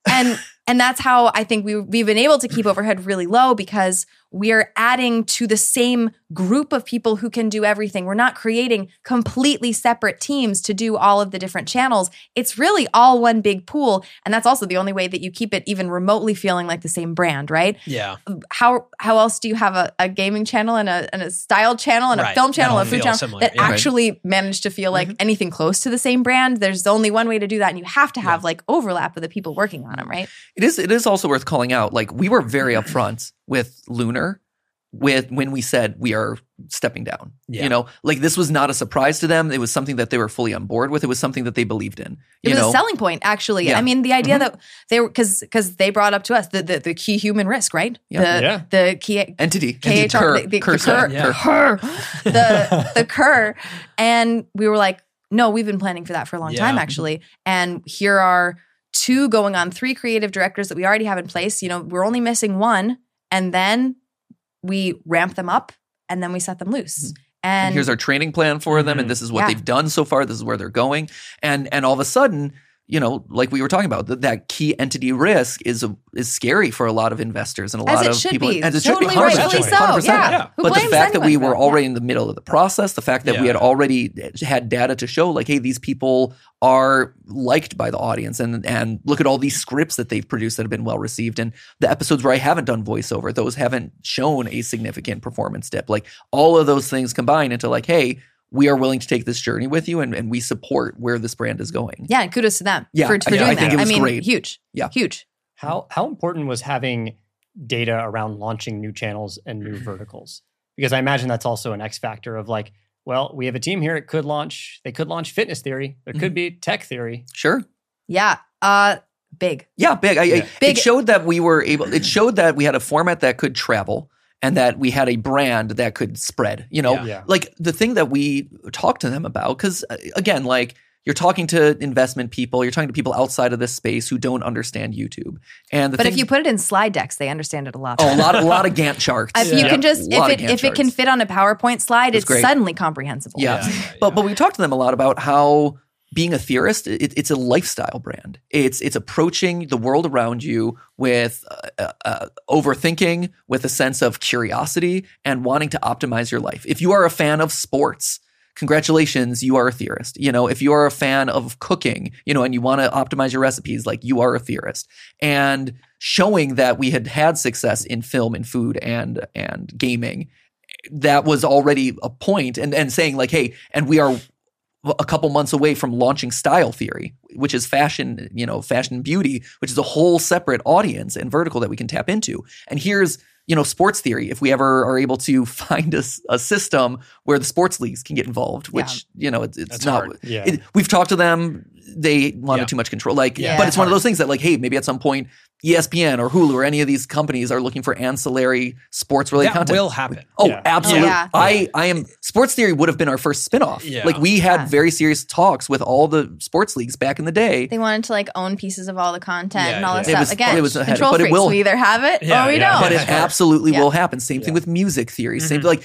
and and that's how i think we, we've been able to keep overhead really low because we're adding to the same group of people who can do everything we're not creating completely separate teams to do all of the different channels it's really all one big pool and that's also the only way that you keep it even remotely feeling like the same brand right Yeah. how how else do you have a, a gaming channel and a, and a style channel and a film channel and a food channel similar. that Yeah. Right. actually manage to feel like mm-hmm. anything close to the same brand there's only one way to do that and you have to have like overlap with the people working on them right It is it is also worth calling out. Like we were very upfront with Lunar with when we said we are stepping down. Yeah. You know, like this was not a surprise to them. It was something that they were fully on board with. It was something that they believed in. it was know, a selling point actually Yeah. i mean the idea Mhm. that they were because because they brought up to us the, the the key human risk right Yeah. the Yeah. the key entity, KHR, entity, Kerr, the, the, Kerr the said, Yeah. Kerr. Kerr, the the Kerr, and we were like, no, we've been planning for that for a long Yeah. time, actually. And here are two going on three creative directors that we already have in place. You know, we're only missing one, and then we ramp them up, and then we set them loose. And, And, here's our training plan for them, Mhm. and this is what Yeah. they've done so far. This is where they're going, and and all of a sudden, you know, like we were talking about, that, that key entity risk is a, is scary for a lot of investors and a as lot of people. be, as it totally should be, 100%, rightfully so. 100%. Yeah. Yeah. But the fact that we were that? already in the middle of the process, the fact that we had already had data to show, like, hey, these people are liked by the audience, and and look at all these scripts that they've produced that have been well received, and the episodes where I haven't done voiceover, those haven't shown a significant performance dip. Like all of those things combine into like, hey, we are willing to take this journey with you, and, and we support where this brand is going. yeah, and kudos to them Yeah, for, for I- doing I think that. it was I mean, great. huge. Yeah. huge. How how important was having data around launching new channels and new verticals? Because I imagine that's also an X factor of like, well, we have a team here. It could launch. They could launch fitness theory. There could be tech theory. Sure. Yeah, uh, big. Yeah, big. I, I- Yeah. Big- It showed that we were able. It showed that we had a format that could travel, and that we had a brand that could spread. You know, Yeah. Yeah. like the thing that we talked to them about because uh, again like you're talking to investment people you're talking to people outside of this space who don't understand youtube and the But thing, if you put it in slide decks, they understand it a lot. oh a lot a lot of gantt charts If Yeah. you can just if it Gantt if it can fit on a PowerPoint slide, That's it's great. suddenly comprehensible. Yeah. Yeah, yeah, but but we talked to them a lot about how being a theorist it, it's a lifestyle brand. It's it's approaching the world around you with uh, uh, uh, overthinking with a sense of curiosity and wanting to optimize your life. If you are a fan of sports congratulations you are a theorist. You know if you are a fan of cooking you know and you want to optimize your recipes like you are a theorist. And showing that we had had success in film and food and and gaming that was already a point. And and saying like hey and we are a couple months away from launching style theory which is fashion you know fashion beauty which is a whole separate audience and vertical that we can tap into and here's you know sports theory if we ever are able to find a, a system where the sports leagues can get involved which you know it's, it's That's not. Yeah. it, we've talked to them they wanted Yeah. too much control like Yeah. but it's one of those things that like hey maybe at some point espn or hulu or any of these companies are looking for ancillary sports related that content will happen. Oh, Yeah. absolutely. Yeah. I, I am sports theory would have been our first spinoff. Yeah. Like we had Yeah. very serious talks with all the sports leagues back in the day. They wanted to like own pieces of all the content Yeah, and all yeah. this It stuff. was- Again, it was ahead- control but it freaks. will- we either have it Yeah, or we yeah. don't. but it absolutely Yeah. will happen. Same thing with music theory. Same Mhm. like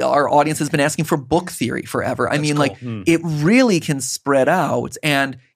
our audience has been asking for book theory forever. I That's mean, cool. like Hmm. it really can spread out and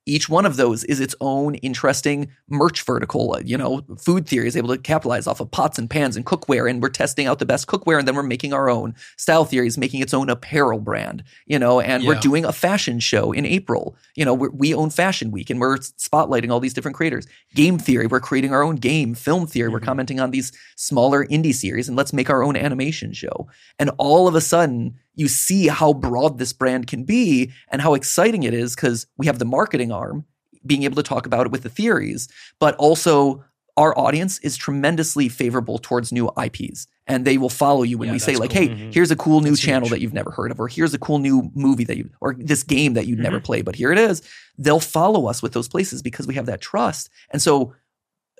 each one of those is its own interesting merch vertical. Uh, You know, food theory is able to capitalize off of pots and pans and cookware, and we're testing out the best cookware, and then we're making our own. Style theory is making its own apparel brand, you know, and we're doing a fashion show in April. You know, we're, we own Fashion Week, and we're spotlighting all these different creators. Game theory, we're creating our own game. Film theory, we're Mhm. commenting on these smaller indie series, and let's make our own animation show. And all of a sudden, you see how broad this brand can be and how exciting it is because we have the marketing arm being able to talk about it with the theories, but also our audience is tremendously favorable towards new IPs. And they will follow you when Yeah, we say, like, cool. hey, Mhm. here's a cool new That's channel huge. that you've never heard of, or here's a cool new movie that you, or this game that you'd never Mhm. played, but here it is. They'll follow us with those places because we have that trust. And so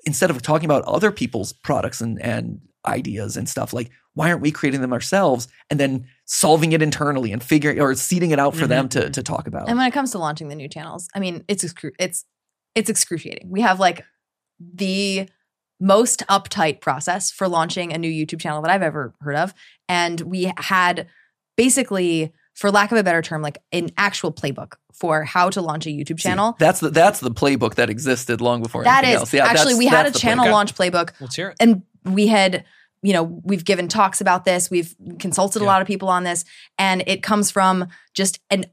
instead of talking about other people's products and, and ideas and stuff, like, why aren't we creating them ourselves and then solving it internally and figuring or seeding it out for Mhm. them to, to talk about? And when it comes to launching the new channels, I mean, it's excru- it's it's excruciating. We have like the most uptight process for launching a new YouTube channel that I've ever heard of, and we had basically, for lack of a better term, like an actual playbook for how to launch a YouTube See, channel. that's the that's the playbook that existed long before That anything is else. Yeah, actually that's- we had a channel playbook. launch playbook Let's hear it. and we had you know we've given talks about this we've consulted a lot of people on this and it comes from just an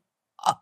uh,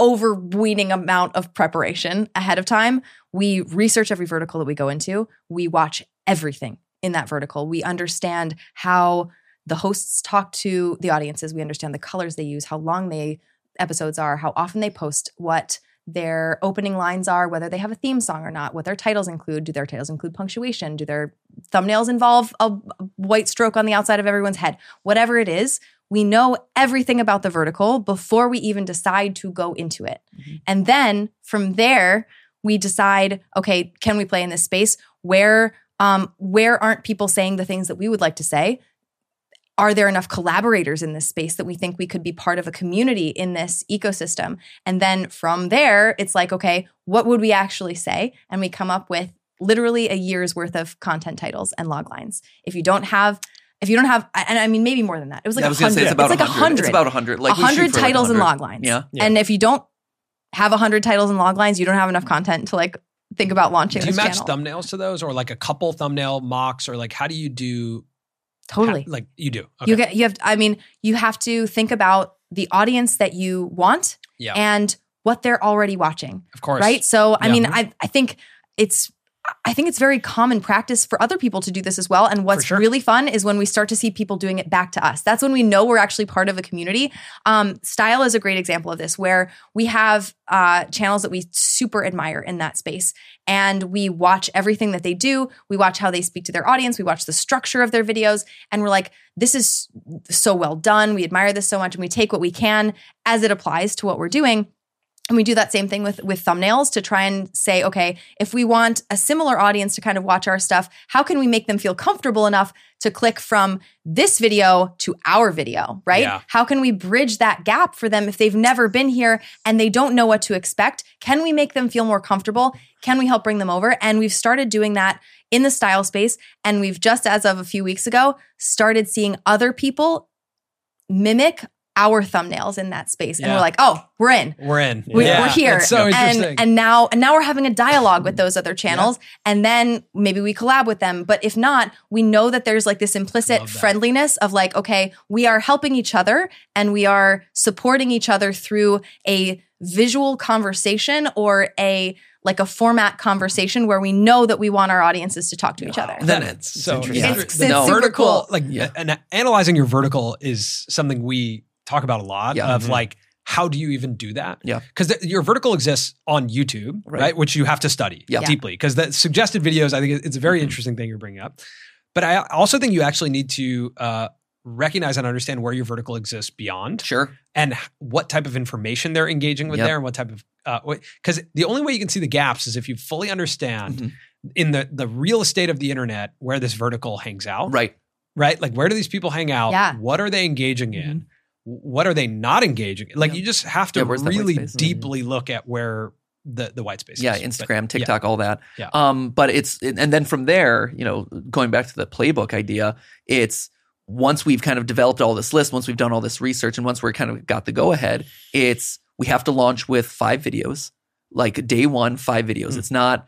overweening amount of preparation ahead of time. We research every vertical that we go into. We watch everything in that vertical. We understand how the hosts talk to the audiences. We understand the colors they use how long they episodes are how often they post what their opening lines are whether they have a theme song or not what their titles include do their titles include punctuation do their thumbnails involve a white stroke on the outside of everyone's head? Whatever it is we know everything about the vertical before we even decide to go into it. Mhm. and then from there we decide okay can we play in this space where um where aren't people saying the things that we would like to say are there enough collaborators in this space that we think we could be part of a community in this ecosystem and then from there it's like okay what would we actually say and we come up with literally a year's worth of content titles and log lines if you don't have if you don't have and i mean maybe more than that it was like Yeah, I a was gonna say hundred it's about like a 100. hundred It's about 100. Like a hundred for, like, titles and log lines Yeah. Yeah. and if you don't have a hundred titles and log lines you don't have enough content to like think about launching Do you this match channel thumbnails to those, or like a couple thumbnail mocks, or like how do you do? Totally ha- like you do. Okay. You get you have I mean, you have to think about the audience that you want yeah, and what they're already watching. of course. Right? So I Yeah. mean, I I think it's I think it's very common practice for other people to do this as well. And what's sure. really fun is when we start to see people doing it back to us. That's when we know we're actually part of a community. Um, Style is a great example of this, where we have uh, channels that we super admire in that space. And we watch everything that they do. We watch how they speak to their audience. We watch the structure of their videos. And we're like, this is so well done. We admire this so much. And we take what we can as it applies to what we're doing. And we do that same thing with with thumbnails to try and say okay if we want a similar audience to kind of watch our stuff how can we make them feel comfortable enough to click from this video to our video right? Yeah. how can we bridge that gap for them if they've never been here and they don't know what to expect? Can we make them feel more comfortable? Can we help bring them over? And we've started doing that in the style space. And we've just as of a few weeks ago started seeing other people mimic our thumbnails in that space and Yeah. we're like oh we're in We're in. we, Yeah. we're here It's so interesting. and and now and now we're having a dialogue with mm. those other channels and then maybe we collab with them but if not we know that there's like this implicit friendliness of like okay we are helping each other and we are supporting each other through a visual conversation or a like a format conversation where we know that we want our audiences to talk to each other Then it's so interesting. interesting. It's- The it's super vertical, cool. like, Yeah. and analyzing your vertical is something we talk about a lot. Yeah. Of Mhm. like, how do you even do that? Yeah. because your vertical exists on YouTube, right? Right. Which you have to study Yeah. Yeah. deeply because the suggested videos. I think it's a very Mhm. interesting thing you're bringing up. But I also think you actually need to uh, recognize and understand where your vertical exists beyond Sure. and what type of information they're engaging with Yep. there and what type of because the only way you can see the gaps is if you fully understand Mhm. in the the real estate of the internet where this vertical hangs out Right. right like where do these people hang out Yeah. what are they engaging in what are they not engaging in? like Yeah. you just have to Yeah, where's that white really space? Deeply look at where the the white space Yeah, is But, Instagram, yeah. TikTok, all that. Yeah. Um, but it's and then from there, you know, going back to the playbook idea, it's once we've kind of developed all this list, once we've done all this research, and once we're kind of got the go ahead, it's we have to launch with five videos, like day one, five videos. Hmm. It's not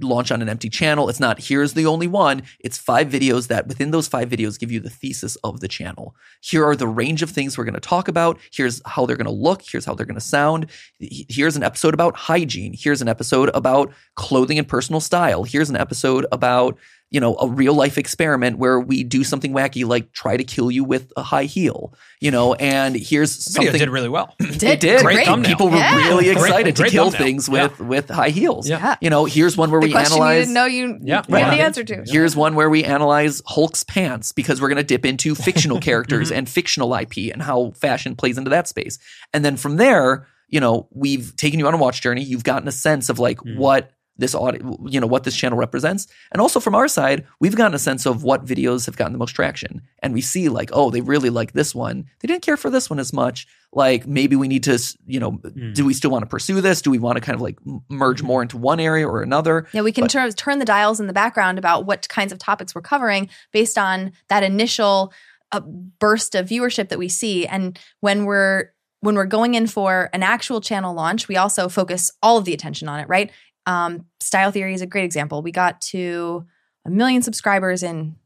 launch on an empty channel. It's not here's the only one. It's five videos that within those five videos give you the thesis of the channel. Here are the range of things we're going to talk about. Here's how they're going to look. Here's how they're going to sound. Here's an episode about hygiene. Here's an episode about clothing and personal style. Here's an episode about, you know, a real life experiment where we do something wacky like try to kill you with a high heel, you know, and here's The video something did really well did, it did. Great great. thumbnail. People were Yeah. really excited great to kill thumbnail. things with with high heels. Yeah. Yeah. You know, here's one where the we question you analyze didn't know you Yeah. you had Right. the answer to Here's one where we analyze Hulk's pants because we're going to dip into fictional characters Mm-hmm. and fictional IP and how fashion plays into that space. And then from there, you know, we've taken you on a watch journey. You've gotten a sense of like Mhm. what this audio, you know, what this channel represents. And also from our side, we've gotten a sense of what videos have gotten the most traction. And we see like, oh, they really like this one. They didn't care for this one as much. Like maybe we need to, you know, Mm. do we still want to pursue this? Do we want to kind of like merge more into one area or another? Yeah, we can But- turn turn the dials in the background about what kinds of topics we're covering based on that initial uh, burst of viewership that we see. And when we're when we're going in for an actual channel launch, we also focus all of the attention on it. Right? Um, Style Theory is a great example. We got to a million subscribers in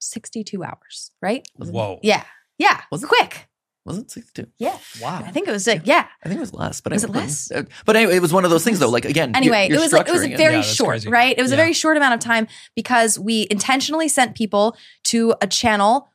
sixty two hours. Right? whoa Yeah, yeah, Was it? quick. Was it 62? Yeah, wow I think it was like yeah. I think it was less, but Was I it less? uh, But anyway, it was one of those things though. Like again, you're- anyway, you're it was like it was structuring very Yeah, short, crazy. right? It was Yeah. a very short amount of time because we intentionally sent people to a channel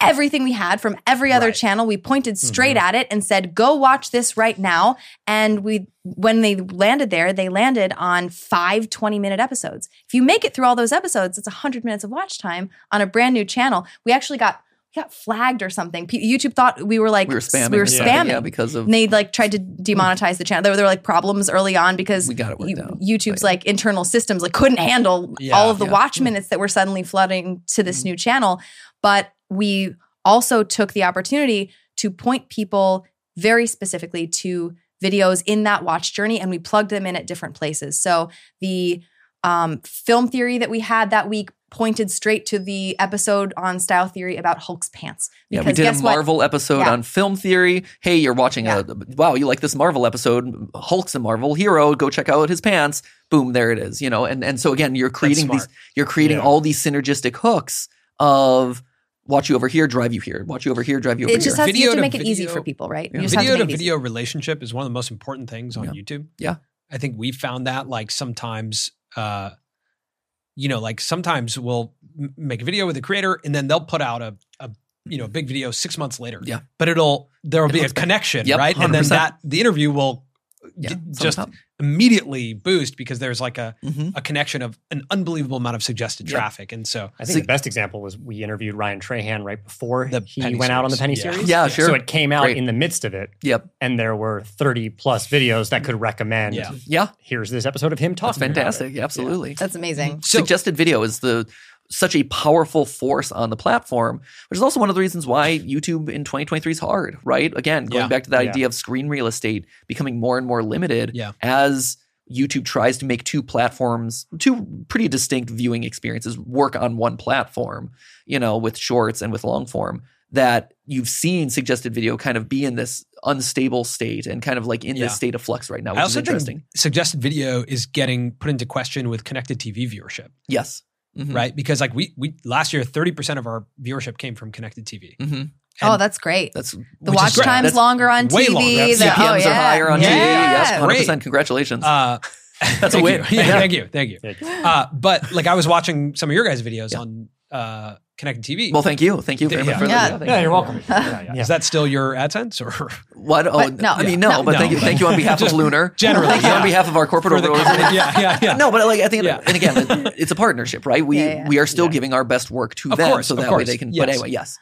everything we had from every other Right. channel. We pointed straight Mm-hmm. at it and said, "Go watch this right now." And we when they landed there, they landed on five 20-minute episodes. If you make it through all those episodes, it's 100 minutes of watch time on a brand new channel. We actually got we got flagged or something. P- YouTube thought we were like we were spamming. We were spamming. yeah, because of And they like tried to demonetize the channel. There were, there were like problems early on because we got it worked you- out. YouTube's But- like internal systems like couldn't handle Yeah, all of the yeah. watch minutes that were suddenly flooding to this new channel. But we also took the opportunity to point people very specifically to videos in that watch journey and we plugged them in at different places. So the um, film theory that we had that week pointed straight to the episode on style theory about Hulk's pants. Yeah, we Because did a guess what? Marvel episode Yeah. on film theory. Hey, you're watching a wow, you like this Marvel episode? Hulk's a Marvel hero. Go check out his pants. Boom, there it is. You know, and and so again, you're creating these, you're creating Yeah. all these synergistic hooks of watch you over here, drive you here. Watch you over here, drive you over here. It just has Video to to make it easy for people, right? Yeah. You just have to video to make easy. video relationship is one of the most important things on Yeah. YouTube. Yeah. I think we found that like sometimes, uh, you know, like sometimes we'll m- make a video with a creator and then they'll put out a, a you know, big video six months later. Yeah. But it'll, there will It be a connection, Yep, right? And then that, the interview will Yeah, d- just immediately boost because there's like a Mhm. a connection of an unbelievable amount of suggested Yeah. traffic, and so I think So- the best example was we interviewed Ryan Trahan right before The he Penny went out on the Penny series. series. Yeah, sure. So it came out Great. in the midst of it, Yep. and there were 30 plus videos that could recommend. Yeah. Yeah. Here's this episode of him That's talking. about it. fantastic. Absolutely. That's amazing. so Suggested video is the such a powerful force on the platform, which is also one of the reasons why YouTube in 2023 is hard, right? Again, going Yeah. back to that Yeah. idea of screen real estate becoming more and more limited Yeah. as YouTube tries to make two platforms, two pretty distinct viewing experiences work on one platform, you know, with shorts and with long form, that you've seen suggested video kind of be in this unstable state and kind of like in this state of flux right now, I which is also interesting. think suggested video is getting put into question with connected TV viewership, yes. Mhm. right? Because like we we last year, thirty percent of our viewership came from connected TV. Mhm. oh, that's great. That's The watch great. time's That's longer on way TV. longer. the- CPMs oh, yeah. are higher on yeah. TV. Yes, 100%. Great. Congratulations. Uh, That's a win. You. Yeah, Yeah. Thank you, thank you. Uh, but like I was watching some of your guys' videos Yeah. on uh, connected TV. well, thank you. Thank you very Yeah. much for Yeah. that. Yeah, you're welcome. Yeah, yeah. Is that still your AdSense or What? Oh, But no. I mean, Yeah. no, but No. thank you, thank you on behalf of Lunar. generally, thank you on behalf of our corporate for organization. yeah, yeah, yeah. No, but like I think, Yeah. and again, it's a partnership, right? We Yeah, yeah. we are still Yeah. giving our best work to Of them, course, so of that way they can. Yes. But anyway, yes.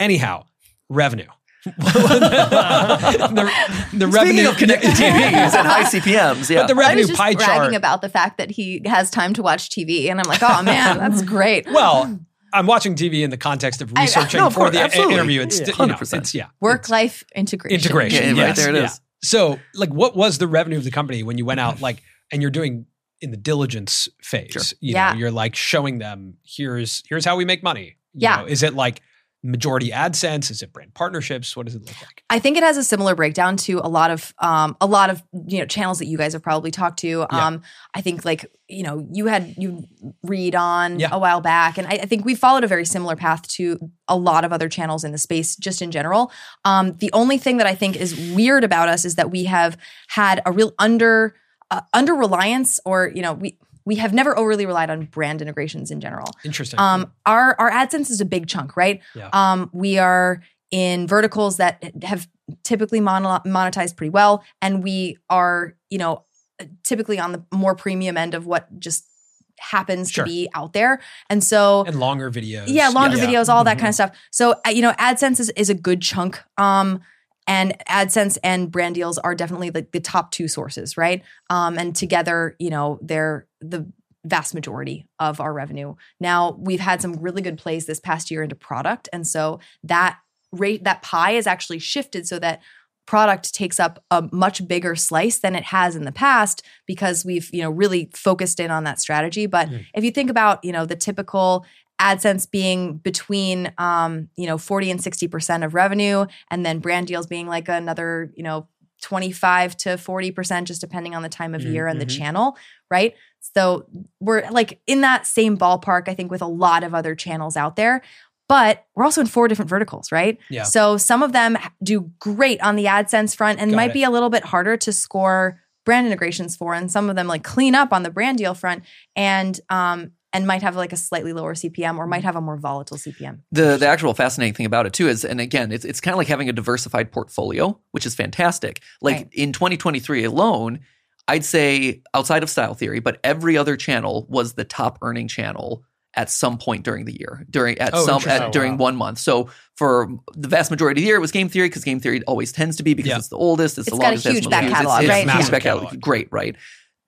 Anyhow, revenue. the, the revenue of connected TVs and high CPMS, yeah. But the I revenue was just pie bragging chart. about the fact that he has time to watch TV, and I'm like, oh man, that's great. well, I'm watching TV in the context of I- researching No, of for the absolutely. interview. It's Yeah. you know, 100%. it's yeah, Work life integration. integration. Yeah, right there it yeah. is. So, like, what was the revenue of the company when you went out, like, and you're doing in the diligence phase? Sure. You Yeah. know, you're like showing them here's here's how we make money. You Yeah. know, is it like majority AdSense? Is it brand partnerships? What does it look like? I think it has a similar breakdown to a lot of um, a lot of you know channels that you guys have probably talked to. Um, I think like you know you had you read on Yeah. a while back, and I, I think we followed a very similar path to a lot of other channels in the space, just in general. Um, the only thing that I think is weird about us is that we have had a real under uh, under reliance, or you know we. We have never overly relied on brand integrations in general. Interesting. Um, our our AdSense is a big chunk, right? Yeah. Um, we are in verticals that have typically mono- monetized pretty well, and we are, you know, typically on the more premium end of what just happens Sure. to be out there. And so, and longer videos. yeah, longer Yeah. videos, all that Mhm. kind of stuff. So, uh, you know, AdSense is, is a good chunk. Um, and AdSense and brand deals are definitely like the top two sources, right? Um, and together, you know, they're the vast majority of our revenue. Now, we've had some really good plays this past year into product, and so that rate that pie is actually shifted so that product takes up a much bigger slice than it has in the past because we've you know really focused in on that strategy but Mm. if you think about you know the typical AdSense being between um, you know 40 and 60% of revenue and then brand deals being like another, you know, 25 to 40% just depending on the time of Mm, year and the mhm. channel, right? So we're like in that same ballpark I think with a lot of other channels out there. But we're also in four different verticals, right? Yeah. So some of them do great on the AdSense front and Got might it. be a little bit harder to score brand integrations for, and some of them like clean up on the brand deal front and um and might have like a slightly lower CPM or might mm-hmm. have a more volatile CPM. the the actual fascinating thing about it too is, and again, it's it's kind of like having a diversified portfolio, which is fantastic. Like Right. in 2023 alone, I'd say outside of Style Theory, but every other channel was the top earning channel at some point during the year, during at Oh, some at, Oh, during wow. one month. So for the vast majority of the year, it was Game Theory because Game Theory always tends to be because Yeah. it's the oldest, it's, It's the got a longest, it has huge back catalog, it's, right? It's a huge back catalog. catalog. Great, right?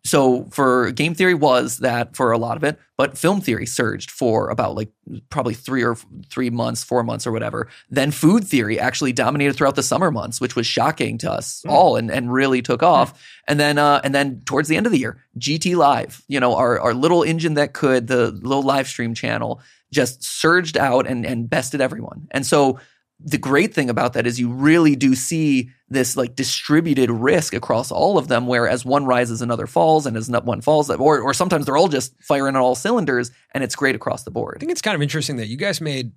So for game theory was that for a lot of it, but film theory surged for about like probably three or three months, four months or whatever. Then food theory actually dominated throughout the summer months, which was shocking to us Mm. all and, and really took off. And then uh, and then towards the end of the year, GT Live, you know, our our little engine that could, the little live stream channel, just surged out and and bested everyone. And so the great thing about that is you really do see this like distributed risk across all of them where as one rises another falls and as one falls or or sometimes they're all just firing on all cylinders and it's great across the board I think it's kind of interesting that you guys made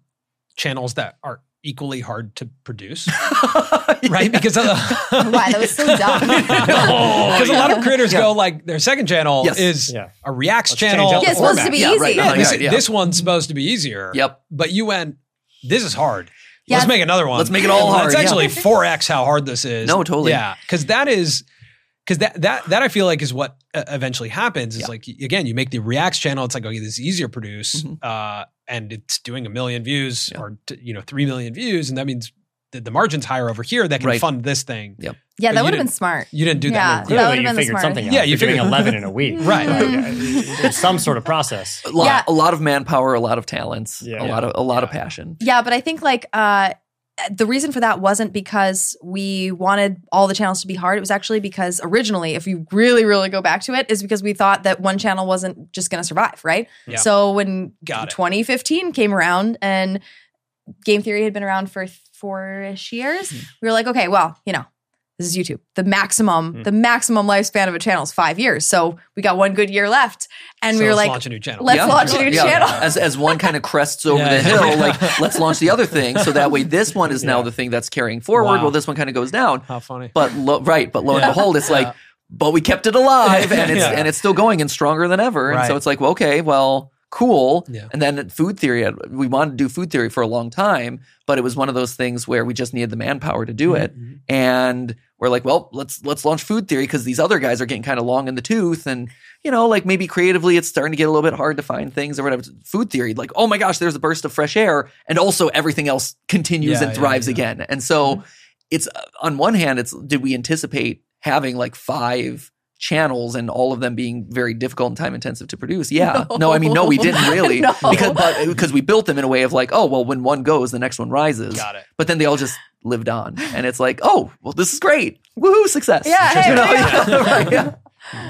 channels that are equally hard to produce, right? Because uh, Why that was so dumb. Because a lot of creators Yeah. go like their second channel Yes. is Yeah. a reacts Let's channel. Yeah, it's supposed to be Yeah, easy. right. Yeah, this, yeah, yeah. this one's supposed to be easier. yep But you went, this is hard. Yeah. Let's make another one. Let's make it all hard, It's actually 4x how hard this is. No, totally. Yeah. Because that is, because that that that I feel like is what uh, eventually happens. Is Yeah. like again, you make the Reacts channel. It's like okay, this is easier to produce, Mhm. uh, and it's doing a million views Yeah. or t- you know three million views, and that means that the margin's higher over here that can Right. fund this thing. Yep. Yeah, But that would have been smart. You didn't do Yeah, that. that Clearly. would've been you the figured something out. Yeah, you You're doing 11 in a week. Right. Like, There's some sort of process. A lot, Yeah. a lot of manpower, a lot of talents, Yeah. a lot of a lot of passion. Yeah, but I think like uh the reason for that wasn't because we wanted all the channels to be hard. It was actually because originally, if you really, really go back to it, is because we thought that one channel wasn't just going to survive, right? Yeah. So when Got it. 2015 came around and game theory had been around for four ish years, Hmm. we were like, okay, well, you know, this is YouTube. The maximum, Hmm. the maximum lifespan of a channel is five years. So we got one good year left, and So we were like, let's launch a new channel. let's launch a new channel. As as one kind of crests over Yeah. the hill, like let's launch the other thing, so that way this one is now Yeah. the thing that's carrying forward. Wow. Well, this one kind of goes down. How funny. But lo, right, but lo and behold, it's like, but we kept it alive, and it's Yeah. and it's still going and stronger than ever. And so it's like, well, okay, well, cool. Yeah. And then food theory, we wanted to do food theory for a long time, but it was one of those things where we just needed the manpower to do it, Mhm. and we're like, well, let's let's launch food theory because these other guys are getting kind of long in the tooth, and you know, like maybe creatively, it's starting to get a little bit hard to find things or whatever. Food theory, like, oh my gosh, there's a burst of fresh air, and also everything else continues Yeah, and thrives yeah. again, and so it's uh, on one hand, it's did we anticipate having like five channels and all of them being very difficult and time intensive to produce? Yeah, no, No. I mean, no, we didn't really No. because but uh, because we built them in a way of like, oh well, when one goes, the next one rises. Got it. But then they all just lived on, and it's like, oh well, this is great, woohoo, success. Yeah, hey, You know, yeah. yeah, right, yeah.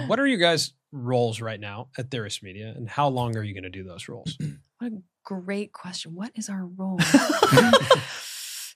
What are you guys' roles right now at Theorist Media, and how long are you going to do those roles? What a great question. What is our role?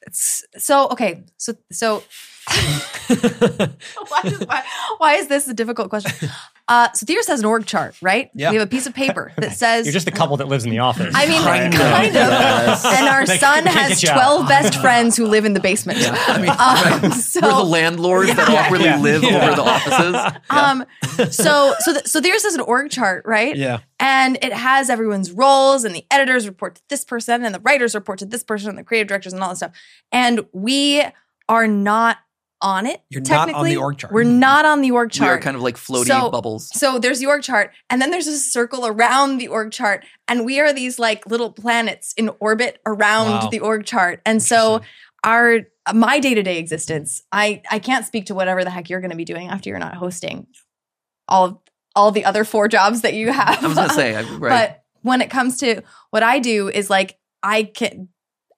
It's, so okay, so so why is, why, why is this a difficult question? Uh, so Theorist has an org chart, right? Yeah. We have a piece of paper that says You're just a couple that lives in the office. I mean, Kind kind, of, of. yes. And our They son can't has get you out. 12 best friends who live in the basement. I mean, Um, so- we're the landlords that Yeah. awkwardly Yeah. live Yeah. over the offices. Um, so so th- so there's this an org chart, right? yeah. And it has everyone's roles, and the editors report to this person, and the writers report to this person, and the creative directors, and all that stuff. And we are not on it. You're not on technically. the org chart. We're not on the org chart. We are kind of like floaty So- bubbles. So there's the org chart, and then there's a circle around the org chart, and we are these like little planets in orbit around Wow. the org chart. And so our my day to day existence, I I can't speak to whatever the heck you're going to be doing after you're not hosting all of all the other four jobs that you have. I was gonna say, right? But when it comes to what I do is like I can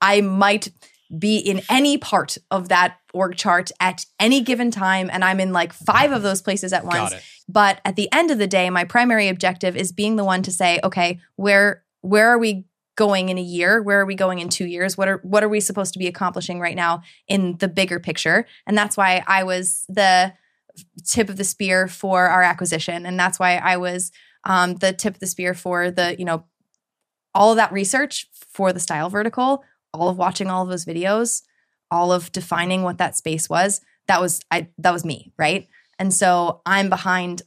I might be in any part of that org chart at any given time and I'm in like five of those places at once. But at the end of the day, my primary objective is being the one to say, okay, where where are we going in a year? Where are we going in 2 years? What are what are we supposed to be accomplishing right now in the bigger picture? And that's why I was the tip of the spear for our acquisition and that's why I was um, the tip of the spear for the, you know, all of that research for the style vertical, all of watching all of those videos, all of defining what that space was. That was I that was me, right? And so I'm behind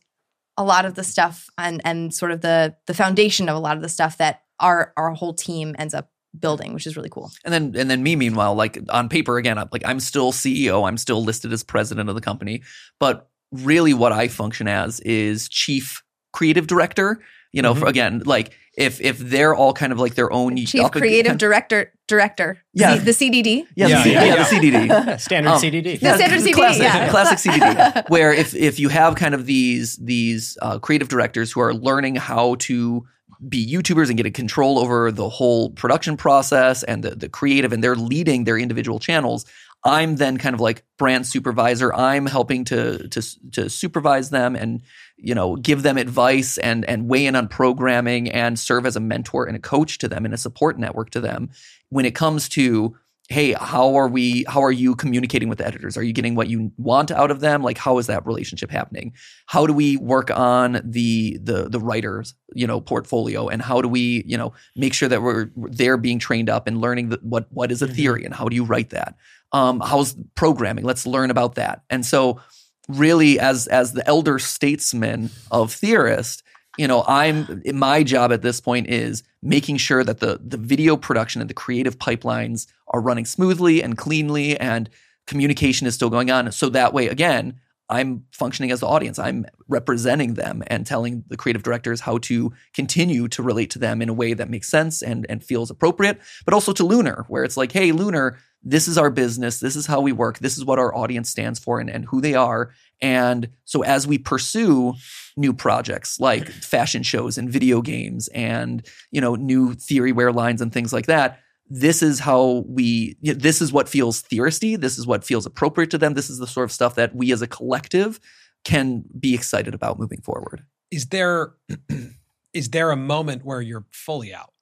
a lot of the stuff and and sort of the the foundation of a lot of the stuff that our our whole team ends up building, which is really cool. And then and then me meanwhile, like on paper again, like I'm still CEO, I'm still listed as president of the company, but really what I function as is chief creative director. You know, Mhm. for, again, like if if they're all kind of like their own Chief up- creative director director. Yeah. C- the CDD. yeah, Yeah, the, C- yeah, yeah, yeah. the CDD. Yeah, standard Um, CDD. The standard CDD, classic, yeah. classic CDD. Where if if you have kind of these these uh, creative directors who are learning how to be YouTubers and get a control over the whole production process and the, the creative, and they're leading their individual channels. I'm then kind of like brand supervisor. I'm helping to to to supervise them and you know give them advice and and weigh in on programming and serve as a mentor and a coach to them and a support network to them when it comes to hey how are we how are you communicating with the editors? Are you getting what you want out of them? Like how is that relationship happening? How do we work on the the the writers you know portfolio? And how do we you know make sure that we're they're being trained up and learning the, what what is a Mhm. theory and how do you write that? Um how's programming? Let's learn about that. And so really as as the elder statesman of theorist you know i'm my job at this point is making sure that the the video production and the creative pipelines are running smoothly and cleanly and communication is still going on so that way again I'm functioning as the audience. I'm representing them and telling the creative directors how to continue to relate to them in a way that makes sense and and feels appropriate. But also to Lunar, where it's like, hey, Lunar, this is our business. This is how we work. This is what our audience stands for and, and who they are. And so as we pursue new projects like fashion shows and video games and you know new theory wear lines and things like that this is how we you know, this is what feels theoristy this is what feels appropriate to them this is the sort of stuff that we as a collective can be excited about moving forward is there is there a moment where you're fully out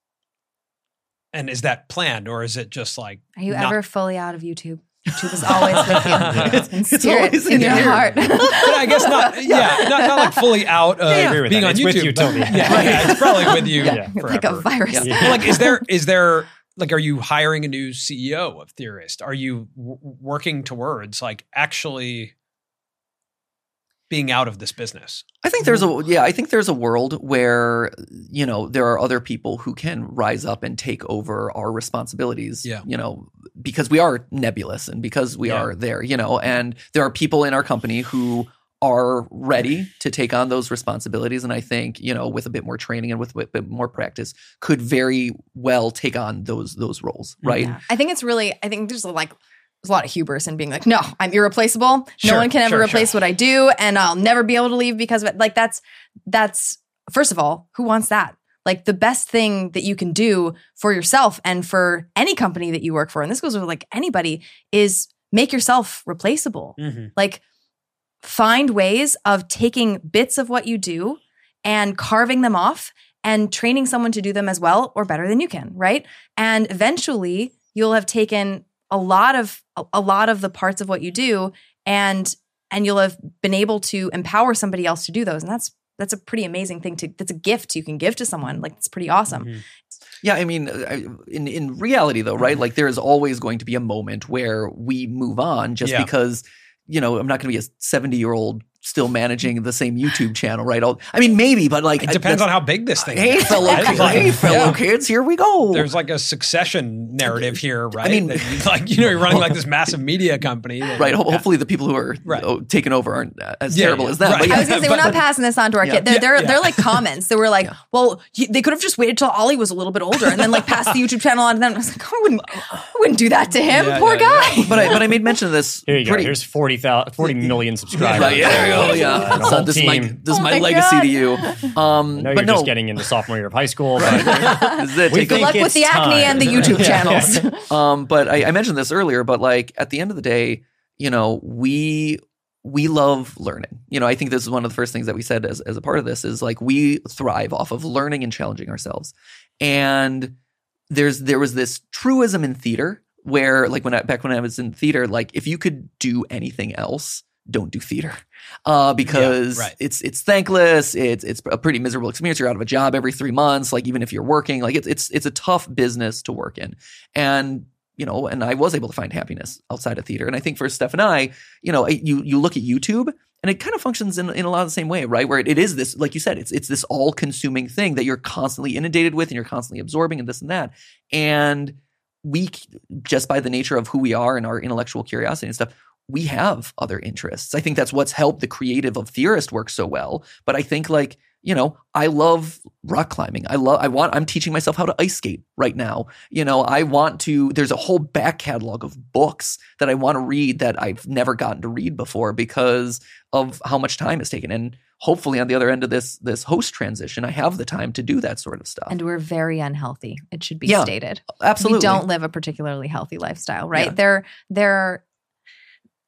and is that planned or is it just like Are you not- ever fully out of YouTube? YouTube is always with you. Yeah. And steer always it in in your here. heart. but I guess not. Yeah, not, not like fully out of I agree with being that. on It's YouTube. with you but- till yeah, yeah, it's probably with you. Yeah. like a virus. Yeah. Yeah. like, is there is there like, are you hiring a new CEO of Theorist? Are you w- working towards like actually being out of this business? I think there's a yeah, I think there's a world where you know there are other people who can rise up and take over our responsibilities. Yeah. you know, because we are nebulous and because we Yeah. are there, you know, and there are people in our company who are ready to take on those responsibilities and I think, you know, with a bit more training and with a bit more practice could very well take on those those roles, mm-hmm. right? Yeah. I think it's really, I think there's a, like, there's a lot of hubris in being like, no, I'm irreplaceable. Sure, no one can ever sure, replace sure. what I do, and I'll never be able to leave because of it. Like that's that's first of all, who wants that? Like the best thing that you can do for yourself and for any company that you work for, and this goes with like anybody, is make yourself replaceable. Mm-hmm. Like find ways of taking bits of what you do and carving them off and training someone to do them as well or better than you can, right? And eventually you'll have taken a lot of a, a lot of the parts of what you do and and you'll have been able to empower somebody else to do those and that's that's a pretty amazing thing to that's a gift you can give to someone like it's pretty awesome Mm-hmm. Yeah, I mean, in in reality though, right? Like there is always going to be a moment where we move on, just Yeah. because you know I'm not going to be a 70 year old still managing the same YouTube channel, right? I'll, I mean, maybe, but like It depends I- on how big this thing Hey, is. fellow, right? kids, Like, hey, fellow yeah. kids, here we go. There's like a succession narrative here, right? I mean- That you- like you know, you're running like this massive media company, that- right. Ho- Yeah. Hopefully, the people who are Right. oh, taken over aren't uh, as Yeah, terrible yeah, as that. right. But yeah, I was gonna say we're But- not passing this on to our Yeah. kid. They're Yeah, they're, yeah. they're like comments. They were like, Yeah. well, they could have just waited till Ollie was a little bit older and then like passed the YouTube channel on to them. I was like, I wouldn't, I wouldn't do that to him. Yeah, Poor yeah, guy. but I but I made mention of this. Here you go. Here's 40, 40 million subscribers. Right, yeah, there. Yeah, So whole this is my this is Oh my, my legacy to you. Um, I know you're no, just getting into sophomore year of high school, but This is it. We Good luck with the acne time. and the YouTube Yeah. channels. Um, but I, I mentioned this earlier, but like at the end of the day, you know, we we love learning. You know, I think this is one of the first things that we said as, as a part of this is like we thrive off of learning and challenging ourselves. And there's there was this truism in theater where like when I back when I was in theater, like if you could do anything else, don't do theater. Uh, because right. it's it's thankless. It's it's a pretty miserable experience. You're out of a job every three months. Like even if you're working, like it's it's it's a tough business to work in. And you know, and I was able to find happiness outside of theater. And I think for Steph and I, you know, you you look at YouTube and it kind of functions in, in a lot of the same way, right? Where it, it is this, like you said, it's it's this all consuming thing that you're constantly inundated with and you're constantly absorbing and this and that. And we just by the nature of who we are and our intellectual curiosity and stuff, we have other interests. I think that's what's helped the creative of theorist work so well. But I think like you know, I love rock climbing. I love, I want, I'm teaching myself how to ice skate right now. You know, I want to, there's a whole back catalog of books that I want to read that I've never gotten to read before because of how much time it's taken. And hopefully on the other end of this, this host transition, I have the time to do that sort of stuff. And we're very unhealthy. It should be Yeah, stated. Absolutely. We don't live a particularly healthy lifestyle, right? Yeah. There, there.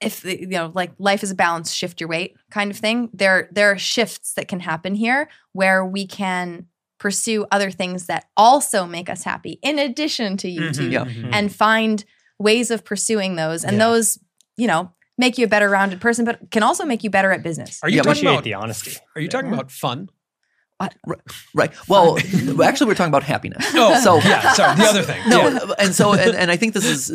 If you know, like life is a balance, shift your weight kind of thing. There, there are shifts that can happen here where we can pursue other things that also make us happy, in addition to YouTube, Yeah. Mhm. and find ways of pursuing those. And Yeah. those, you know, make you a better rounded person, but can also make you better at business. Are you Yeah, talking about the honesty. Are you talking about fun? Right. Well, actually, we're talking about happiness. Oh, So- yeah. Sorry, the other thing. No, Yeah. and so and, and I think this is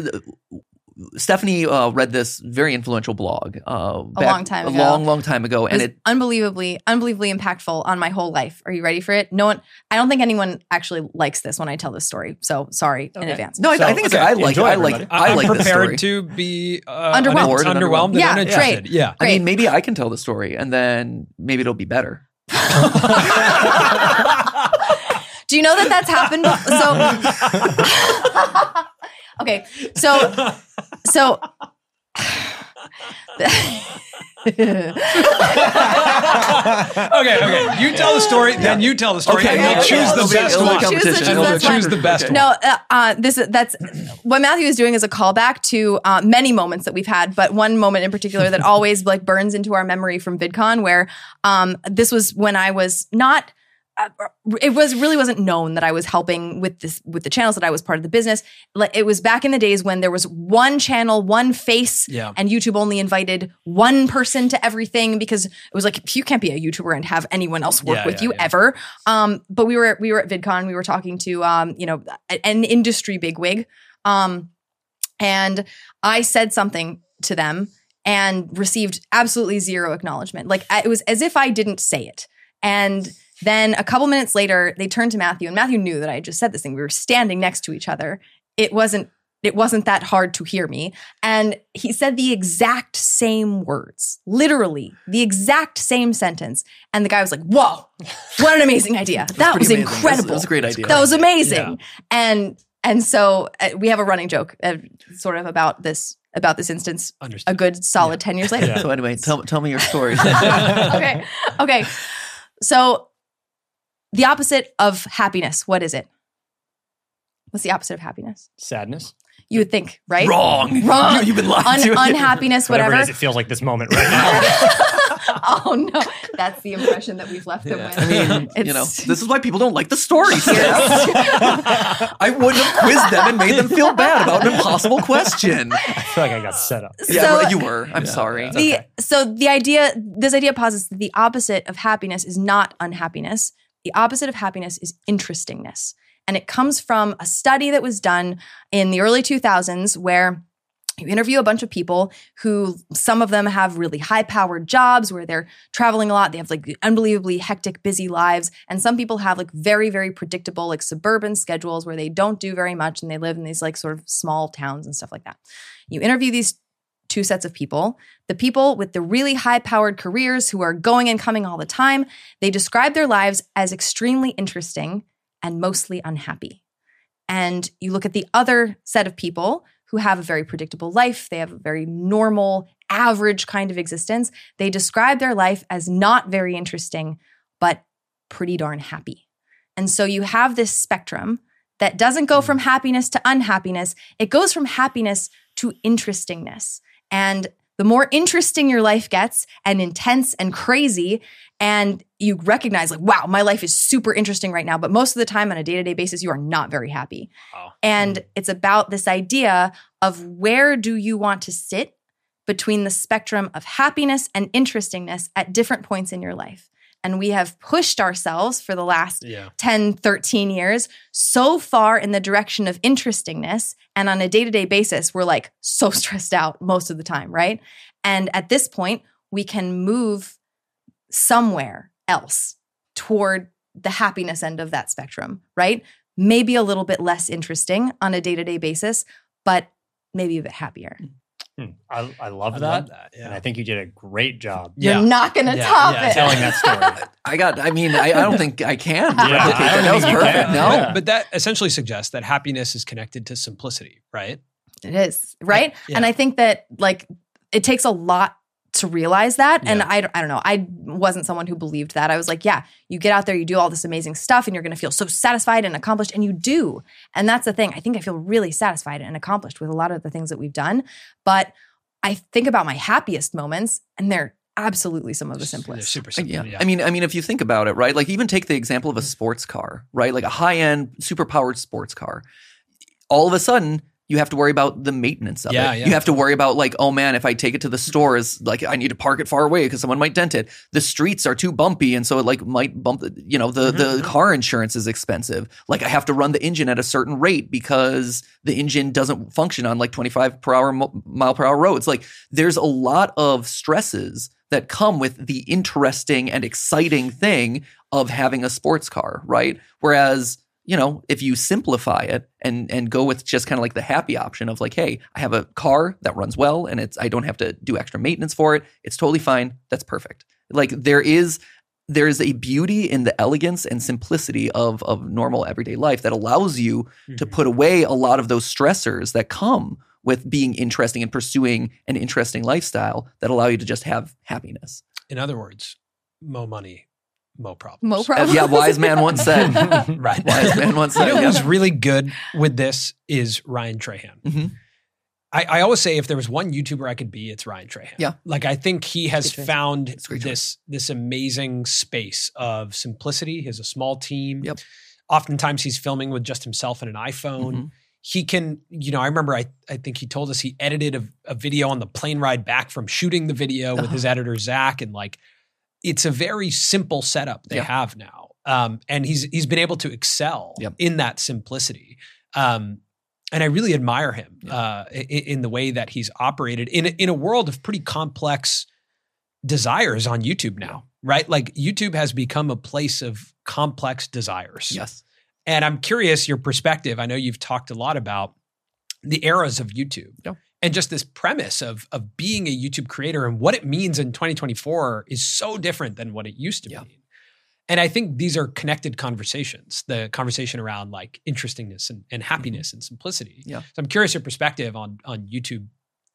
Stephanie uh, read this very influential blog uh, A long time ago. a ago. long, long time ago, It and was it unbelievably, unbelievably impactful on my whole life. Are you ready for it? No one, I don't think anyone actually likes this when I tell this story. So sorry in advance. no, I, So, I think it's, okay, I like, enjoy, I like, everybody. I I'm like this story. prepared to be uh, Underwhelmed. un- Bored and underwhelmed, and Yeah, uninterested. great. Yeah. I mean, maybe I can tell the story, and then maybe it'll be better. Do you know that that's happened? So, okay, so, so. okay, okay. You tell the story, then you tell the story, Okay, and we'll okay, choose okay. the best it'll one. competition. Choose the- And we'll choose the best one. No, uh, uh, this is that's what Matthew is doing is a callback to uh, many moments that we've had, but one moment in particular that always like burns into our memory from VidCon, where um, this was when I was not. Uh, it was really wasn't known that I was helping with this with the channels that I was part of the business. It was back in the days when there was one channel, one face, Yeah. and YouTube only invited one person to everything because it was like you can't be a YouTuber and have anyone else work Yeah, with yeah, you ever. Um, but we were we were at VidCon. We were talking to um, you know an industry bigwig, um, and I said something to them and received absolutely zero acknowledgement. Like it was as if I didn't say it. And then a couple minutes later, they turned to Matthew, and Matthew knew that I had just said this thing. We were standing next to each other. It wasn't it wasn't that hard to hear me. And he said the exact same words, literally the exact same sentence. And the guy was like, Whoa, what an amazing idea. That was Pretty amazing. That's- incredible. That was a great idea. That was amazing. Yeah. And and so uh, we have a running joke uh, sort of about this about this instance Understood. a good solid 10 years later. Yeah. so anyway, tell tell me your story. okay. Okay. So the opposite of happiness, what is it? What's the opposite of happiness? Sadness. You would think, right? Wrong. Wrong. You, have been lied Un- to. unhappiness, Whatever, whatever. it is, it feels like this moment right now. oh no, that's the impression that we've left them Yeah. with. I mean, you know, this is why people don't like the story. I wouldn't have quizzed them and made them feel bad about an impossible question. I feel like I got set up. Yeah, So- right, you were. I'm sorry. the so the idea this idea posits that the opposite of happiness is not unhappiness the opposite of happiness is interestingness. And it comes from a study that was done in the early 2000s where you interview a bunch of people who some of them have really high powered jobs where they're traveling a lot. They have like unbelievably hectic busy lives. And some people have like very very predictable like suburban schedules where they don't do very much and they live in these like sort of small towns and stuff like that. You interview these two sets of people. The people with the really high powered careers who are going and coming all the time, they describe their lives as extremely interesting and mostly unhappy. And you look at the other set of people who have a very predictable life, they have a very normal, average kind of existence. They describe their life as not very interesting, but pretty darn happy. And so you have this spectrum that doesn't go hmm. from happiness to unhappiness, it goes from happiness to interestingness. And the more interesting your life gets and intense and crazy, and you recognize, like, wow, my life is super interesting right now. But most of the time on a day to day basis, you are not very happy. Wow. And hmm. it's about this idea of where do you want to sit between the spectrum of happiness and interestingness at different points in your life. And we have pushed ourselves for the last Yeah. 10, 13 years so far in the direction of interestingness. And on a day to day basis, we're like so stressed out most of the time, right? And at this point, we can move somewhere else toward the happiness end of that spectrum, right? Maybe a little bit less interesting on a day to day basis, but maybe a bit happier. Mm. Hmm. I, I love I that. love that. And I think you did a great job You're not going to Yeah, top yeah, it. telling that story. I got. I mean, I, I don't think I can Yeah, I that. don't That was perfect. can. No. Yeah. But that essentially suggests that happiness is connected to simplicity, right? It is, right? yeah. And I think that like it takes a lot to realize that. And I, I don't know. I wasn't someone who believed that. I was like, yeah, you get out there, you do all this amazing stuff, and you're going to feel so satisfied and accomplished. And you do. And that's the thing. I think I feel really satisfied and accomplished with a lot of the things that we've done. But I think about my happiest moments, and they're absolutely some of the They're simplest. super simple. Yeah. Yeah. I mean, I mean, if you think about it, right? Like, even take the example of a sports car, right? Like a high-end, super-powered sports car. All of a sudden, you have to worry about the maintenance of Yeah, it. yeah. You have to worry about like, oh man, if I take it to the stores, like I need to park it far away because someone might dent it. The streets are too bumpy, and so it like might bump. The, you know, the mm-hmm, the mm-hmm. car insurance is expensive. Like I have to run the engine at a certain rate because the engine doesn't function on like 25 per hour mile per hour roads. Like there's a lot of stresses that come with the interesting and exciting thing of having a sports car, right? Whereas you know, if you simplify it and and go with just kind of like the happy option of like, hey, I have a car that runs well and it's I don't have to do extra maintenance for it. It's totally fine. That's perfect. Like there is there is a beauty in the elegance and simplicity of of normal everyday life that allows you to mm-hmm. put away a lot of those stressors that come with being interesting and pursuing an interesting lifestyle that allow you to just have happiness. In other words, mo money, mo problems. Mo As, problem. yeah, wise man once said. right. Wise man once You said. know who's really good with this is Ryan Trahan. Mhm. I, I always say if there was one YouTuber I could be, it's Ryan Trahan. Yeah. Like I think he has found It's a great this this amazing space of simplicity. He has a small team. Yep. Oftentimes he's filming with just himself and an iPhone. Mhm. He can, you know, I remember I I think he told us he edited a, a video on the plane ride back from shooting the video with Uh-huh. his editor Zach, and like it's a very simple setup they Yeah. have now. Um, and he's he's been able to excel Yep. in that simplicity. Um, and I really admire him uh, in, in the way that he's operated in a, in a world of pretty complex desires on YouTube now, right? Like YouTube has become a place of complex desires. Yes. And I'm curious your perspective. I know you've talked a lot about the eras of YouTube Yeah. And just this premise of of being a YouTube creator and what it means in 2024 is so different than what it used to Yeah. mean. And I think these are connected conversations, the conversation around like interestingness and, and happiness and simplicity. Mm-hmm. Yeah. So I'm curious your perspective on on YouTube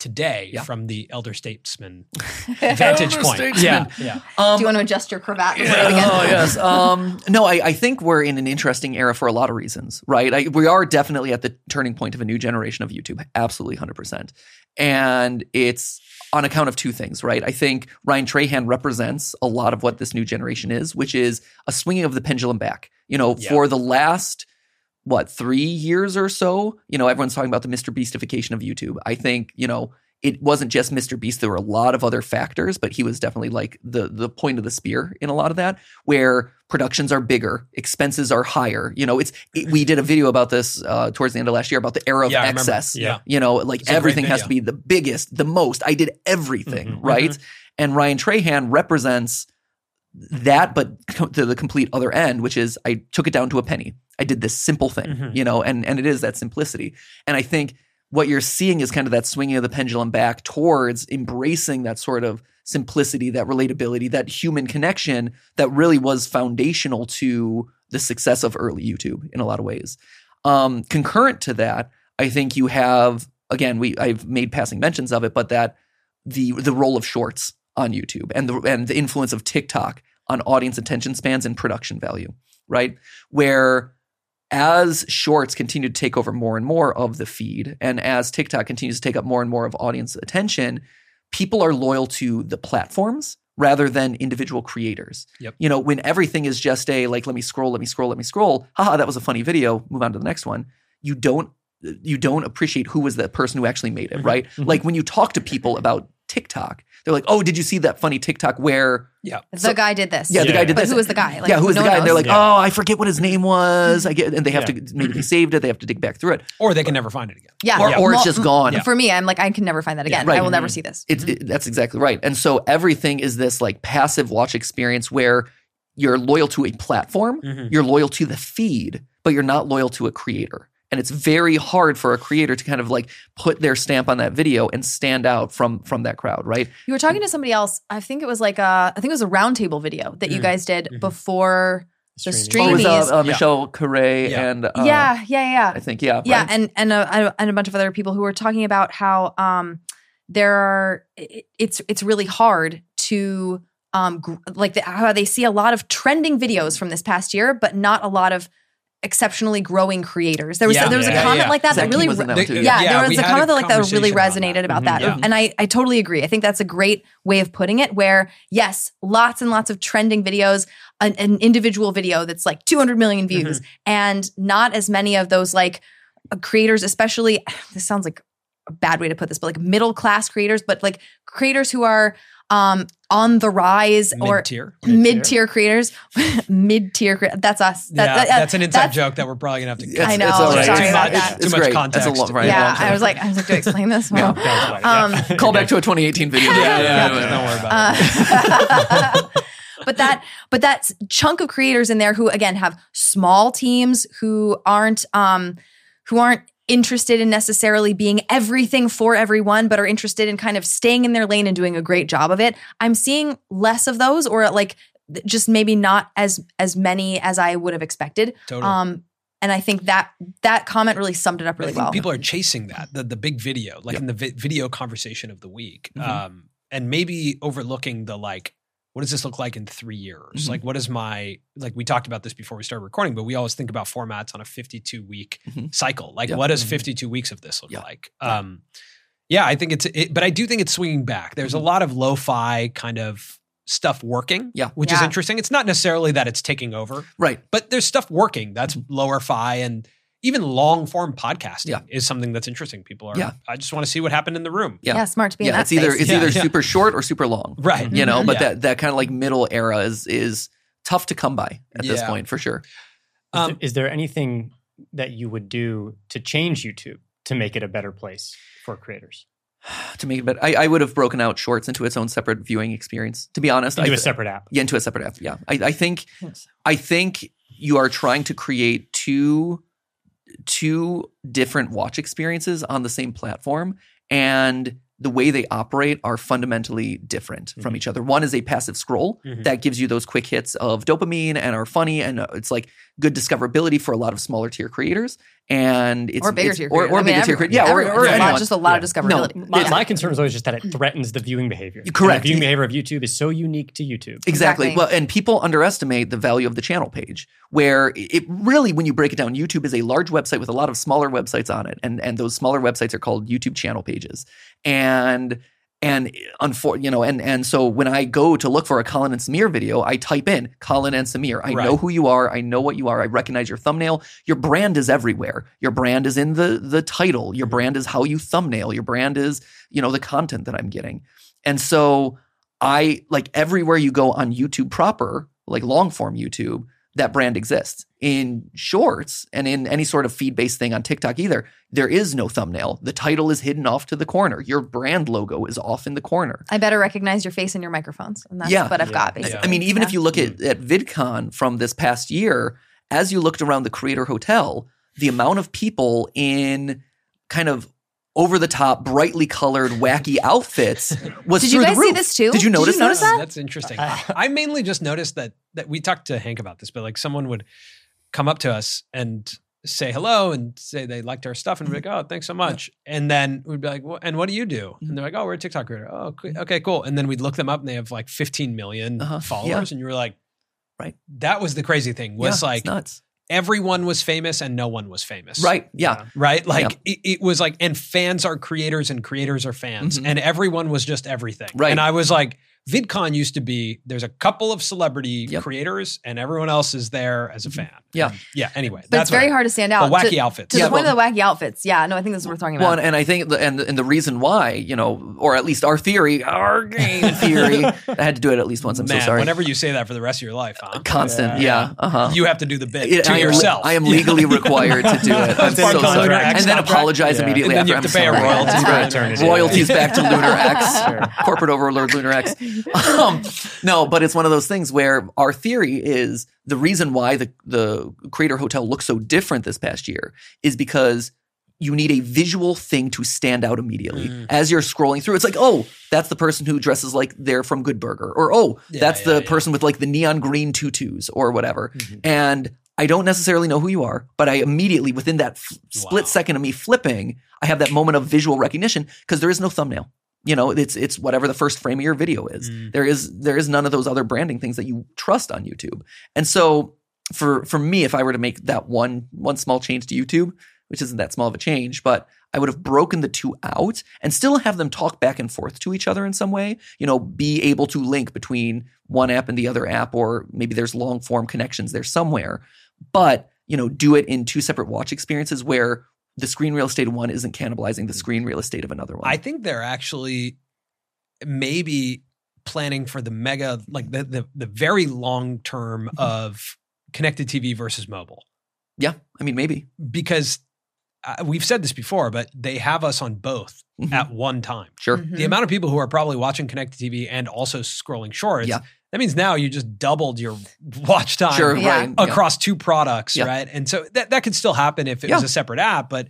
today Yeah. from the elder statesman vantage Elder point. statesman. Yeah. Yeah. Um, Do you want to adjust your cravat before Yeah, we oh yes. Um, no, I, I think we're in an interesting era for a lot of reasons, right? I, we are definitely at the turning point of a new generation of YouTube, absolutely, hundred percent, and it's on account of two things, right? I think Ryan Trahan represents a lot of what this new generation is, which is a swinging of the pendulum back. You know, Yeah. for the last what three years or so, you know, everyone's talking about the Mr. Beastification of YouTube. I think you know it wasn't just Mr. Beast. There were a lot of other factors, but he was definitely like the the point of the spear in a lot of that, where productions are bigger, expenses are higher. You know, it's it, we did a video about this uh, towards the end of last year about the era of Yeah, excess. Yeah. You know, like It's everything has to be the biggest, the most. I did everything, Mhm. right? And Ryan Trahan represents that, but to the complete other end, which is I took it down to a penny. I did this simple thing, Mhm. you know, and and it is that simplicity. And I think what you're seeing is kind of that swinging of the pendulum back towards embracing that sort of simplicity, that relatability, that human connection that really was foundational to the success of early YouTube in a lot of ways. Um, concurrent to that, I think you have again, we I've made passing mentions of it, but that the the role of shorts on YouTube and the and the influence of TikTok on audience attention spans and production value, right? Where as shorts continue to take over more and more of the feed, and as TikTok continues to take up more and more of audience attention, people are loyal to the platforms rather than individual creators. Yep. You know, when everything is just a like, let me scroll, let me scroll, let me scroll. Haha, that was a funny video. Move on to the next one. You don't you don't appreciate who was the person who actually made it, mm-hmm. right? Mm-hmm. Like when you talk to people about TikTok, they're like, "Oh, did you see that funny TikTok where Yeah. The guy did this. yeah, the Yeah. guy did But this. who was the guy? Like, yeah, who was no the guy? And they're like, Yeah. oh, I forget what his name was. I get, and they have Yeah. to maybe they saved it. They have to dig back through it, Or they can never find it again. Yeah. or, or it's just gone. Yeah. For me, I'm like, I can never find that again. right. I will never Mhm. see this. It's it, that's exactly right. And so everything is this like passive watch experience where you're loyal to a platform, Mhm. you're loyal to the feed, but you're not loyal to a creator. And it's very hard for a creator to kind of like put their stamp on that video and stand out from from that crowd, right? You were talking to somebody else. I think it was like a, I think it was a roundtable video that you Mm. guys did Mhm. before the Streaming. Oh, it was Streamys. uh, uh, Yeah. Michelle Khare Yeah. and uh, yeah, yeah, yeah. I think yeah, yeah right? and and a, and a bunch of other people who were talking about how um there are it- it's it's really hard to um gr- like the, how they see a lot of trending videos from this past year but not a lot of exceptionally growing creators there was Yeah. there was a comment yeah. like that Zach that really was in that re- one too. yeah, Yeah, there was a had a comment that like that really conversation resonated about about that. that Mhm. and I I totally agree I think that's a great way of putting it where yes lots and lots of trending videos an, an individual video that's like 200 million views and not as many of those like uh, creators, especially this sounds like a bad way to put this, but like middle class creators, but like creators who are um, on the rise or Mid tier. mid tier creators, mid tier. That's us. That- Yeah, that- that's an inside that's- joke that we're probably gonna have to. It's- I know, it's all right. sorry It's- about it's- that. it's Too much great. context. That's a lot, right? yeah, long. I was like, I was like, do I explain this? Yeah, Well, that's right, um, yeah. Call back to a 2018 video. Yeah, yeah, Yeah. Don't worry about it. Uh, but that but that chunk of creators in there who again have small teams who aren't um who aren't interested in necessarily being everything for everyone but are interested in kind of staying in their lane and doing a great job of it i'm seeing less of those or like just maybe not as as many as i would have expected Totally. um and i think that that comment really summed it up I really think well people are chasing that the the big video, like Yep. in the vi- video conversation of the week, Mhm. um, and maybe overlooking the like, what does this look like in three years? Mhm. Like, what is my like? We talked about this before we started recording, but we always think about formats on a fifty-two week Mhm. cycle. Like, Yeah. what does Mhm. fifty-two weeks of this look Yeah. like? Um, yeah, I think it's, it, but I do think it's swinging back. There's a Mhm. lot of lo-fi kind of stuff working, Yeah. which is interesting. It's not necessarily that it's taking over, Right. but there's stuff working that's Mm-hmm. lower fi and even long form podcasting Yeah. is something that's interesting. People are, Yeah. I just want to see what happened in the room. Yeah. yeah, smart to be in Yeah. that It's either space. it's Yeah, either yeah. super short or super long. Right. You know, but Yeah. that that kind of like middle era is is tough to come by at this point for sure. Is, Um, there, is there anything that you would do to change YouTube to make it a better place for creators? to make it better. I, I would have broken out shorts into its own separate viewing experience. To be honest, Into I, a separate app. yeah, into a separate app. Yeah, I, I think I think you are trying to create two two different watch experiences on the same platform, and the way they operate are fundamentally different from Mhm. each other. One is a passive scroll Mhm. that gives you those quick hits of dopamine and are funny, and uh, it's like good discoverability for a lot of smaller tier creators, and it's or bigger it's- tier or, creators. or I mean, bigger tier everyone- creators. Yeah, or, everyone. or It's a anyone. just a lot of discoverability. No, My, It's- my concern is always just that it threatens the viewing behavior. And Correct. The viewing behavior of YouTube is so unique to YouTube. Exactly. Exactly. Well, and people underestimate the value of the channel page, where it really, when you break it down, YouTube is a large website with a lot of smaller websites on it, and and those smaller websites are called YouTube channel pages, and and unfor- you know, and and so when I go to look for a Colin and Samir video, I type in Colin and Samir. I know who you are. I know what you are. I recognize your thumbnail. Your brand is everywhere. Your brand is in the the title. Your mm-hmm. brand is how you thumbnail. Your brand is you know the content that I'm getting, and so I like everywhere you go on YouTube proper, like long form YouTube, that brand exists. In shorts and in any sort of feed based thing on TikTok, either, there is no thumbnail. The title is hidden off to the corner. Your brand logo is off in the corner. I better recognize your face and your microphones, and that's Yeah. what I've Yeah. got. Basically. I mean, even if you look at, at VidCon from this past year, as you looked around the Creator Hotel, the amount of people in kind of over the top, brightly colored, wacky outfits was Did you through guys the see roof. this too? Did you Did you notice, notice that? That's interesting. I mainly just noticed that that we talked to Hank about this, but like someone would come up to us and say hello and say they liked our stuff and we'd be like, oh, thanks so much. And then we'd be like, well, and what do you do? And they're like, oh, we're a TikTok creator. Oh, okay, cool. And then we'd look them up and they have like 15 million Uh-huh. followers. And you were like, Right. That was the crazy thing was Yeah, it's like nuts. Everyone was famous and no one was famous. Right. Yeah. Right. Like it, it was like, and fans are creators and creators are fans. Mhm. And everyone was just everything. Right. And I was like, VidCon used to be there's a couple of celebrity Yep. creators and everyone else is there as a fan. Yeah. Yeah. Anyway, but that's it's very I- hard to stand out. The wacky to, outfits. to Yeah, the point well- of the wacky outfits. Yeah, no, I think this is what we're talking about. and, and I think, the, and and the reason why, you know, or at least our theory, our game theory, I had to do it at least once. I'm Man, so sorry. whenever you say that for the rest of your life, huh? Constant, Yeah. yeah. Uh-huh. You have to do the bit It- to I am, yourself. I am legally required to do it. I'm so of sorry. Lunar And then apologize Yeah. immediately And then after. you have I'm to pay a sorry. royalty for right. eternity. Royalties back to Lunar X, corporate overlord Lunar X. Um, no, but it's one of those things where our theory is the reason why the the Creator Hotel looks so different this past year is because you need a visual thing to stand out immediately Mm. as you're scrolling through. It's like, oh, that's the person who dresses like they're from Good Burger, or oh, Yeah, that's yeah, the yeah. person with like the neon green tutus or whatever. Mhm. And I don't necessarily know who you are, but I immediately, within that f- split Wow. second of me flipping, I have that moment of visual recognition because there is no thumbnail. You know, it's it's whatever the first frame of your video is. Mm. There is there is none of those other branding things that you trust on YouTube. And so for for me, if I were to make that one one small change to YouTube, which isn't that small of a change, but I would have broken the two out and still have them talk back and forth to each other in some way. You know, be able to link between one app and the other app, or maybe there's long form connections there somewhere. But you know, do it in two separate watch experiences where the screen real estate of one isn't cannibalizing the screen real estate of another one. I think they're actually maybe planning for the mega, like the the, the very long term Mm-hmm. of connected TV versus mobile, yeah, I mean maybe. because uh, we've said this before, but they have us on both Mhm. at one time. Sure. Mhm. The amount of people who are probably watching connected TV and also scrolling shorts. Yeah. That means now you just doubled your watch time Sure, Yeah. right. yeah. across two products, Yeah. right? And so that, that could still happen if it was a separate app, but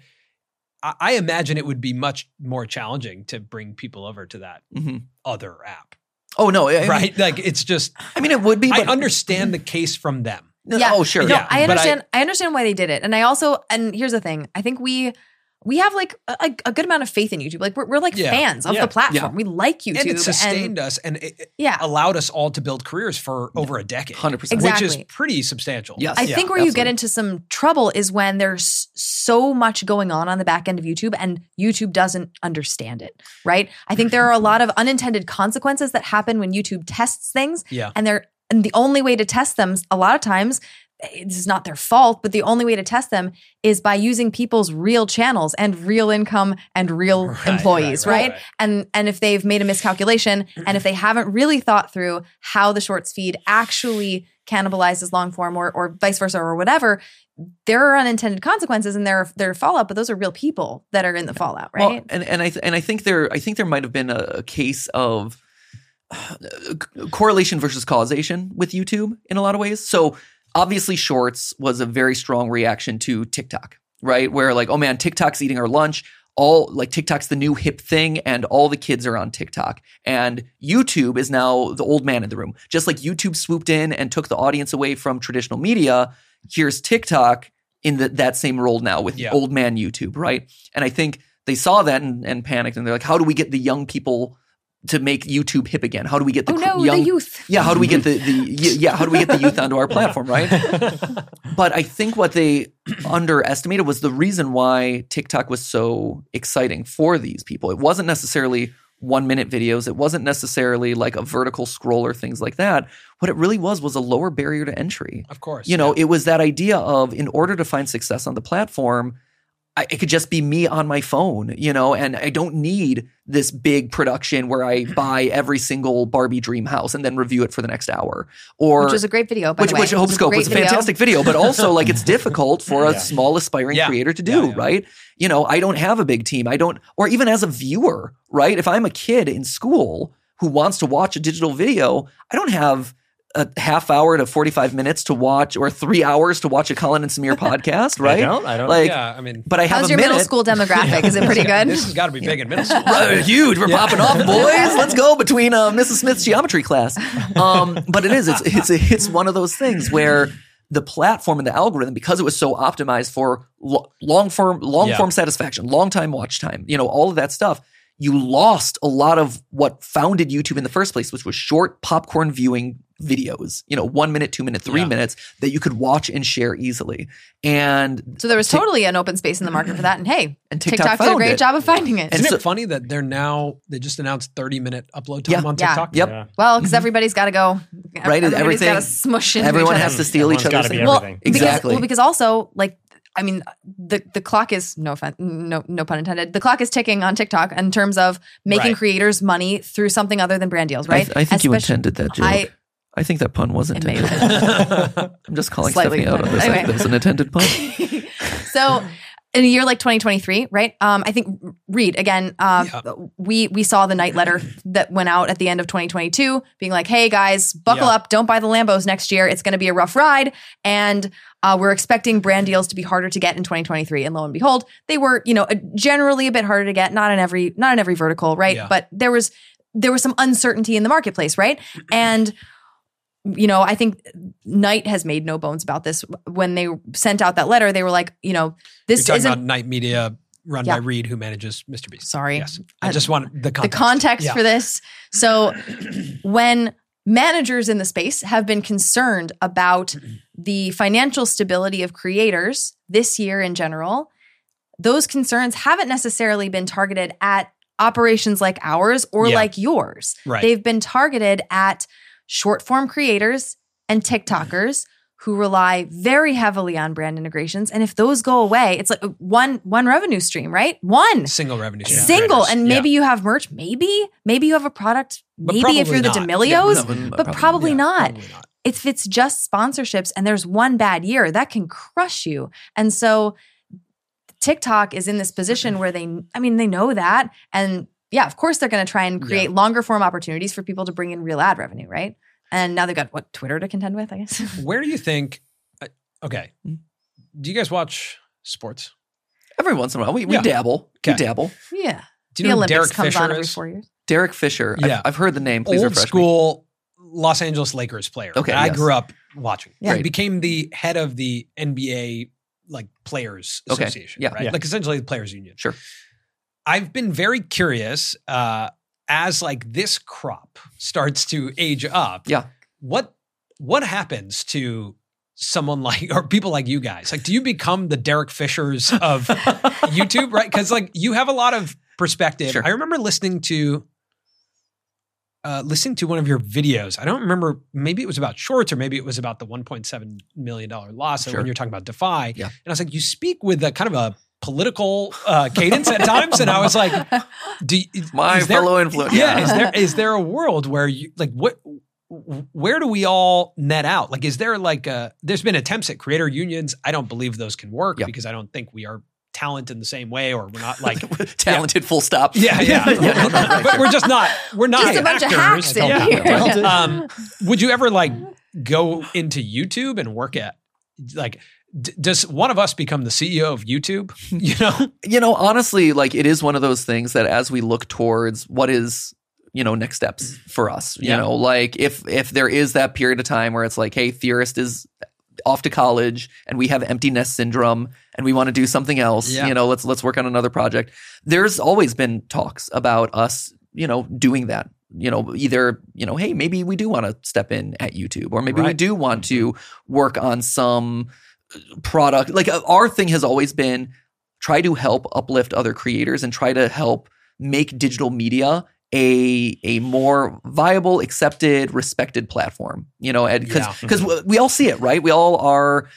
I, I imagine it would be much more challenging to bring people over to that Mhm. other app, Oh no, I mean, right? Like it's just, I mean, it would be. I But, understand the case from them. No, Yeah. Oh sure. No, Yeah, I but I- understand. I, understand why they did it, and I also and here's the thing. I think we we have like a, a good amount of faith in YouTube. Like we're, we're like Yeah. fans of Yeah. the platform. Yeah. We like YouTube, and it sustained us and it it yeah. allowed us all to build careers for over a decade, 100%. which is pretty substantial. Yes. I Yeah, think where you get into some trouble is when there's so much going on on the back end of YouTube and YouTube doesn't understand it, right? I think there are a lot of unintended consequences that happen when YouTube tests things Yeah. and they're and the only way to test them a lot of times this is not their fault, but the only way to test them is by using people's real channels and real income and real Right, employees, right, right, right, right. And and if they've made a miscalculation and if they haven't really thought through how the shorts feed actually cannibalizes long form or or vice versa or whatever, there are unintended consequences and there are, there are fallout, but those are real people that are in the fallout, right? Well, and and I th- and I think there I think there might have been a, a case of uh, correlation versus causation with YouTube in a lot of ways. So obviously, Shorts was a very strong reaction to TikTok, right? Where like, oh man, TikTok's eating our lunch. All like TikTok's the new hip thing, and all the kids are on TikTok. And YouTube is now the old man in the room. Just like YouTube swooped in and took the audience away from traditional media, here's TikTok in the, that same role now with Yeah. old man YouTube, right? And I think they saw that and, and panicked, and they're like, "How do we get the young people to make YouTube hip again? How do we get the oh cr- no, young the youth. yeah, how do we get the, the yeah, how do we get the youth onto our platform, right? But I think what they underestimated was the reason why TikTok was so exciting for these people. It wasn't necessarily one minute videos. It wasn't necessarily like a vertical scroll or things like that. What it really was was a lower barrier to entry. Of course. You know, yeah. it was that idea of in order to find success on the platform, I, it could just be me on my phone, you know, and I don't need this big production where I buy every single Barbie dream house and then review it for the next hour. Or which was a great video, by which, the way. which It was a was a fantastic video, but also like it's difficult for a Yeah. small aspiring Yeah. creator to do, yeah. right? You know, I don't have a big team. I don't, or even as a viewer, right? If I'm a kid in school who wants to watch a digital video, I don't have a half hour to 45 minutes to watch or three hours to watch a Colin and Samir podcast, right? I don't. I don't. Like, yeah, I mean, But I have How's a your minute. middle school demographic? Is it pretty good? This has got to be big in middle school. Right, huge. We're Yeah. popping off, boys. Let's go between uh, Mrs. Smith's geometry class. Um, but it is. It's it's it's one of those things where the platform and the algorithm, because it was so optimized for lo- long form long Yeah. form satisfaction, long time watch time, you know, all of that stuff. You lost a lot of what founded YouTube in the first place, which was short popcorn viewing videos. You know, one minute, two minute, three Yeah. minutes that you could watch and share easily. And So there was Tik- totally an open space in the market for that. And hey, and TikTok, TikTok, did a great it. job of finding it. And Isn't so- it funny that they're now they just announced 30 minute upload time Yeah. on Yeah. TikTok? Yep. Yeah. well, because mm-hmm. everybody's got to go. Right, Everybody's everything- got to smush into Everyone each has to steal each Everyone's other's gotta be thing. Well, everything. because, Exactly. well, because also like I mean the the clock is no fun, no no pun intended. The clock is ticking on TikTok in terms of making Right. creators money through something other than brand deals, I, right? th- I think you intended that joke. I I think that pun was It may intended. I'm just calling Slightly Stephanie out on this. Anyway. There's an intended pun. so in a year like 2023 right um i think reed again um Yeah. we we saw the night letter that went out at the end of 2022 being like hey guys buckle Yeah. up don't buy the lambos next year it's going to be a rough ride and uh, we're expecting brand deals to be harder to get in 2023 and lo and behold they were you know generally a bit harder to get not in every not in every vertical right Yeah. but there was there was some uncertainty in the marketplace right and you know, I think Night has made no bones about this. When they sent out that letter, they were like, you know, You're this isn't about Night Media run Yeah. by Reed, who manages Mr. Beast. Sorry. Yes. I Uh, just want the the context. context Yeah. for this. So when managers in the space have been concerned about the financial stability of creators this year in general, those concerns haven't necessarily been targeted at operations like ours or Yeah. like yours. Right. They've been targeted at short form creators and TikTokers who rely very heavily on brand integrations. And if those go away, it's like uh, one one revenue stream, right? One Single revenue stream. single. creators. And Yeah. maybe you have merch, maybe, maybe you have a product, But maybe if you're the not. D'Amelios, Yeah, no, but probably Yeah, not. probably not. If it's just sponsorships and there's one bad year, that can crush you. And so TikTok is in this position where they, I mean, they know that. And yeah, of course, they're going to try and create longer form opportunities for people to bring in real ad revenue, right? And now they've got what Twitter to contend with, I guess. Where do you think? uh, Okay, Hmm. do you guys watch sports? Every once in a while, we, we Yeah. dabble. We Okay. dabble. yeah. Do you the know who Olympics Derek comes Fisher on every is? four years. Derek Fisher. I've- Yeah. I've, heard the name. Please Old refresh me. Los Angeles Lakers player. Okay, I yes. grew up watching. Yeah. He became the head of the NBA like players Okay, association, yeah. right? Yeah. Like essentially the players union. Sure. I've been very curious uh, as like this crop starts to age up. Yeah. What what happens to someone like or people like you guys? Like, do you become the Derek Fishers of YouTube, right? Because like you have a lot of perspective. Sure. I remember listening to uh, listening to one of your videos. I don't remember. Maybe it was about shorts, or maybe it was about the 1.7 million dollar loss. Sure. When you're talking about Defy, Yeah. and I was like, you speak with a kind of a political uh, cadence at times, and I was like, do My is there- fellow influence. yeah, is there is there a world where you like what? Where do we all net out? Like, is there like a? There's been attempts at creator unions. I don't believe those can work Yeah. because I don't think we are talent in the same way, or we're not like talented. Full stop. yeah, yeah. Yeah, no, no, right, but we're just not. We're not Just a bunch of actors. hacks in Yeah. here. Um, would you ever like go into YouTube and work at like? D- does one of us become the CEO of YouTube? You know, you know, honestly, like it is one of those things that as we look towards what is, you know, next steps for us, you Yeah. know, like if if there is that period of time where it's like, hey, theorist is off to college and we have empty nest syndrome and we want to do something else, Yeah. you know, let's let's work on another project. There's always been talks about us, you know, doing that. You know, either, you know, hey, maybe we do want to step in at YouTube or maybe we do want to work on some product. Like uh, our thing has always been try to help uplift other creators and try to help make digital media a a more viable, accepted, respected platform. You know, because Yeah. because we all see it, right? We all are,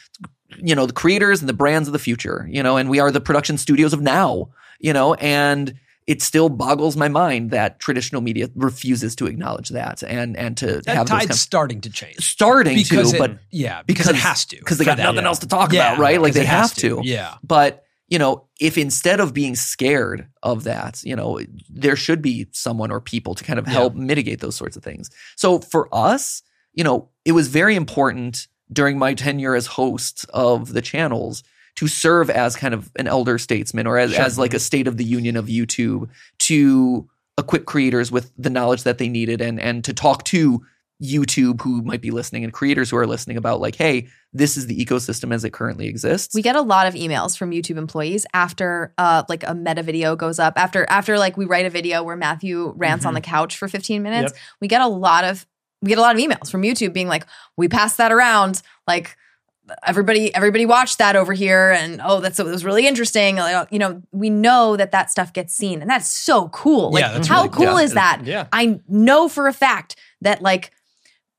you know, the creators and the brands of the future. You know, and we are the production studios of now. You know, and it still boggles my mind that traditional media refuses to acknowledge that and and to that have tide's starting to change starting because to, it, but yeah, because, it has to because they got that. nothing Yeah. else to talk Yeah, about, right? Like they have to. Yeah, But, you know, if instead of being scared of that, you know, there should be someone or people to kind of Yeah. help mitigate those sorts of things. So for us, you know, it was very important during my tenure as host of the channels to serve as kind of an elder statesman or as, Sure. as like a mm-hmm. state of the union of YouTube to equip creators with the knowledge that they needed and and to talk to YouTube who might be listening and creators who are listening about like, hey, this is the ecosystem as it currently exists. We get a lot of emails from YouTube employees after uh like a meta video goes up. After after like we write a video where Matthew rants on the couch for 15 minutes, Yep. we get a lot of we get a lot of emails from YouTube being like, "We passed that around." Like everybody everybody watched that over here and oh that's it was really interesting you know we know that that stuff gets seen and that's so cool like Yeah, that's how really cool cool. is that Yeah. i know for a fact that like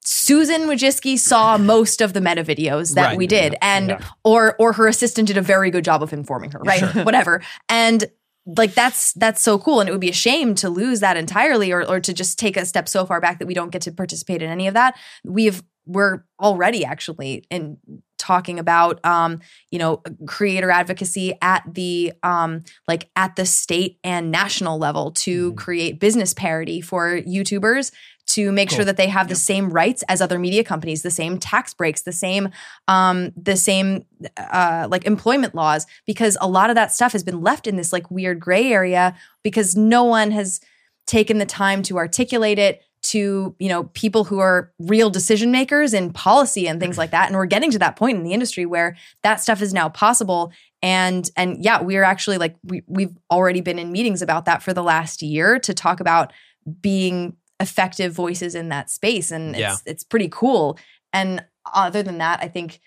Susan Wojcicki saw most of the meta videos that Right. we did, and Yeah. or or her assistant did a very good job of informing her, right? Whatever. And like that's that's so cool. And it would be a shame to lose that entirely or or to just take a step so far back that we don't get to participate in any of that. We've we're already actually in talking about um you know creator advocacy at the um like at the state and national level to Mhm. create business parity for youtubers to make Cool. sure that they have the same rights as other media companies the same tax breaks the same um the same uh like employment laws because a lot of that stuff has been left in this like weird gray area because no one has taken the time to articulate it to you know people who are real decision makers in policy and things like that. And we're getting to that point in the industry where that stuff is now possible. And and yeah we're actually like we, we've already been in meetings about that for the last year to talk about being effective voices in that space and Yeah. it's it's pretty cool and other than that i think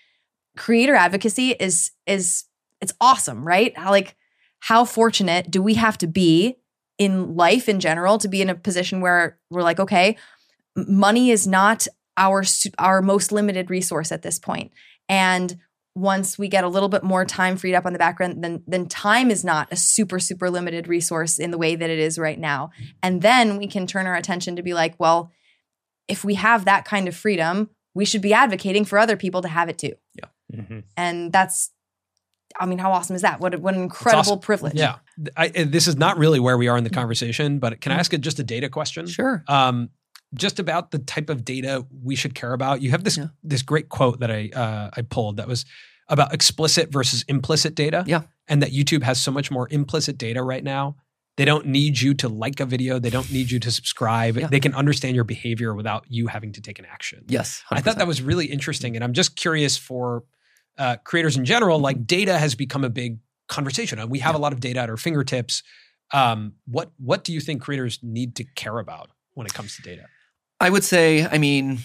creator advocacy is is it's awesome right how like how fortunate do we have to be in life in general to be in a position where we're like okay money is not our our most limited resource at this. And once we get a little bit more time freed up on the background, then then time is not a super super limited resource in the way that it is right now. And then we can turn our attention to be like, well, if we have that kind of freedom, we should be advocating for other people to have it too. Mhm. And that's, I mean, how awesome is that? What what an incredible awesome. privilege. Yeah. I, I- this is not really where we are in the conversation, but can I ask it just a data question? Sure. um, just about the type of data we should care about. You have this Yeah. this great quote that I uh, I pulled that was about explicit versus implicit data. Yeah. and that YouTube has so much more implicit data right now. They don't need you to like a video. They don't need you to subscribe. Yeah. They can understand your behavior without you having to take an action. Yes. I thought that was really interesting, and I'm just curious for uh, creators in general. Like data has become a big conversation, and we have a lot of data at our fingertips. Um, what what do you think creators need to care about when it comes to data? I would say, I mean,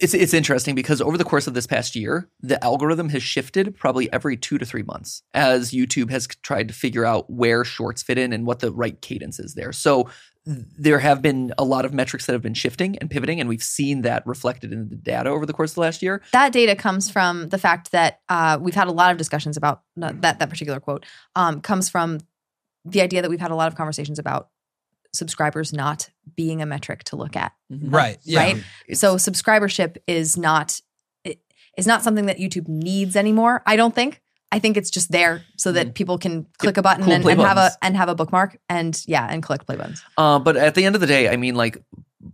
it's it's interesting because over the course of this past year, the algorithm has shifted probably every two to three months as YouTube has tried to figure out where shorts fit in and what the right cadence is there. So there have been a lot of metrics that have been shifting and pivoting, and we've seen that reflected in the data over the course of the last year. That data comes from the fact that uh, we've had a lot of discussions about that that particular quote um, comes from the idea that we've had a lot of conversations about subscribers not being a metric to look at. Right. Yeah. Right? So subscribership is not it- is not something that YouTube needs anymore. I don't think. I think it's just there so that people can click a button cool and, and have a and have a bookmark and yeah and collect play buttons. Uh, but at the end of the day, I mean, like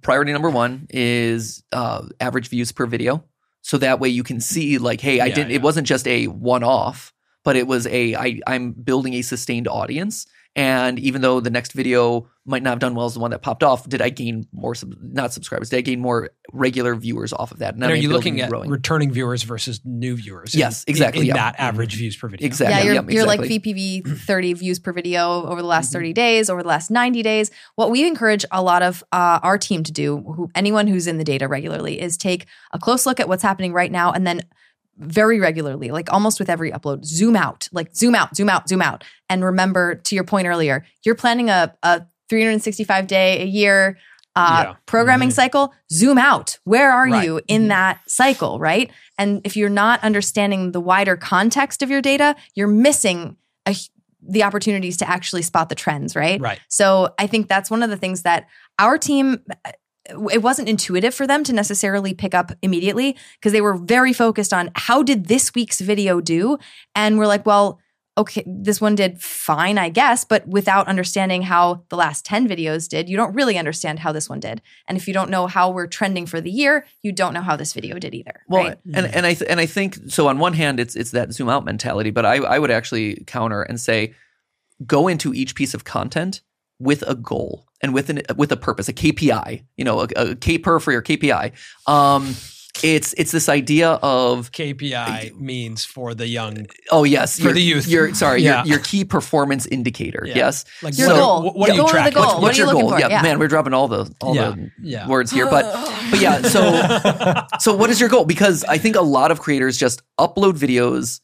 priority number one is uh, average views per video, so that way you can see, like, hey, I Yeah, didn't. yeah. It wasn't just a one-off, but it was a. I, I'm building a sustained audience, and even though the next video might not have done well as the one that popped off, did I gain more? Sub, not subscribers. Did I gain more regular viewers off of that? And are you looking at growing. returning viewers versus new viewers? Yes, in- exactly, In, yeah. that average views per video. Exactly. Yeah, you're, yep, you're like. VPV 30 views per video over the last Mhm. 30 days, over the last 90 days. What we encourage a lot of uh, our team to do, who anyone who's in the data regularly, is take a close look at what's happening right now and then very regularly, like almost with every upload, zoom out, like zoom out, zoom out, zoom out. And remember, to your point earlier, you're planning a, a 365 day a year uh, Yeah. programming Mhm. cycle, zoom out. Where are Right. you in Mhm. that cycle, right? And if you're not understanding the wider context of your data, you're missing a, the opportunities to actually spot the trends, right? Right. So I think that's one of the things that our team it wasn't intuitive for them to necessarily pick up immediately because they were very focused on how did this week's video do and we're like well okay this one did fine i guess but without understanding how the last 10 videos did you don't really understand how this one did and if you don't know how we're trending for the year you don't know how this video did either Well, right? and and I th- and I think so. On one hand, it's it's that zoom out mentality, but I I would actually counter and say, go into each piece of content with a goal and with an with a purpose, a KPI. You know, a, a K per for your KPI. Um, it's it's this idea of KPI means for the young. oh yes, For your- the youth. Your sorry, Yeah. your, your key performance indicator. Yeah. Yes, Like Your what, goal. What, what Yeah. are you Goal of the tracking? goal. What's, What what's are you your goal? for? Yeah, Yeah. man, we're dropping all the all Yeah. the Yeah. words here, but but yeah. So so what is your goal? Because I think a lot of creators just upload videos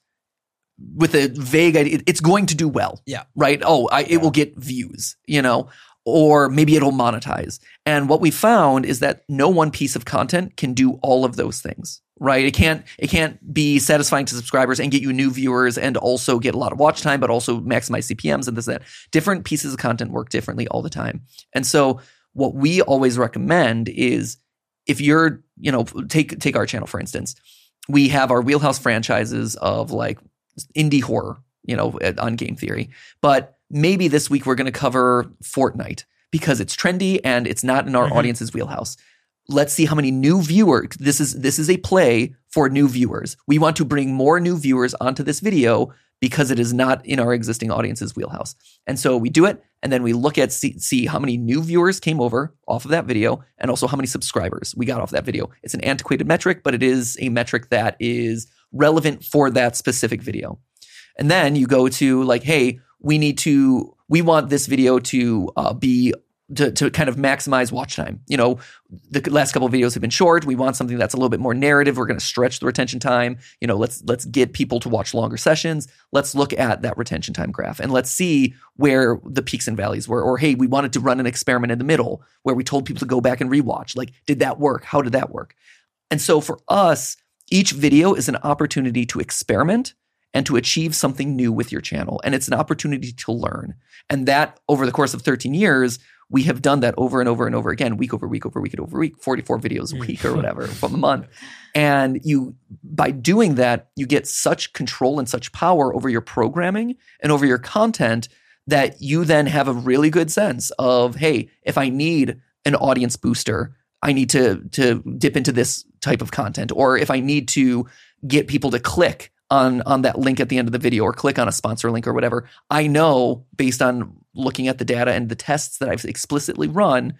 with a vague idea. It's going to do well. Yeah. Right. Oh, I, it will get views. You know. Or maybe it'll monetize. And what we found is that no one piece of content can do all of those things. Right? It can't it can't be satisfying to subscribers and get you new viewers and also get a lot of watch time, but also maximize CPMs and this and that. Different pieces of content work differently all the time. And so what we always recommend is if you're, you know, take take our channel for instance, we have our wheelhouse franchises of like indie horror, you know, on Game Theory, but maybe this week we're going to cover Fortnite because it's trendy and it's not in our Mhm. audience's wheelhouse. Let's see how many new viewers. This is this is a play for new viewers. We want to bring more new viewers onto this video because it is not in our existing audience's wheelhouse. And so we do it, and then we look at see, see how many new viewers came over off of that video, and also how many subscribers we got off that video. It's an antiquated metric, but it is a metric that is relevant for that specific video. And then you go to like, hey, we need to, we want this video to uh, be to, to kind of maximize watch time. You know, the last couple of videos have been short. We want something that's a little bit more narrative. We're going to stretch the retention time. You know, let's let's get people to watch longer sessions. Let's look at that retention time graph and let's see where the peaks and valleys were. Or hey, we wanted to run an experiment in the middle where we told people to go back and rewatch. Like, did that work? How did that work? And so for us, each video is an opportunity to experiment and to achieve something new with your channel. And it's an opportunity to learn. And that over the course of 13 years, we have done that over and over and over again, week over week over week over week, 44 videos a week or mm. whatever from a month. And you, by doing that, you get such control and such power over your programming and over your content that you then have a really good sense of, hey, if I need an audience booster, I need to to dip into this type of content, or if I need to get people to click on on that link at the end of the video or click on a sponsor link or whatever, I know based on looking at the data and the tests that I've explicitly run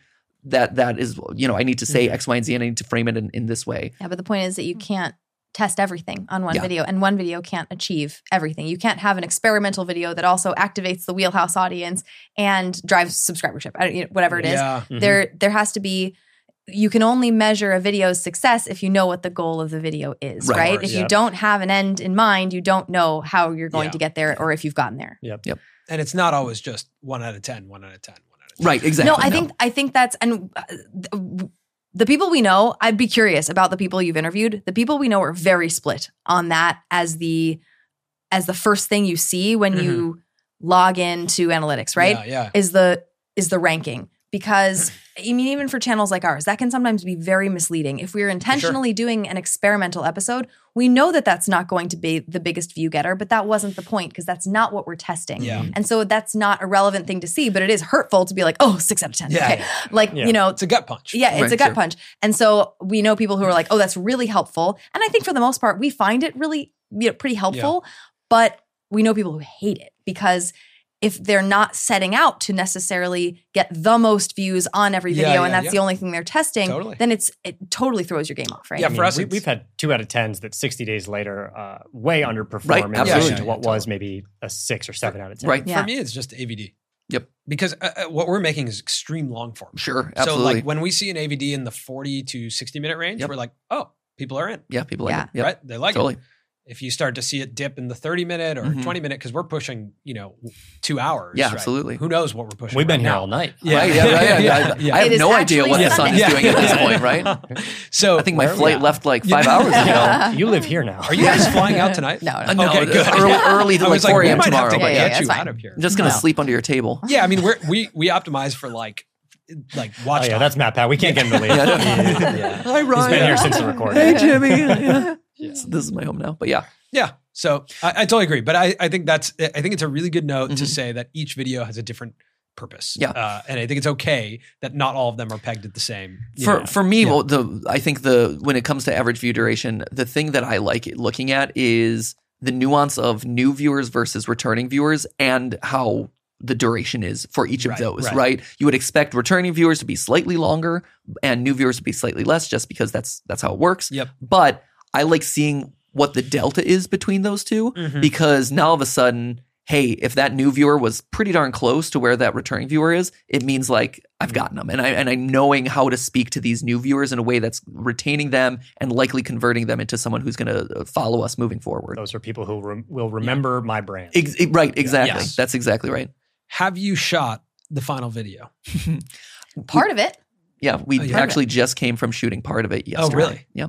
that that is you know I need to say X, Y, and Z, and I need to frame it in, in this way. Yeah, but the point is that you can't test everything on one Yeah. video, and one video can't achieve everything. You can't have an experimental video that also activates the wheelhouse audience and drives subscribership, I don't- you know, whatever it is. Yeah. Mhm. There, there has to be. You can only measure a video's success if you know what the goal of the video is, Right. right? Of course, If you don't have an end in mind, you don't know how you're going Yeah. to get there or if you've gotten there. Yep. Yep. And it's not always just one out of 10, one out of 10, one out of 10. Right, exactly. No, I think I think that's and uh, the people we know. I'd be curious about the people you've interviewed. The people we know are very split on that as the as the first thing you see when you log into analytics. Right? Yeah. yeah. Is the is the ranking because I mean even for channels like ours that can sometimes be very misleading. If we're intentionally doing an experimental episode, we know that that's not going to be the biggest view getter, but that wasn't the point because that's not what we're testing. Yeah. Mm-hmm. And so that's not a relevant thing to see, but it is hurtful to be like, oh, six out of 10. Yeah, okay. Like, Yeah. you know, It's a gut punch. yeah, it's Right, a gut sure. punch. And so we know people who are like, oh, that's really helpful. And I think for the most part, we find it really you know, pretty helpful. But we know people who hate it because if they're not setting out to necessarily get the most views on every video yeah, and that's yeah. the only thing they're testing, Totally. then it's it totally throws your game off, right? Yeah, I mean, for us, we, we've had two out of tens that 60 days later uh, way underperform Right, in absolutely. relation to Yeah, what yeah, was maybe a six or seven out of ten. Right. Yeah. For me, it's just AVD. Yep. Because uh, uh, what we're making is extreme long form. Sure, Absolutely. So like when we see an AVD in the 40 to 60 minute range, Yep. we're like, oh, people are in. yeah, people Yeah. like it. Yep, Right? They like totally. it. If you start to see it dip in the 30 minute or Mhm. 20 minute, because we're pushing, you know, two hours. Yeah, right? absolutely. Who knows what we're pushing? We've been right here now. all night. Yeah. Right, yeah, right, yeah, Yeah. I have no idea actually what the sun Sunday. is doing at this point, right? So I think my flight left like five hours ago. You live here now. Are you guys flying out tonight? No, Uh, no. no, Okay, good. early, early to like like, 4 a.m. tomorrow. have to Yeah, get you out of here. I'm just gonna sleep under your table. Yeah, I mean, we're, we we optimize for like like watch. Oh, yeah, that's MatPat. We can't get him to leave. Yeah. yeah. Hi, He's Ryan. been here since the recording. Hey, Jimmy. Yeah. So this is my home now. But yeah, Yeah. So I, I totally agree. But I, I think that's I think it's a really good note to Mhm. say that each video has a different purpose. Yeah. Uh, and I think it's okay that not all of them are pegged at the same. for know. for me, Yeah. well, the I think the when it comes to average view duration, the thing that I like looking at is the nuance of new viewers versus returning viewers and how the duration is for each of Right, those, right. right. You would expect returning viewers to be slightly longer and new viewers to be slightly less just because that's that's how it works. Yep. But I like seeing what the delta is between those two Mhm. because now all of a sudden, hey, if that new viewer was pretty darn close to where that returning viewer is, it means like I've gotten them, and I and I'm knowing how to speak to these new viewers in a way that's retaining them and likely converting them into someone who's going to follow us moving forward. Those are people who rem- will remember my brand. Ex- right, exactly. Yes. That's exactly right. have you shot the final video? Part of it. Yeah, we Oh, yeah. actually just came from shooting part of it yesterday. Oh, really? Yeah.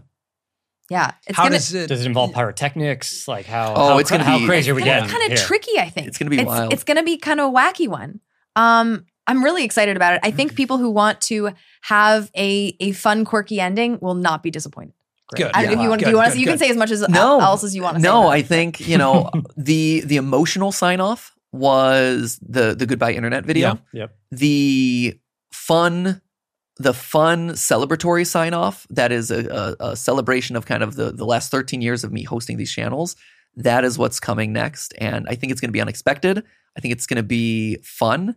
Yeah. It's How gonna, does it? Does it involve pyrotechnics? Like how? Oh, how, it's gonna how be- crazy are we gonna getting? be kind of tricky, I think. It's gonna be it's, wild. It's going to be kind of a wacky one. Um, I'm really excited about it. I think people who want to have a a fun, quirky ending will not be disappointed. Good. I don't if you want. Good, you want good, to? You can say as much as No. else as you want to. say No, I think you know the the emotional sign off was the the goodbye internet video. Yeah. Yep. The fun, the fun celebratory sign off that is a, a, a celebration of kind of the the last thirteen years of me hosting these channels. That is what's coming next, and I think it's going to be unexpected. I think it's going to be fun.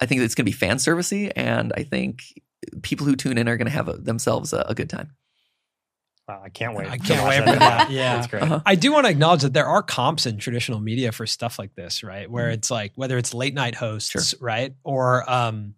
I think it's going to be fan servicey, and I think people who tune in are going to have a, themselves a, a good time. Wow, I can't wait. I can't wait for that. Yeah. that's great. Uh-huh. I do want to acknowledge that there are comps in traditional media for stuff like this, right? Where it's like whether it's late night hosts, Mm-hmm. Sure. right, or um,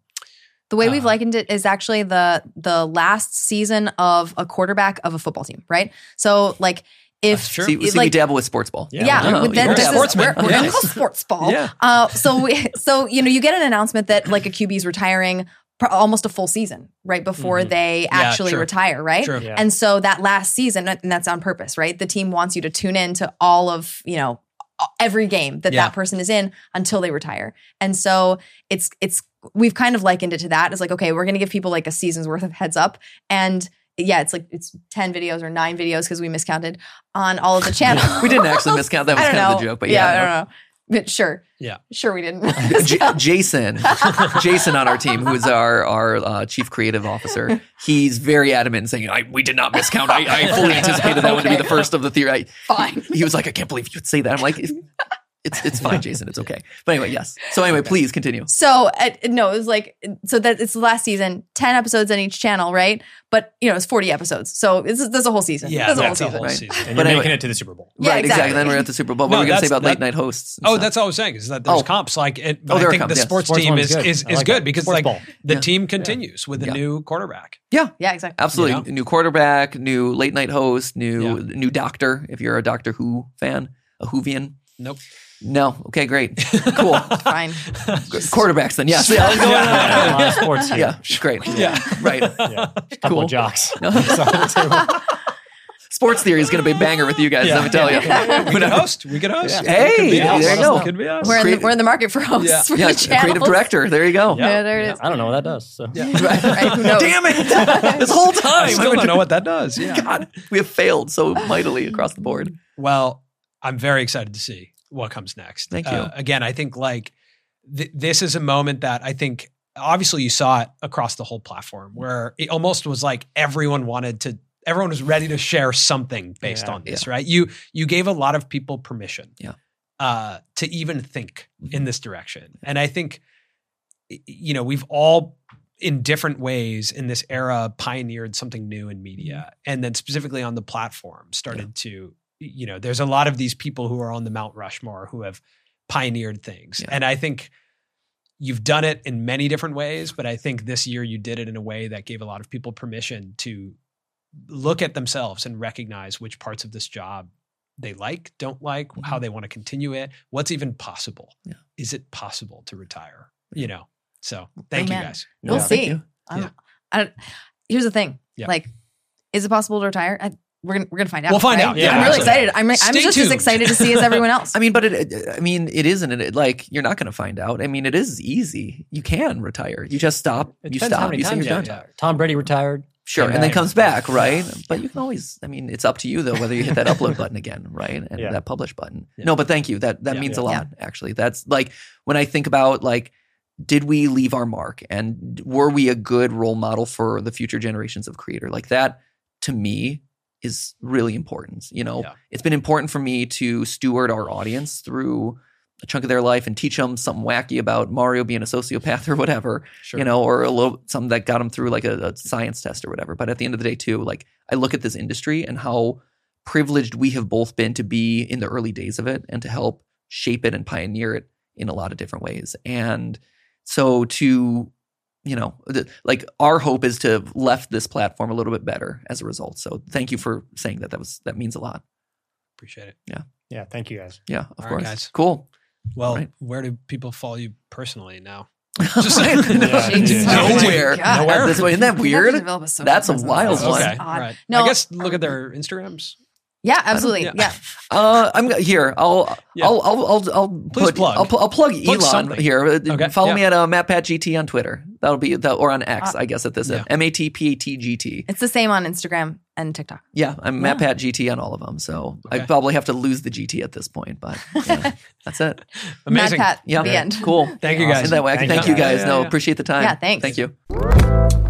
The way we've Uh, likened it is actually the the last season of a quarterback of a football team, right? So like if That's true. See, if, see we like dabble with sports ball. Yeah, yeah, we do. with that- You're a this is- we're, we're Yeah. gonna call sports ball. Yeah. Uh, so we, so you know, you get an announcement that like a QB is retiring, almost a full season right before Mhm. they actually true. retire, right? True. Yeah. And so that last season, and that's on purpose, right? The team wants you to tune in to all of, you know, every game that Yeah. that person is in until they retire. And so it's it's we've kind of likened it to that. It's like, okay, we're gonna give people like a season's worth of heads up. And yeah, it's like it's 10 videos or nine videos because we miscounted on all of the channels. We didn't actually miscount. That was I don't kind know. of the joke, but yeah, yeah. I don't know. But sure. Yeah. Sure we didn't. J- Jason, Jason on our team, who is our our uh, chief creative officer, he's very adamant in saying, I, "We did not miscount. I, I fully anticipated that one to be the first of the theory." I, Fine. he was like, "I can't believe you would say that." I'm like, "It's it's fine, Jason. It's okay." But anyway, yes. So anyway, please continue. So uh, no, it was like so that it's the last season, ten episodes on each channel, right? But you know, it's forty episodes, so it's there's a whole season. Yeah, there's a whole that's a season. whole right? season. And But you're anyway- making it to the Super Bowl. Yeah, right, exactly. Then we're at the Super Bowl. What No, were we going to say that's- about late night hosts? Oh, stuff? that's all I was saying is that there's Oh. comps like it. Oh, I think comps, the sports, Sports team one's is good. is, is like good that. because Sports like ball. the Yeah. team continues with a new quarterback. yeah, Yeah, exactly. absolutely. New quarterback, new late night host, new new doctor. If you're a Doctor Who fan, a Whovian. Nope. No. Okay, great. Cool. Fine. Quarterbacks then. Yes. Yeah. Yeah. Yeah, a lot of sports here. Yeah, great. Yeah. Right. Yeah. A couple Cool. jocks. So the Sports theory is going to be a banger with you guys. Yeah. Let me tell you. we could host. We could host. Yeah. Hey, Could be there us. you go. Could be us. We're in, the, we're in the market for hosts Yeah. for Yeah, the creative channels. director. There you go. Yeah. Yeah, there it is. I don't know what that does. So. Yeah. Right, right. Damn it! this whole time, I still don't know what that does. Yeah. God, we have failed so mightily across the board. Well, I'm very excited to see what comes next. Thank Uh, you. again, I think like th- this is a moment that I think obviously you saw it across the whole platform where it almost was like everyone wanted to everyone was ready to share something based Yeah. on this, right? You you gave a lot of people permission. Yeah. Uh, to even think Mhm. in this direction. And I think you know, we've all in different ways in this era pioneered something new in media Mm-hmm. and then specifically on the platform started to you know there's a lot of these people who are on the mount rushmore who have pioneered things Yeah. and i think you've done it in many different ways but i think this year you did it in a way that gave a lot of people permission to look at themselves and recognize which parts of this job they like don't like how mm-hmm. they want to continue it what's even possible Yeah. is it possible to retire you know so thank you Amen. guys We'll Yeah. Thank see. you. I'm- Yeah. I don't, here's the thing. Yeah. Like, is it possible to retire? I, we're gonna we're gonna find out. We'll find right? out. Yeah, I'm really excited. I'm I'm just tuned. as excited to see as everyone else. I mean, but it, I mean, it isn't it? Like, you're not going to find out. I mean, it is easy. You can retire. You just stop. It you depends how stop. many You say you're times done. you retire. Tom Brady retired. Sure, and then comes back, right? But you can always. I mean, it's up to you though whether you hit that upload button again, right, and Yeah. that publish button. Yeah. No, but thank you. That that Yeah. means Yeah. a lot. Actually, that's like when I think about like, did we leave our mark, and were we a good role model for the future generations of creator? Like that, to me, is really important. You know, Yeah. it's been important for me to steward our audience through a chunk of their life and teach them something wacky about Mario being a sociopath or whatever sure you know, or a little something that got them through like a, a science test or whatever. But at the end of the day, too, like I look at this industry and how privileged we have both been to be in the early days of it and to help shape it and pioneer it in a lot of different ways. And so to you know, like our hope is to have left this platform a little bit better as a result. So thank you for saying that. That was that means a lot. appreciate it Yeah, Yeah. thank you guys. Yeah, of All right, course. guys. Cool. well Right. where do people follow you personally now Just Yeah. Jeez. nowhere. Oh. Nowhere? This point. Isn't that We have to weird? develop That's a wild one. okay right No, i guess look at their instagrams Yeah, absolutely. yeah. Yeah. Uh, I'm here. I'll, Yeah. I'll, I'll, I'll, I'll Please put, plug. I'll, pu- I'll plug, Plug Elon something. here. Uh, Okay, Follow yeah. me at uh, MatPatGT on Twitter. That'll be that, or on X, Uh, I guess at this yeah. M A T P A T G T. It's the same on Instagram and TikTok. Yeah, I'm Yeah. MatPatGT on all of them. So I probably have to lose the GT at this point, but yeah, that's it. amazing MatPat. Yeah, The end. Cool. thank you Awesome. guys Isn't that wacky? Thank Thank you. you guys. Yeah, no, yeah. appreciate the time. Yeah, thanks. Thank you.